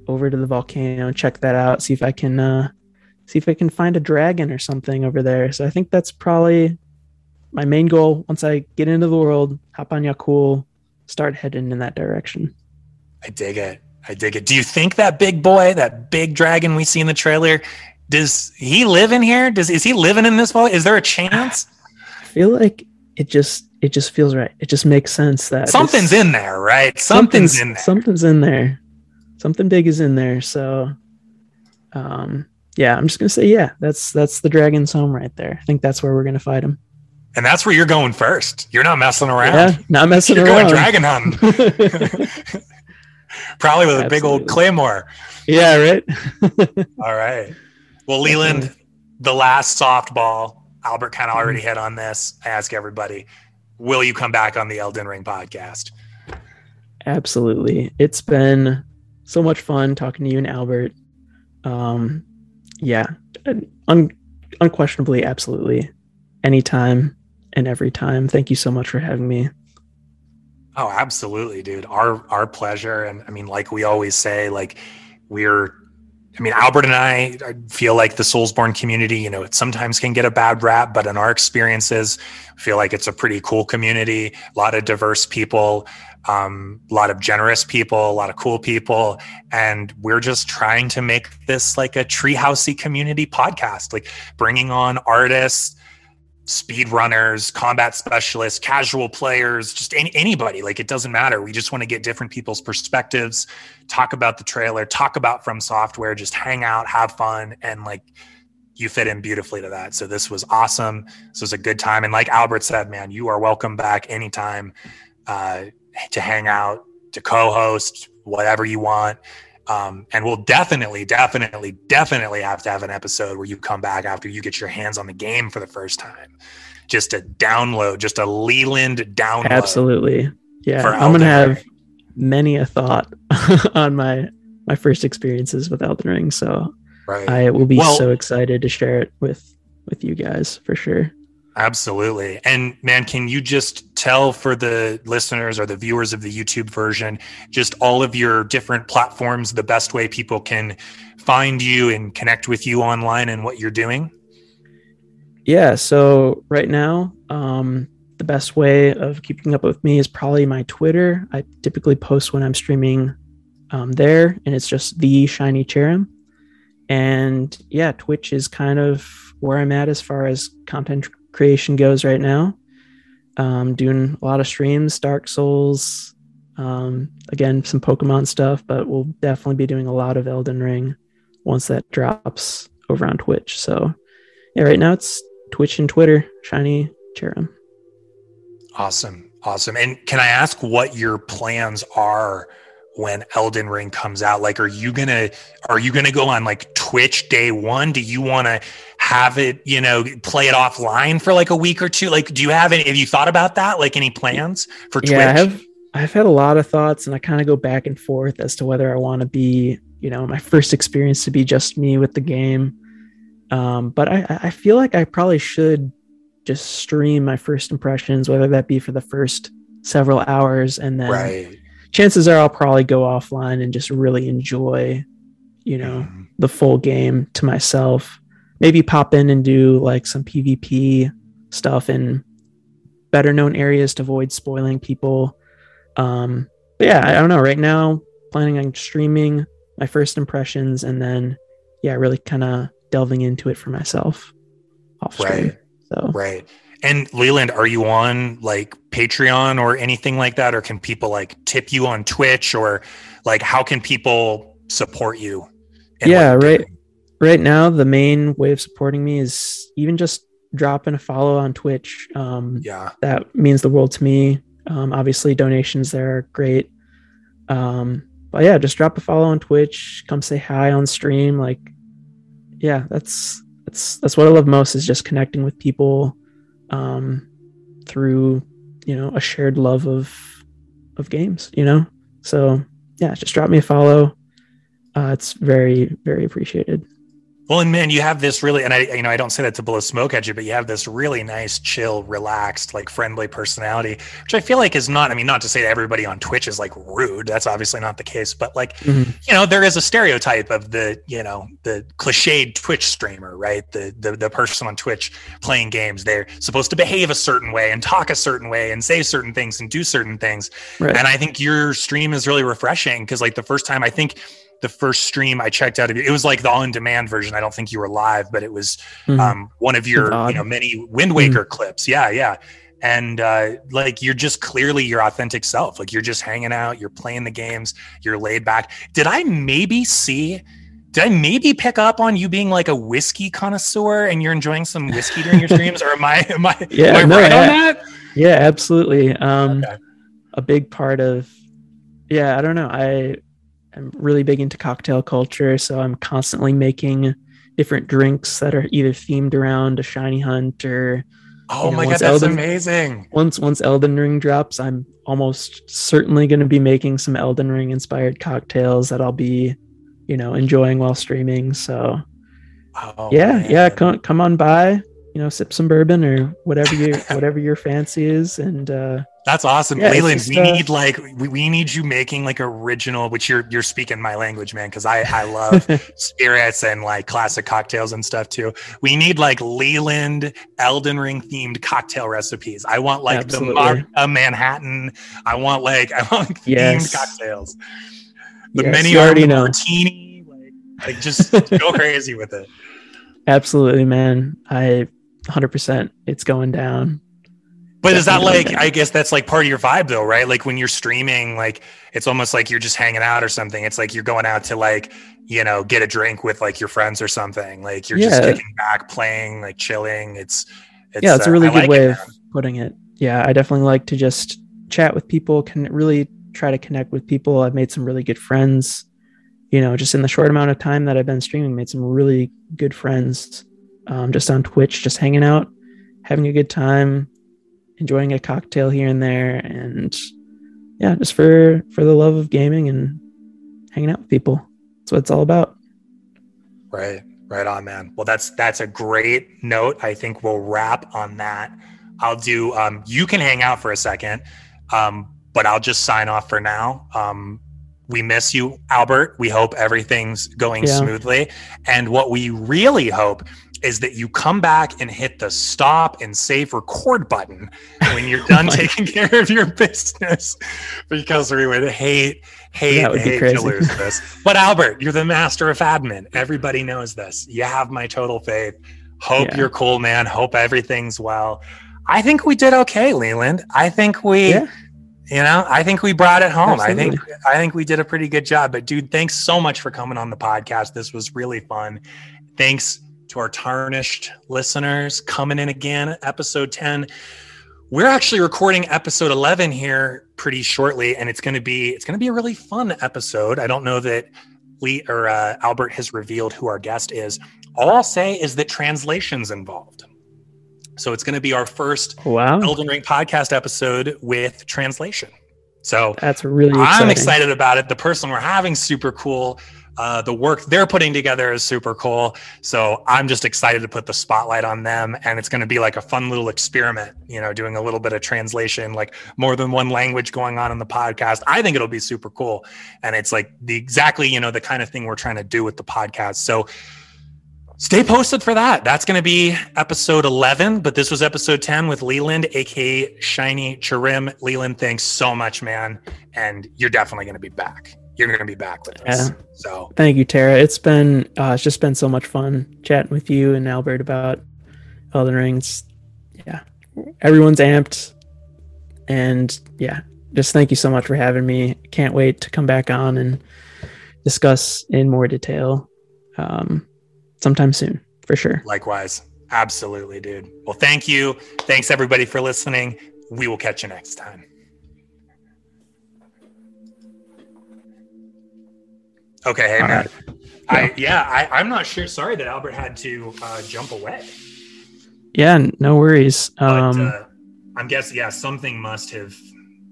over to the volcano and check that out, see if I can uh see if I can find a dragon or something over there. So I think that's probably my main goal once I get into the world, hop on Yakul, start heading in that direction. I dig it. I dig it. Do you think that big boy, that big dragon we see in the trailer, does he live in here? Does is he living in this vault? Is there a chance? I feel like it just it just feels right. It just makes sense that Something's in there, right? Something's, in there. Something's in there. Something big is in there. So, um, yeah, I'm just gonna say, yeah, that's that's the dragon's home right there. I think that's where we're gonna fight him. and that's where you're going first. You're not messing around. Yeah, not messing You're around. going dragon hunting. Probably with a big old claymore. yeah, right. All right. Well, Leland, the last softball, Albert kind of already hit on this. I ask everybody, will you come back on the Elden Ring podcast? Absolutely. It's been so much fun talking to you and Albert. Um, yeah, un- unquestionably, absolutely. Anytime and every time. Thank you so much for having me. Oh, absolutely, dude. Our our pleasure. And I mean, like we always say, like we're I mean, Albert and I, feel like the Soulsborne community, you know, it sometimes can get a bad rap, but in our experiences, I feel like it's a pretty cool community, a lot of diverse people, um, a lot of generous people, a lot of cool people. And we're just trying to make this like a treehousey community podcast, like bringing on artists, speed runners, combat specialists, casual players, just any, anybody. Like it doesn't matter. We just want to get different people's perspectives, talk about the trailer, talk about From Software, just hang out, have fun, and like you fit in beautifully to that. So this was awesome. This was a good time. And like Albert said, man, you are welcome back anytime uh, to hang out, to co-host, whatever you want. Um, and we'll definitely, definitely, definitely have to have an episode where you come back after you get your hands on the game for the first time. Just a download, just a Leland download. Absolutely. Yeah. I'm gonna have many a thought on my my first experiences with Elden Ring. So right. I will be well, so excited to share it with with you guys for sure. Absolutely. And man, can you just tell for the listeners or the viewers of the YouTube version, just all of your different platforms, the best way people can find you and connect with you online and what you're doing? Yeah. So right now, um, the best way of keeping up with me is probably my Twitter. I typically post when I'm streaming um, there, and it's just the shiny cherrim. And yeah, Twitch is kind of where I'm at as far as content creation goes right now. Um, doing a lot of streams, Dark Souls, um, again, some Pokemon stuff, but we'll definitely be doing a lot of Elden Ring once that drops over on Twitch. So, yeah, right now it's Twitch and Twitter, Shiny Cherrim. Awesome. Awesome. And can I ask what your plans are when Elden Ring comes out? Like, are you gonna are you gonna go on like Twitch day one? Do you want to have it, you know, play it offline for like a week or two? Like, do you have any? Have you thought about that? Like, any plans for Twitch? Yeah, I have. I've had a lot of thoughts, and I kind of go back and forth as to whether I want to be, you know, my first experience to be just me with the game. Um, but I, I feel like I probably should just stream my first impressions, whether that be for the first several hours, and then right chances are I'll probably go offline and just really enjoy, you know, mm-hmm. the full game to myself. Maybe pop in and do like some PvP stuff in better known areas to avoid spoiling people. Um, but yeah, I don't know. Right now, planning on streaming my first impressions and then, yeah, really kind of delving into it for myself off stream. Right. So, right. And Leland, are you on like Patreon or anything like that? Or can people like tip you on Twitch or like how can people support you? Yeah, right. Right now, the main way of supporting me is even just dropping a follow on Twitch. Um, yeah, that means the world to me. Um, obviously, donations there are great. Um, but yeah, just drop a follow on Twitch. Come say hi on stream. Like, yeah, that's that's that's what I love most is just connecting with people um, through you know a shared love of of games. You know, so yeah, just drop me a follow. Uh, it's very very appreciated. Well, and man, you have this really, and I, you know, I don't say that to blow smoke at you, but you have this really nice, chill, relaxed, like friendly personality, which I feel like is not, I mean, not to say that everybody on Twitch is like rude. That's obviously not the case, but like, mm-hmm. you know, there is a stereotype of the, you know, the cliched Twitch streamer, right? The, the, the person on Twitch playing games, they're supposed to behave a certain way and talk a certain way and say certain things and do certain things. Right. And I think your stream is really refreshing because like the first time I think, the first stream I checked out of you, it was like the on-demand version. I don't think you were live, but it was mm-hmm. um, one of your you know many Wind Waker mm-hmm. clips. Yeah, yeah. And uh, like you're just clearly your authentic self. Like you're just hanging out, you're playing the games, you're laid back. Did I maybe see? Did I maybe pick up on you being like a whiskey connoisseur and you're enjoying some whiskey during your streams, or am I am I, yeah, am I no, right on that? Yeah, absolutely. Um, okay. A big part of yeah, I don't know. I I'm really big into cocktail culture, so I'm constantly making different drinks that are either themed around a shiny hunt or Oh you know, my god, that's Elden, amazing. Once once Elden Ring drops, I'm almost certainly going to be making some Elden Ring inspired cocktails that I'll be, you know, enjoying while streaming. So oh, yeah, man. yeah, come come on by, you know, sip some bourbon or whatever your whatever your fancy is and uh that's awesome, yeah, Leland. Just, we uh, need like we, we need you making like original, which you're you're speaking my language, man. Because I I love spirits and like classic cocktails and stuff too. We need like Leland Elden Ring themed cocktail recipes. I want like Absolutely. the Mar- uh, Manhattan. I want like I want yes. themed cocktails. The yes, many already know. martini. Like, like just go crazy with it. Absolutely, man. I 100%. It's going down But is that like? I guess that's like part of your vibe, though, right? Like when you're streaming, like it's almost like you're just hanging out or something. It's like you're going out to like you know get a drink with like your friends or something. Like you're just kicking back, playing, like chilling. It's, it's yeah, it's a uh, really I good like way it, of putting it. Yeah, I definitely like to just chat with people, can really try to connect with people. I've made some really good friends, you know, just in the short amount of time that I've been streaming, made some really good friends um, just on Twitch, just hanging out, having a good time, enjoying a cocktail here and there. And yeah, just for, for the love of gaming and hanging out with people. That's what it's all about. Right, right on, man. Well, that's that's a great note. I think we'll wrap on that. I'll do. Um, you can hang out for a second, um, but I'll just sign off for now. Um, we miss you, Albert. We hope everything's going Yeah. smoothly, and what we really hope is that you come back and hit the stop and save record button when you're done oh my- taking care of your business, because we would hate hate That would hate to lose this. But Albert, you're the master of admin. Everybody knows this. You have my total faith. Hope Yeah. you're cool, man. Hope everything's well. I think we did okay, Leland. I think we, Yeah. you know, I think we brought it home. I think I think we did a pretty good job. But dude, thanks so much for coming on the podcast. This was really fun. Thanks to our tarnished listeners coming in again, episode 10 we're actually recording episode 11 here pretty shortly and it's going to be it's going to be a really fun episode i don't know that lee or uh, albert has revealed who our guest is all i'll say is that translation's involved so it's going to be our first Wow. elden ring podcast episode with translation so That's really exciting. I'm excited about it. The person we're having super cool. Uh, the work they're putting together is super cool. So I'm just excited to put the spotlight on them, and it's going to be like a fun little experiment. You know, doing a little bit of translation, like more than one language going on in the podcast. I think it'll be super cool, and it's like the exactly you know the kind of thing we're trying to do with the podcast. So stay posted for that. That's going to be episode 11, but this was episode 10 with Leland, aka Shiny Cherrim. Leland, thanks so much, man. And you're definitely going to be back. You're going to be back with us. Yeah. So, Thank you, Tara. It's been uh, it's just been so much fun chatting with you and Albert about Elden Rings. Yeah, everyone's amped, and yeah, just thank you so much for having me. Can't wait to come back on and discuss in more detail um, sometime soon for sure. likewise. Absolutely, dude. Well, thank you. Thanks, everybody, for listening. We will catch you next time. Okay, hey, All man. right. I, yeah, I, I'm not sure. Sorry that Albert had to uh, jump away. Yeah, no worries. But Um, uh, I'm guessing, yeah, something must have,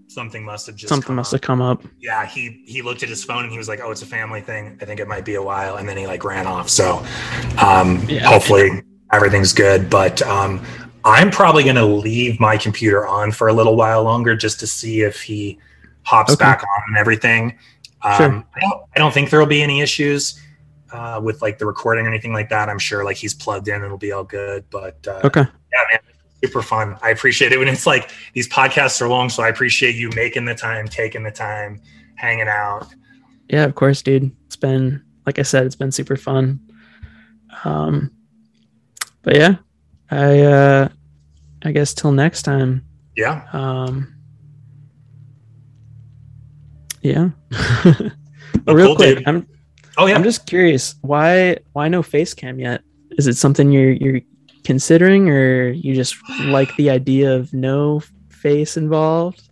something must have just something come must up. have come up. Yeah, he he looked at his phone and he was like, "Oh, it's a family thing. I think it might be a while." And then he like ran off. So, um, Yeah. hopefully everything's good. But um, I'm probably gonna leave my computer on for a little while longer just to see if he hops Okay. back on and everything. Um, Sure. I, don't, I don't think there will be any issues uh, with like the recording or anything like that. I'm sure like he's plugged in it'll be all good. But uh, Okay. yeah, man, super fun. I appreciate it when it's like these podcasts are long, so I appreciate you making the time, taking the time, hanging out. Yeah, of course, dude. It's been like I said, it's been super fun. Um but yeah, I uh I guess till next time. Yeah, Um Yeah. Well, Real cool, quick, dude. I'm Oh yeah. I'm just curious, why why no face cam yet? Is it something you're you're considering or you just like the idea of no face involved?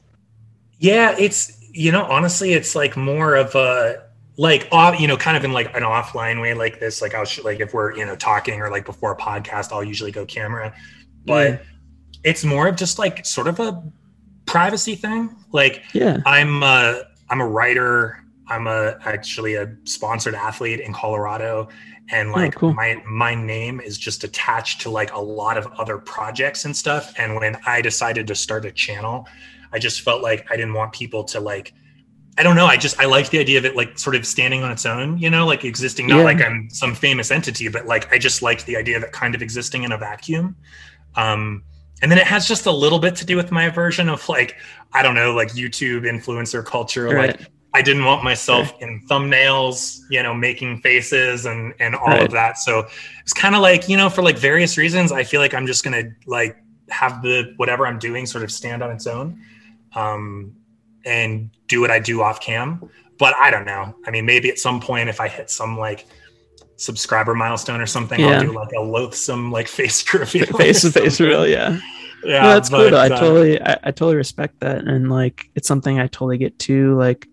Yeah, it's you know honestly, it's like more of a like off, you know, kind of in like an offline way like this. Like I'll sh- like if we're you know talking or like before a podcast, I'll usually go camera, but it's more of just like sort of a privacy thing. Like Yeah. I'm uh, I'm a writer. I'm a actually a sponsored athlete in Colorado, and like cool. my my name is just attached to like a lot of other projects and stuff. And when I decided to start a channel, I just felt like I didn't want people to like. I don't know. I just I liked the idea of it like sort of standing on its own, you know, like existing. Not Yeah. like I'm some famous entity, but like I just liked the idea of it kind of existing in a vacuum. Um, and then it has just a little bit to do with my version of like I don't know, like YouTube influencer culture. Like I didn't want myself in thumbnails, you know, making faces and and all Right. of that. So it's kind of like you know, for like various reasons, I feel like I'm just gonna like have the whatever I'm doing sort of stand on its own, um, and do what I do off cam. But I don't know. I mean, maybe at some point if I hit some like subscriber milestone or something, Yeah. I'll do like a loathsome like face reveal. face to face real, yeah. Yeah, no, that's cool. Though. I uh, totally, I, I totally respect that, and like, it's something I totally get too. Like,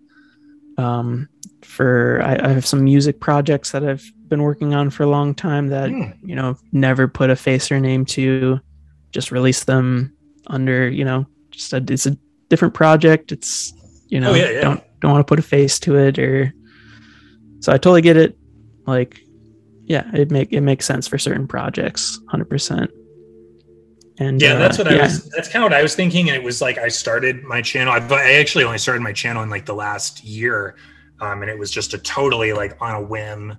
um, for I, I have some music projects that I've been working on for a long time that Hmm. you know never put a face or name to, just release them under you know just a it's a different project. It's you know Oh, yeah, yeah. don't don't want to put a face to it or so I totally get it. Like, yeah, it make it makes sense for certain projects, hundred percent. And yeah uh, that's what i was that's kind of what i was thinking and it was like i started my channel i, I actually only started my channel in like the last year um, and it was just a totally like on a whim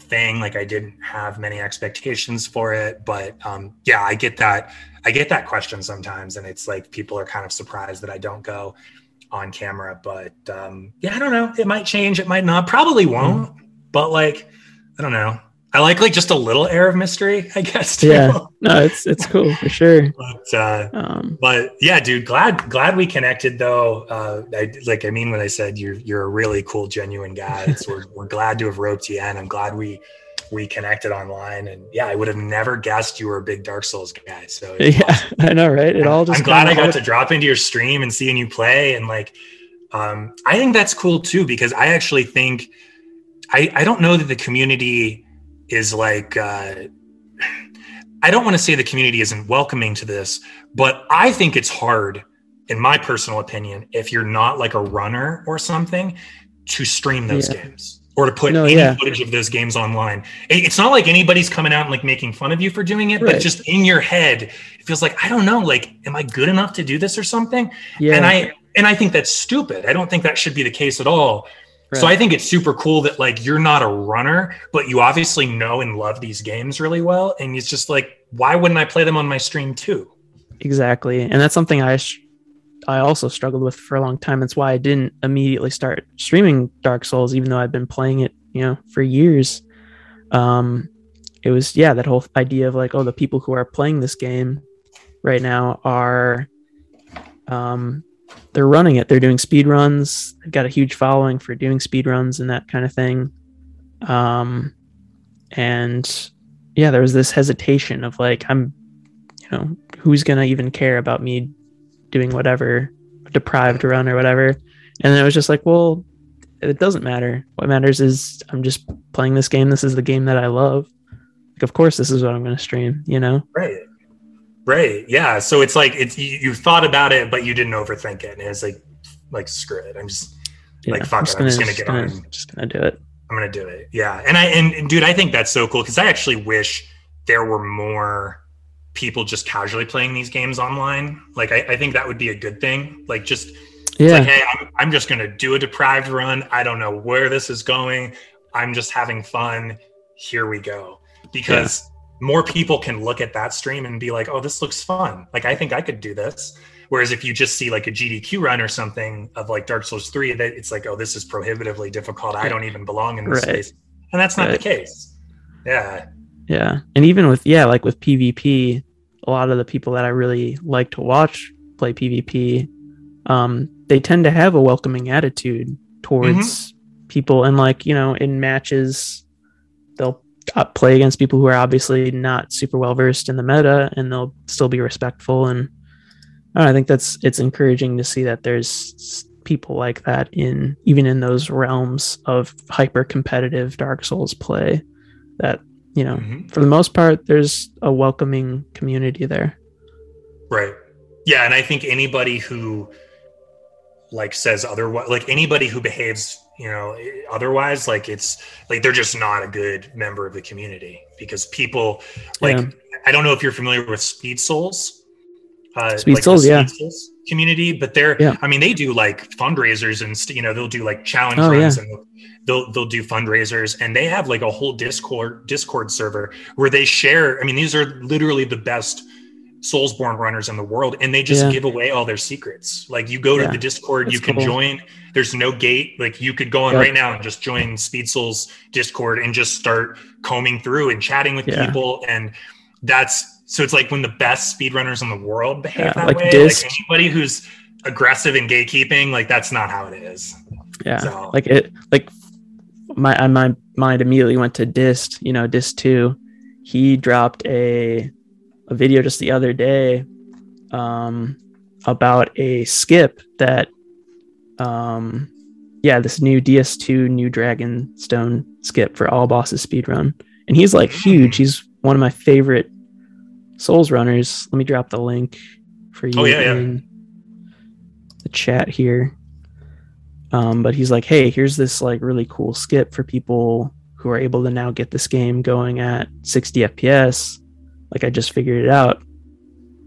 thing like i didn't have many expectations for it but um, yeah i get that i get that question sometimes and it's like people are kind of surprised that i don't go on camera but um, yeah i don't know it might change it might not probably won't but like i don't know i like like just a little air of mystery i guess too. Yeah. No, it's it's cool for sure. but uh Um, but yeah, dude, glad glad we connected though. Uh, I, like I mean when I said you're you're a really cool, genuine guy. It's, we're we're glad to have roped you in. I'm glad we we connected online. And yeah, I would have never guessed you were a big Dark Souls guy. So yeah, awesome. I know, right? It all just I'm glad I got to drop into your stream and seeing you play and like um, I think that's cool too because I actually think I I don't know that the community is like uh, I don't want to say the community isn't welcoming to this, but I think it's hard, in my personal opinion, if you're not like a runner or something, to stream those Yeah. games or to put No, any yeah. footage of those games online. It's not like anybody's coming out and like making fun of you for doing it, but just in your head, it feels like I don't know, like, am I good enough to do this or something? Yeah, And I and I think that's stupid. I don't think that should be the case at all. So I think it's super cool that like you're not a runner, but you obviously know and love these games really well. And it's just like, why wouldn't I play them on my stream too? exactly, and that's something I sh- I also struggled with for a long time. That's why I didn't immediately start streaming Dark Souls, even though I've been playing it, you know, for years. Um, it was yeah, that whole idea of like, oh, the people who are playing this game right now are, um, they're running it. They're doing speed runs. They've got a huge following for doing speed runs and that kind of thing. Um, and yeah, there was this hesitation of like, I'm, you know, who's gonna even care about me doing whatever deprived run or whatever? And then it was just like, well, it doesn't matter. What matters is I'm just playing this game. This is the game that I love. Like, of course, this is what I'm to stream. You know? Right. Right. Yeah. So it's like it's you, you thought about it, but you didn't overthink it. And it's like like screw it. I'm just Yeah, Like, fuck it, I'm just gonna get gonna, on. Just gonna do it. I'm gonna do it. Yeah. And I and, and dude, I think that's so cool because I actually wish there were more people just casually playing these games online. Like I, I think that would be a good thing. Like just It's Yeah, like, hey, I'm, I'm just going to do a deprived run. I don't know where this is going. I'm just having fun. Here we go. Because more people can look at that stream and be like, oh, this looks fun. Like, I think I could do this. Whereas if you just see like a GDQ run or something of like Dark Souls 3, that it's like, oh, this is prohibitively difficult. I don't even belong in this Right. space. And that's not Right. the case. Yeah. yeah, and even with yeah, like with PvP, a lot of the people that I really like to watch play PvP, um, they tend to have a welcoming attitude towards Mm-hmm. people, and like you know, in matches, play against people who are obviously not super well versed in the meta, and they'll still be respectful. And I, I think that's it's encouraging to see that there's people like that in even in those realms of hyper competitive Dark Souls play. That you know, Mhm. for the most part, there's a welcoming community there. Right. Yeah, and I think anybody who like says otherwise, like anybody who behaves, you know, otherwise, like it's like they're just not a good member of the community because people like Yeah. I don't know if you're familiar with Speed Souls. Uh, Speed like Souls, yeah. Souls community, but they're Yeah. I mean they do like fundraisers and you know they'll do like challenge Oh, runs yeah. and they'll, they'll they'll do fundraisers and they have like a whole Discord Discord server where they share. I mean these are literally the best Soulsborne runners in the world, and they just Yeah. give away all their secrets. Like you go to Yeah, the Discord, that's you can cool. join. There's no gate. Like you could go on Yep. right now and just join Speed Souls Discord and just start combing through and chatting with Yeah. people, and that's So it's like when the best speedrunners in the world behave that like way. Dist. Like anybody who's aggressive in gatekeeping, like that's not how it is. Yeah, So- like it, like my my mind immediately went to Dist. You know, Dist two. He dropped a a video just the other day, um, about a skip that, um, yeah, this new DS2 new Dragon Stone skip for all bosses speedrun, and he's like huge. He's one of my favorite Souls runners. Let me drop the link for you Oh, yeah, yeah. in the chat here. Um, but he's like, hey, here's this like really cool skip for people who are able to now get this game going at 60 FPS. Like I just figured it out.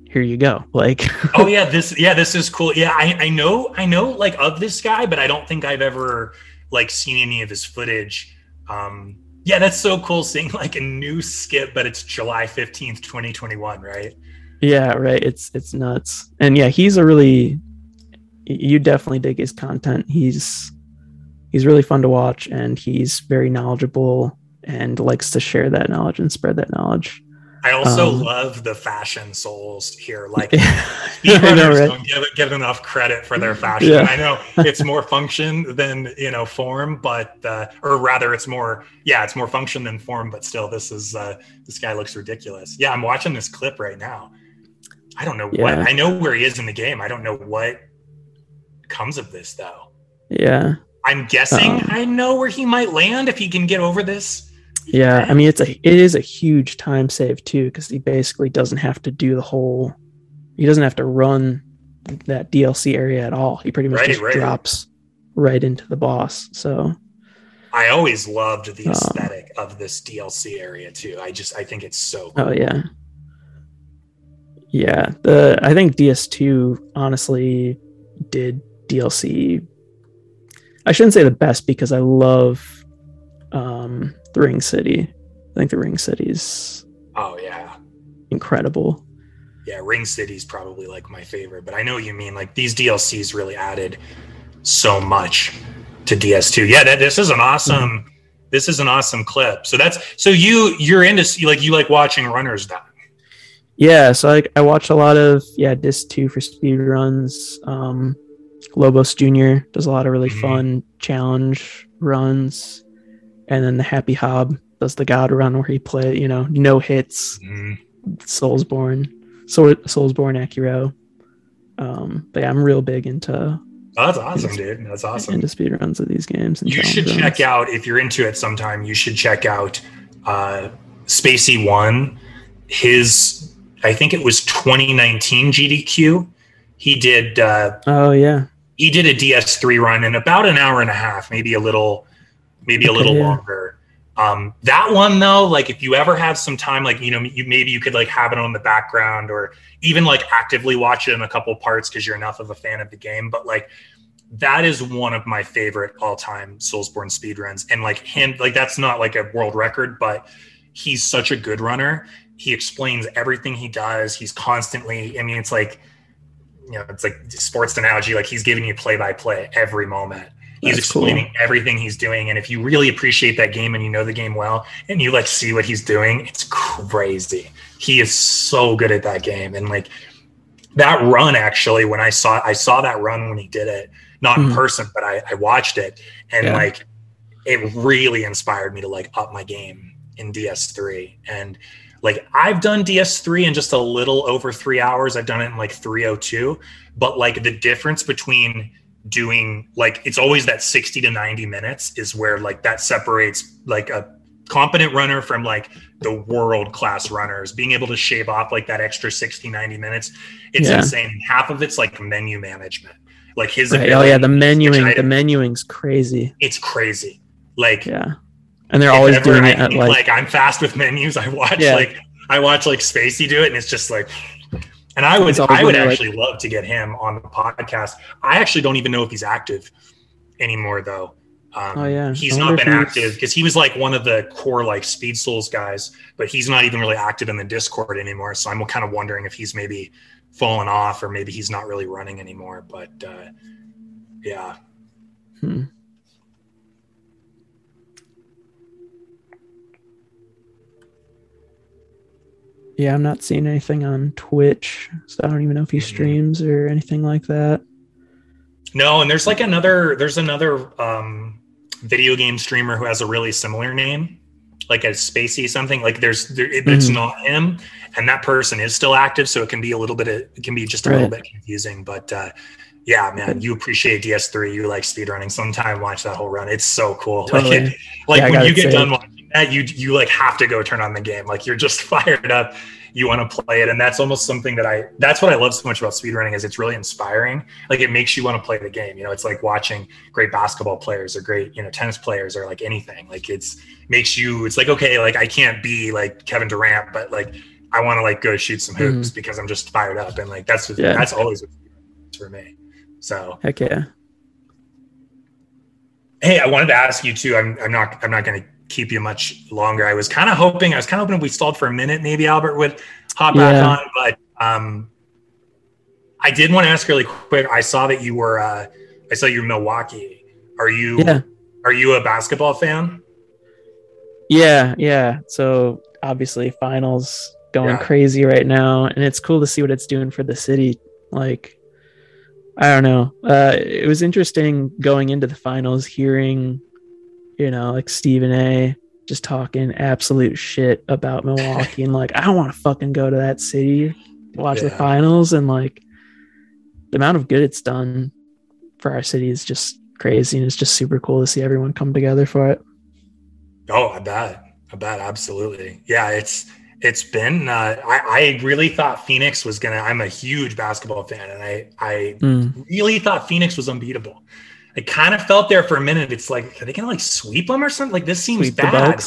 Here you go. Like oh yeah, this yeah, this is cool. Yeah, I, I know I know like of this guy, but I don't think I've ever like seen any of his footage. Um yeah, that's so cool seeing like a new skip, but it's July 15th, 2021, right? yeah, right. It's it's nuts. And yeah, he's a really you definitely dig his content. He's he's really fun to watch and he's very knowledgeable and likes to share that knowledge and spread that knowledge. I also Um, love the fashion souls here. Like I speedrunners know, right? don't give, give enough credit for their fashion. Yeah. I know it's more function than you know form, but uh, or rather, it's more yeah, it's more function than form. But still, this is uh, this guy looks ridiculous. Yeah, I'm watching this clip right now. I don't know what I know where he is in the game. I don't know what comes of this though. Yeah. I'm guessing Um, I know where he might land if he can get over this. Yeah, I mean it's a it is a huge time save too because he basically doesn't have to do the whole. He doesn't have to run that DLC area at all. He pretty much Right, just right. drops right into the boss. So I always loved the Um, aesthetic of this DLC area too. I just I think it's so cool. oh yeah, yeah. The I think DS2 honestly did DLC. I shouldn't say the best because I love um, the Ring City. I think the Ring City's Oh yeah. incredible. yeah, Ring City's probably like my favorite, but I know what you mean. Like these DLCs really added so much to DS2. Yeah, that, this is an awesome. This is an awesome clip. So that's so you you're into like you like watching runners then. Yeah, so I, I watch a lot of yeah Dist two for speed runs. Um, Lobos Jr. does a lot of really Mhm. fun challenge runs, and then the Happy Hob does the God run where he play you know no hits Mhm. Soulsborne Soul, Soulsborne Sekiro. Um, but yeah, I'm real big into Oh, that's awesome, dude. That's awesome. into speed runs of these games. And You should check out if you're into it sometime. You should check out uh, Spacey One. His I think it was 2019 GDQ. He did uh, Oh yeah, he did a DS3 run in about an hour and a half, maybe a little, maybe a little yeah. longer. Um, that one though, like if you ever have some time, like you know, you maybe you could like have it on the background or even like actively watch it in a couple parts because you're enough of a fan of the game. But like that is one of my favorite all-time Soulsborne speedruns, and like him, like that's not like a world record, but he's such a good runner. He explains everything he does. He's constantly. I mean, it's like you know, it's like sports analogy. Like he's giving you play by play every moment. He's That's cool. explaining everything he's doing, and if you really appreciate that game and you know the game well, and you like see what he's doing, it's crazy. He is so good at that game, and like that run. Actually, when I saw I saw that run when he did it, not in Mhm. person, but I, I watched it, and Yeah. like it really inspired me to like up my game in DS3 and like I've done DS3 in just a little over three hours. I've done it in like 302. But like the difference between doing like it's always that 60 to 90 minutes is where like that separates like a competent runner from like the world class runners being able to shave off like that extra 60 90 minutes it's Yeah. insane half of it's like menu management like his Right. Oh yeah, the ability to switch menuing the menuing's crazy. it's crazy like Yeah, and they're always doing I it need, like, I'm fast with menus. I watch Yeah. like I watch like Spacey do it, and it's just like. And I would I would they're, like- actually love to get him on the podcast. I actually don't even know if he's active anymore though. Um, Oh, yeah. he's not been he's- active because he was like one of the core like Speed Souls guys, but he's not even really active in the Discord anymore. So I'm kind of wondering if he's maybe fallen off or maybe he's not really running anymore. But uh, yeah, hmm. Yeah, I'm not seeing anything on Twitch, so I don't even know if he Mhm. streams or anything like that. No, and there's like another there's another um video game streamer who has a really similar name, like a spacey something. Like there's there, it, it's Mhm. not him, and that person is still active, so it can be a little bit of, it can be just a little bit confusing. But uh yeah, man, you appreciate DS3, you like speedrunning. Sometime watch that whole run. It's so cool. Totally. Like it, like Yeah, when you get say- done watching that, you you like have to go turn on the game. Like you're just fired up. You want to play it, and that's almost something that I. That's what I love so much about speedrunning is it's really inspiring. Like it makes you want to play the game. You know, it's like watching great basketball players or great you know tennis players or like anything. Like it's makes you. It's like okay, like I can't be like Kevin Durant, but like I want to like go shoot some hoops mm-hmm. because I'm just fired up, and like that's Yeah. that's always what for me. So Heck yeah. Hey, I wanted to ask you too. I'm, I'm not I'm not going to keep you much longer. I was kind of hoping I was kind of hoping if we stalled for a minute, maybe Albert would hop back on. But um, I did want to ask really quick. I saw that you were uh, I saw you're Milwaukee. Are you Yeah. are you a basketball fan? Yeah, yeah. So obviously finals going Yeah. crazy right now and it's cool to see what it's doing for the city. Like I don't know. Uh it was interesting going into the finals hearing you know, like Stephen A just talking absolute shit about Milwaukee and like I don't want to fucking go to that city watch the finals and like the amount of good it's done for our city is just crazy and it's just super cool to see everyone come together for it. Oh, I bet. I bet absolutely. Yeah, it's it's been. Uh, I I really thought Phoenix was gonna. I'm a huge basketball fan, and I I Mm. really thought Phoenix was unbeatable. I kind of felt there for a minute. It's like, are they gonna like sweep them or something? Like this seems Sweep bad.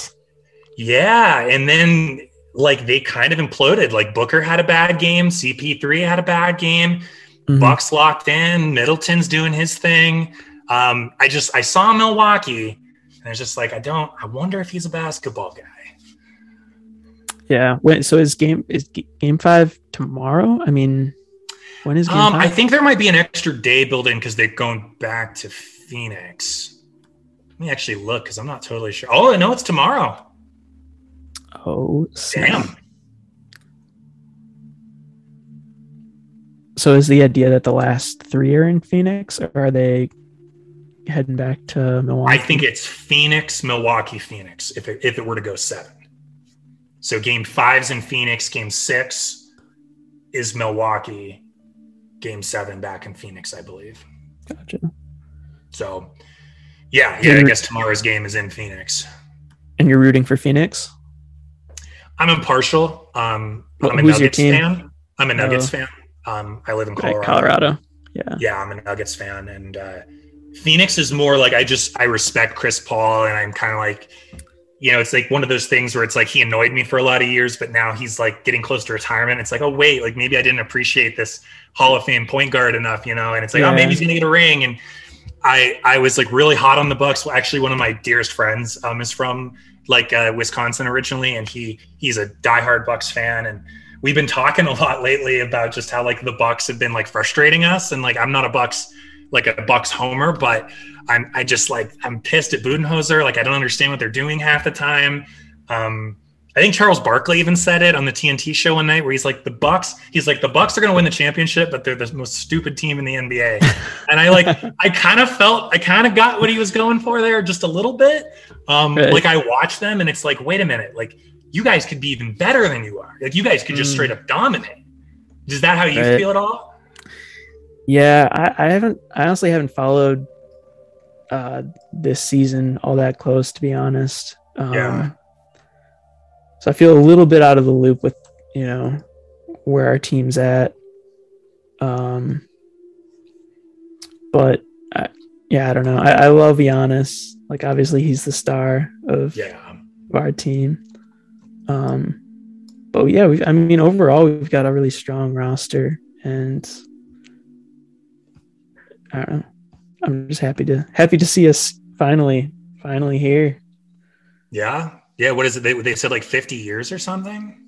Yeah, and then like they kind of imploded. Like Booker had a bad game, CP3 had a bad game, Mhm. Bucks locked in, Middleton's doing his thing. Um, I just I saw Milwaukee, and it's just like I don't. I wonder if he's a basketball guy. Yeah. When so is game is game five tomorrow? I mean, when is Um. I think there might be an extra day built in because they're going back to Phoenix. Let me actually look because I'm not totally sure. Oh no, it's tomorrow. oh, snap. Damn. So is the idea that the last three are in Phoenix, or are they heading back to Milwaukee? I think it's Phoenix, Milwaukee, Phoenix. If it, if it were to go seven, so game five's in Phoenix. Game six is Milwaukee. Game seven back in Phoenix, I believe. Gotcha. So, yeah, yeah. I guess tomorrow's game is in Phoenix. And you're rooting for Phoenix? I'm impartial. Um, Wh- I'm a Nuggets team? fan. I'm a Nuggets Oh. fan. Um, I live in Right, Colorado. Colorado. Yeah. Yeah, I'm a Nuggets fan, and uh, Phoenix is more like I just I respect Chris Paul, and I'm kind of like, you know, it's like one of those things where it's like he annoyed me for a lot of years, but now he's like getting close to retirement. It's like, oh wait, like maybe I didn't appreciate this Hall of Fame point guard enough, you know? And it's like, oh, maybe he's gonna get a ring. And I I was like really hot on the Bucks. Well, actually, one of my dearest friends um, is from like uh, Wisconsin originally, and he he's a diehard Bucks fan, and we've been talking a lot lately about just how like the Bucks have been like frustrating us, and like I'm not a Bucks like a Bucks homer, but I'm I just like I'm pissed at Budenholzer. Like I don't understand what they're doing half the time. Um, I think Charles Barkley even said it on the TNT show one night where he's like the Bucks. He's like the Bucks are going to win the championship, but they're the most stupid team in the NBA. and I like I kind of felt I kind of got what he was going for there just a little bit. Um, Right. Like I watch them and it's like, wait a minute, like you guys could be even better than you are. Like you guys could just Mm. straight up dominate. Is that how you Right. feel at all? Yeah, I, I haven't. I honestly haven't followed uh, this season all that close, to be honest. Um, Yeah. So I feel a little bit out of the loop with you know where our team's at. Um, but I, yeah, I don't know. I, I love Giannis. Like obviously he's the star of, Yeah. of our team. Um, but yeah, we. I mean, overall, we've got a really strong roster, and I don't know. I'm just happy to happy to see us finally finally here. Yeah. Yeah. What is it? They, they said like 50 years or something.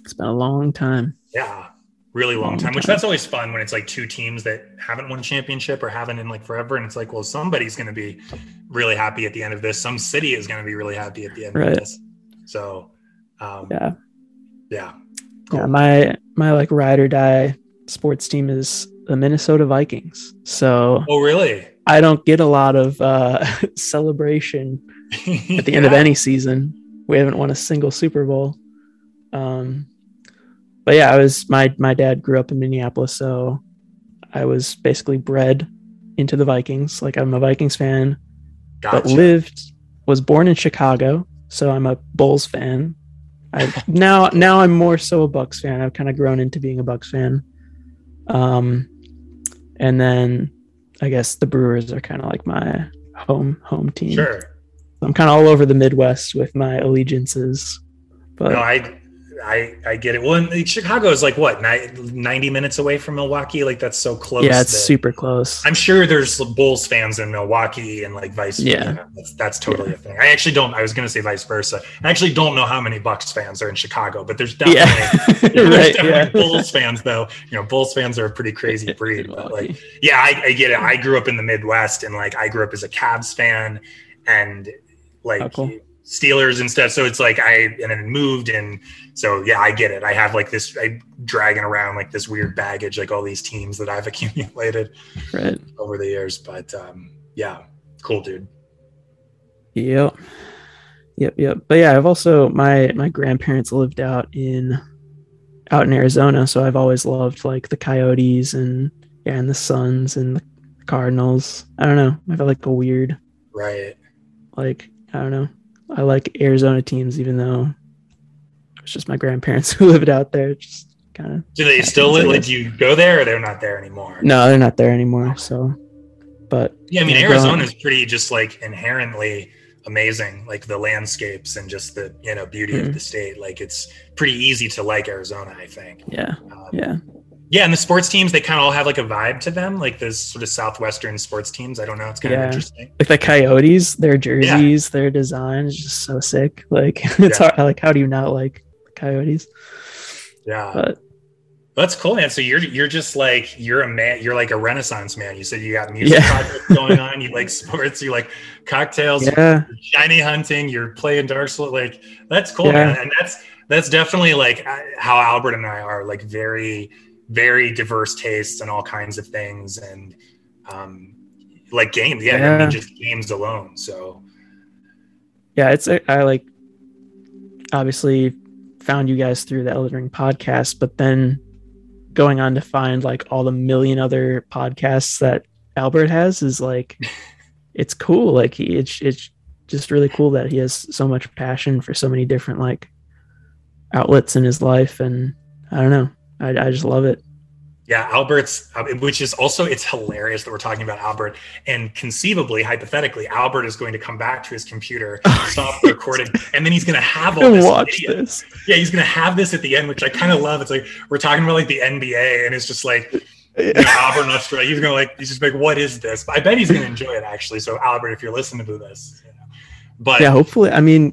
It's been a long time. Yeah. Really long Long time, which that's always fun when it's like two teams that haven't won a championship or haven't in like forever. And it's like, well, somebody's going to be really happy at the end of this. Some city is going to be really happy at the end Right. of this. So, um, Yeah. yeah. Yeah, my my like ride or die sports team is the Minnesota Vikings. So Oh, really? I don't get a lot of uh, celebration at the end of any season. We haven't won a single Super Bowl. Um, but yeah, I was my my dad grew up in Minneapolis, so I was basically bred into the Vikings. Like I'm a Vikings fan, but lived was born in Chicago, so I'm a Bulls fan. I now now I'm more so a Bucks fan. I've kind of grown into being a Bucks fan. Um, and then I guess the Brewers are kind of like my home home team. Sure. I'm kind of all over the Midwest with my allegiances. But No, I, I, I get it. Well, and, Chicago is like what ninety minutes away from Milwaukee. Like that's so close. yeah, it's super close. I'm sure there's Bulls fans in Milwaukee and like vice. Yeah. you know, that's, that's totally a thing. I actually don't. I was going to say vice versa. I actually don't know how many Bucks fans are in Chicago, but there's definitely. yeah, there's right. definitely Yeah. Bulls fans though. You know, Bulls fans are a pretty crazy breed. but like, yeah, I, I get it. I grew up in the Midwest, and like I grew up as a Cavs fan, and like Oh, cool. Steelers and stuff. So it's like I and then moved, and so yeah, I get it. I have like this, I dragging around like this weird baggage, like all these teams that I've accumulated right. over the years. But um, yeah, cool, dude. Yep. Yep, yep. But yeah, I've also my my grandparents lived out in out in Arizona, so I've always loved like the Coyotes and yeah, and the Suns and the Cardinals. I don't know. I feel like a weird Right. like I don't know. I like Arizona teams even though it's just my grandparents who lived out there. Just kind of Do they still live? Like, do you go there, or they're not there anymore? no, they're not there anymore. So, but Yeah, I mean Arizona is pretty just like inherently amazing, like the landscapes and just the you know beauty Mhm. of the state. Like it's pretty easy to like Arizona, I think. yeah, Um, yeah, yeah, and the sports teams they kind of all have like a vibe to them, like those sort of southwestern sports teams. I don't know, it's kind Yeah. of interesting. like the Coyotes, their jerseys, their design is just so sick. Like it's Yeah. hard. Like how do you not like Coyotes? Yeah, But that's cool, man. So you're you're just like you're a man. You're like a renaissance man. You said you got music Yeah. projects going on. You like sports. You like cocktails. yeah, shiny hunting you're playing dark soul like that's cool Yeah. man and that's that's definitely like uh, how albert and i are like very very diverse tastes and all kinds of things and um like games yeah, I mean just games alone so yeah. It's a- I like obviously found you guys through the Elden Ring podcast, but then going on to find like all the million other podcasts that Albert has is like it's cool. Like he, it's it's just really cool that he has so much passion for so many different like outlets in his life, and I don't know, I I just love it. yeah albert's uh, which is also it's hilarious that we're talking about albert and conceivably hypothetically albert is going to come back to his computer stop the recording and then he's going to have all this watch video. this. yeah he's going to have this at the end which i kind of love it's like we're talking about like the nba and it's just like you know, Albert in Australia. He's gonna like he's just like, what is this? But I bet he's gonna enjoy it actually. So Albert, if you're listening to this, you know. but yeah, yeah, hopefully. I mean,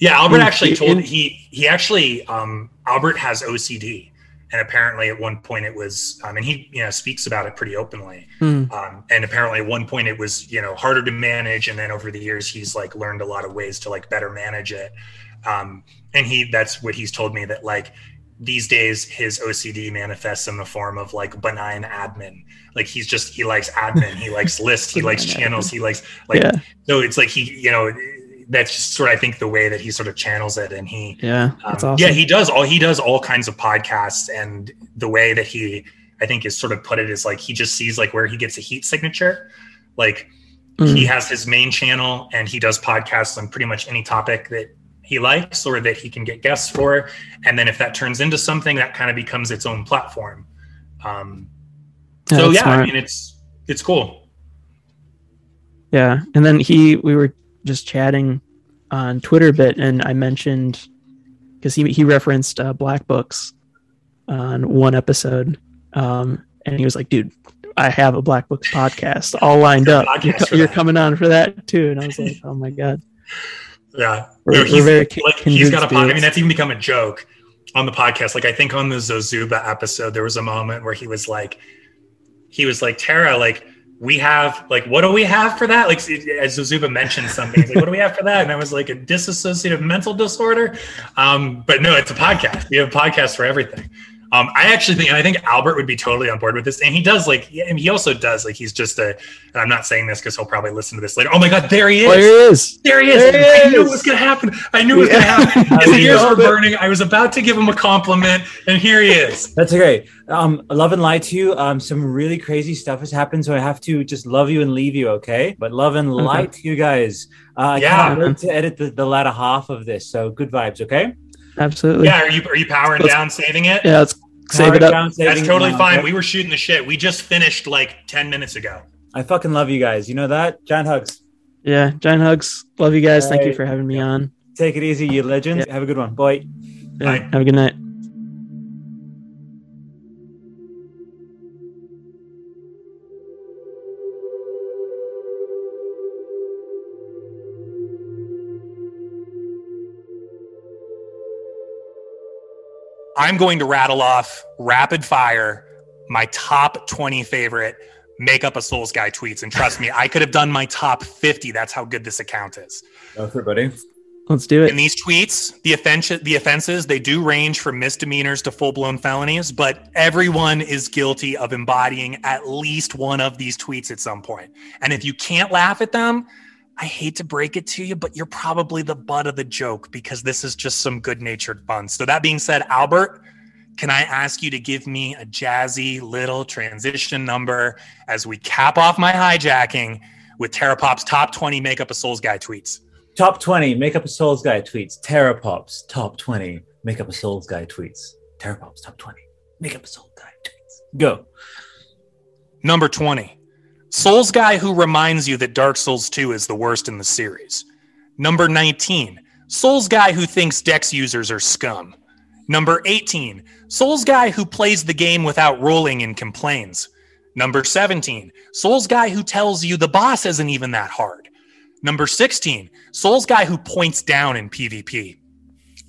yeah, Albert in- actually told in- he he actually um Albert has OCD, and apparently at one point it was um and he you know speaks about it pretty openly. hmm, Um, and apparently at one point it was you know harder to manage, and then over the years he's like learned a lot of ways to like better manage it. Um, and he that's what he's told me that like these days his OCD manifests in the form of like benign admin. Like he's just he likes admin, he likes lists, he likes channels, he likes like yeah, so it's like he you know that's just sort of I think the way that he sort of channels it. And he yeah, um, awesome. yeah he does all he does all kinds of podcasts. And the way that he I think is sort of put it is like he just sees like where he gets a heat signature. Like Mm, he has his main channel and he does podcasts on pretty much any topic that he likes or that he can get guests for. And then if that turns into something that kind of becomes its own platform. Um, yeah, so yeah i mean it's it's cool. Yeah, and then he we were just chatting on Twitter a bit, and I mentioned because he he referenced uh, Black Books on one episode, um, and he was like, "Dude, I have a Black Books podcast all lined up. You're, podcast you're coming on for that too." And I was like, "Oh my god, yeah we're, No, we're very like he's got a kindred pod. I mean, that's even become a joke on the podcast. Like I think on the Zozuba episode, there was a moment where he was like, he was like, Tara, like we have like what do we have for that? Like as Zozuba mentioned something like what do we have for that? And i was like a disassociative mental disorder? Um, but no it's a podcast. We have a podcast for everything um, I actually think, and I think Albert would be totally on board with this. And he does like, and he also does like, he's just a, and I'm not saying this because he'll probably listen to this later. Oh my God, there he is. There he is. There he is. There he I knew is. it was going to happen. I knew it was going to happen. His ears were burning. I was about to give him a compliment, and here he is. That's okay. Um, love and lie to you. Um, some really crazy stuff has happened, so I have to just love you and leave you, okay? But love and lie to you guys. Uh, I Yeah. can't wait to edit the, the latter half of this. So good vibes, okay? Absolutely. Yeah, are you are you powering Let's- down, saving it? Yeah, let's save it up. down, That's totally now, fine. We were shooting the shit. We just finished like 10 minutes ago. I fucking love you guys. You know that? Giant hugs. Yeah, giant hugs. Love you guys. Thank you for having me on. Take it easy, you legends. Have a good one. Bye. Yeah, Bye. have a good night. I'm going to rattle off rapid fire my top 20 favorite make up a Souls guy tweets. And trust me, I could have done my top 50. That's how good this account is. Go for it, buddy. Let's do it. In these tweets, the offense, the offenses, they do range from misdemeanors to full-blown felonies, but everyone is guilty of embodying at least one of these tweets at some point. And if you can't laugh at them, I hate to break it to you, but you're probably the butt of the joke because this is just some good-natured fun. So that being said, Albert, can I ask you to give me a jazzy little transition number as we cap off my hijacking with Terrapop's top 20 makeup a souls guy tweets? Top 20, Makeup a Souls Guy tweets. Terrapops, top 20, Makeup a Souls Guy tweets. Terrapops, top 20, Makeup a Souls Guy tweets. Go. Number 20. Souls guy who reminds you that Dark Souls 2 is the worst in the series. Number 19. Souls guy who thinks Dex users are scum. Number 18. Souls guy who plays the game without rolling and complains. Number 17. Souls guy who tells you the boss isn't even that hard. Number 16. Souls guy who points down in PvP.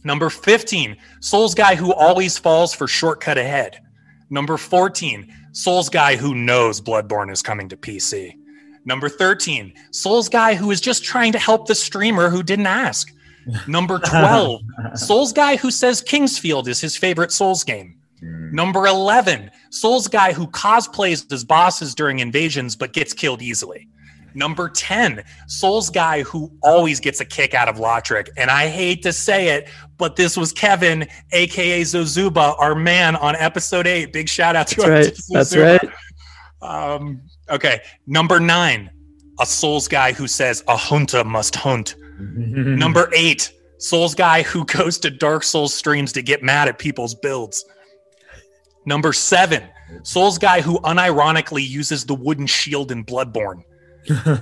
Number 15. Souls guy who always falls for shortcut ahead. Number 14, Souls guy who knows Bloodborne is coming to PC. Number 13, Souls guy who is just trying to help the streamer who didn't ask. Number 12, Souls guy who says King's Field is his favorite Souls game. Hmm. Number 11, Souls guy who cosplays as bosses during invasions but gets killed easily. Number 10, Souls guy who always gets a kick out of Lothric. And I hate to say it, but this was Kevin, aka Zozuba, our man on episode eight. Big shout out to That's our- right. That's right. Um, okay. Number nine, a Souls guy who says a hunter must hunt. Number eight, Souls guy who goes to Dark Souls streams to get mad at people's builds. Number seven, Souls guy who unironically uses the wooden shield in Bloodborne.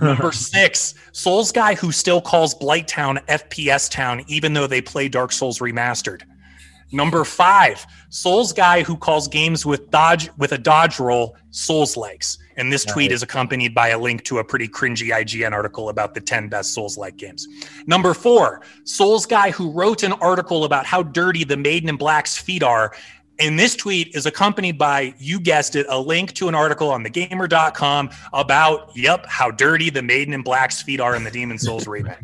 Number six, Souls guy who still calls Blighttown FPS Town even though they play Dark Souls Remastered. Number five, Souls guy who calls games with dodge with a dodge roll Souls likes. And this tweet is accompanied by a link to a pretty cringy IGN article about the 10 best Souls like games. Number four, Souls guy who wrote an article about how dirty the Maiden in Black's feet are. And this tweet is accompanied by, you guessed it, a link to an article on thegamer.com about, yep, how dirty the Maiden in Black's feet are in the Demon's Souls remake.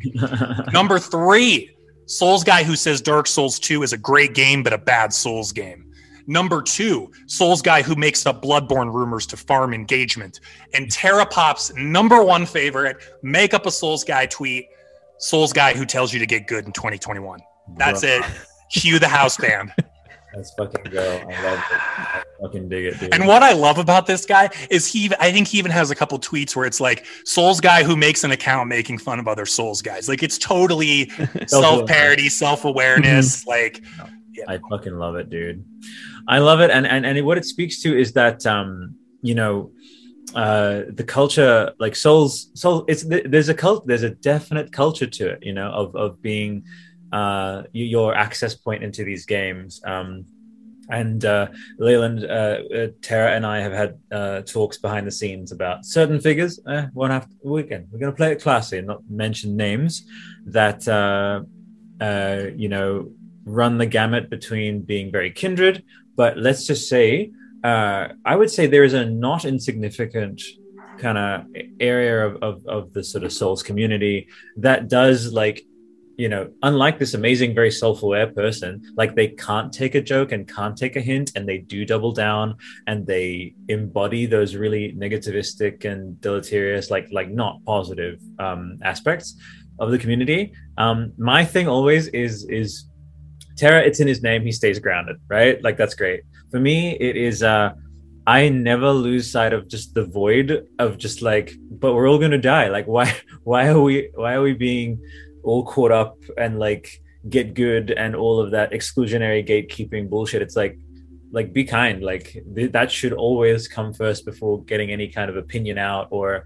Number three, Souls guy who says Dark Souls 2 is a great game, but a bad Souls game. Number two, Souls guy who makes up Bloodborne rumors to farm engagement. And Terrapop's number one favorite, make up a Souls guy tweet, Souls guy who tells you to get good in 2021. That's Bro, it. Cue the house band. Let's fucking go. I love it. I fucking dig it, dude. And what I love about this guy is he, I think he even has a couple tweets where it's like Souls guy who makes an account making fun of other Souls guys. Like it's totally self parody, self awareness. Like, I fucking love it, dude. I love it, and and and what it speaks to is that um, you know, uh, the culture, like souls, soul. It's there's a cult, there's a definite culture to it, you know, of of being uh, your access point into these games. Um, and uh, Leland, uh, uh, Tara, and I have had uh, talks behind the scenes about certain figures. Eh, won't have to, we can, we're going to play it classy and not mention names that uh, uh, you know run the gamut between being very kindred, but let's just say uh, I would say there is a not insignificant kind of area of, of of the sort of souls community that does like you know, unlike this amazing, very self-aware person, like they can't take a joke and can't take a hint, and they do double down and they embody those really negativistic and deleterious, like like not positive um, aspects of the community. Um, my thing always is is Tara. It's in his name. He stays grounded, right? Like that's great. For me, it is. uh I never lose sight of just the void of just like, but we're all gonna die. Like, why? Why are we? Why are we being all caught up and like get good and all of that exclusionary gatekeeping bullshit. It's like like be kind. Like th- that should always come first before getting any kind of opinion out or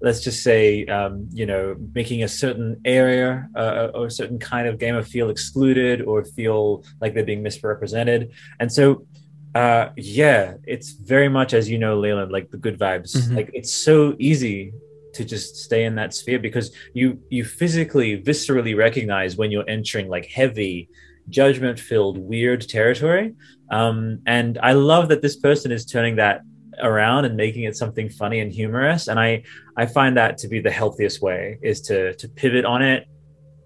let's just say um, you know making a certain area uh, or a certain kind of gamer feel excluded or feel like they're being misrepresented. And so uh, yeah it's very much as you know Leland like the good vibes. Mm-hmm. like it's so easy to just stay in that sphere because you you physically viscerally recognize when you're entering like heavy judgment filled weird territory. Um, and i love that this person is turning that around and making it something funny and humorous. And i i find that to be the healthiest way is to to pivot on it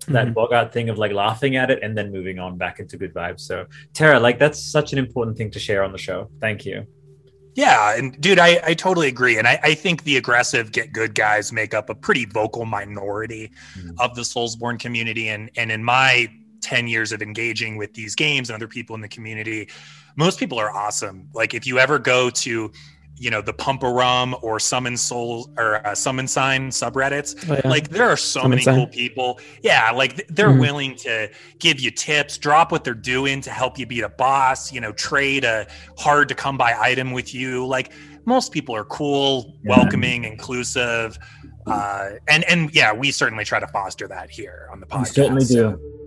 that mm-hmm. bogart thing of like laughing at it and then moving on back into good vibes. So tara like that's such an important thing to share on the show. Thank you yeah, and dude, I, I totally agree. And I, I think the aggressive get good guys make up a pretty vocal minority mm. of the Soulsborne community. And and in my 10 years of engaging with these games and other people in the community, most people are awesome. Like if you ever go to you know the Pump-a-Rum or summon soul or uh, summon sign subreddits oh, yeah. like there are so summon many sign. cool people yeah like they're mm-hmm. willing to give you tips drop what they're doing to help you beat a boss you know trade a hard to come by item with you like most people are cool yeah. welcoming inclusive uh, and and yeah we certainly try to foster that here on the podcast we certainly do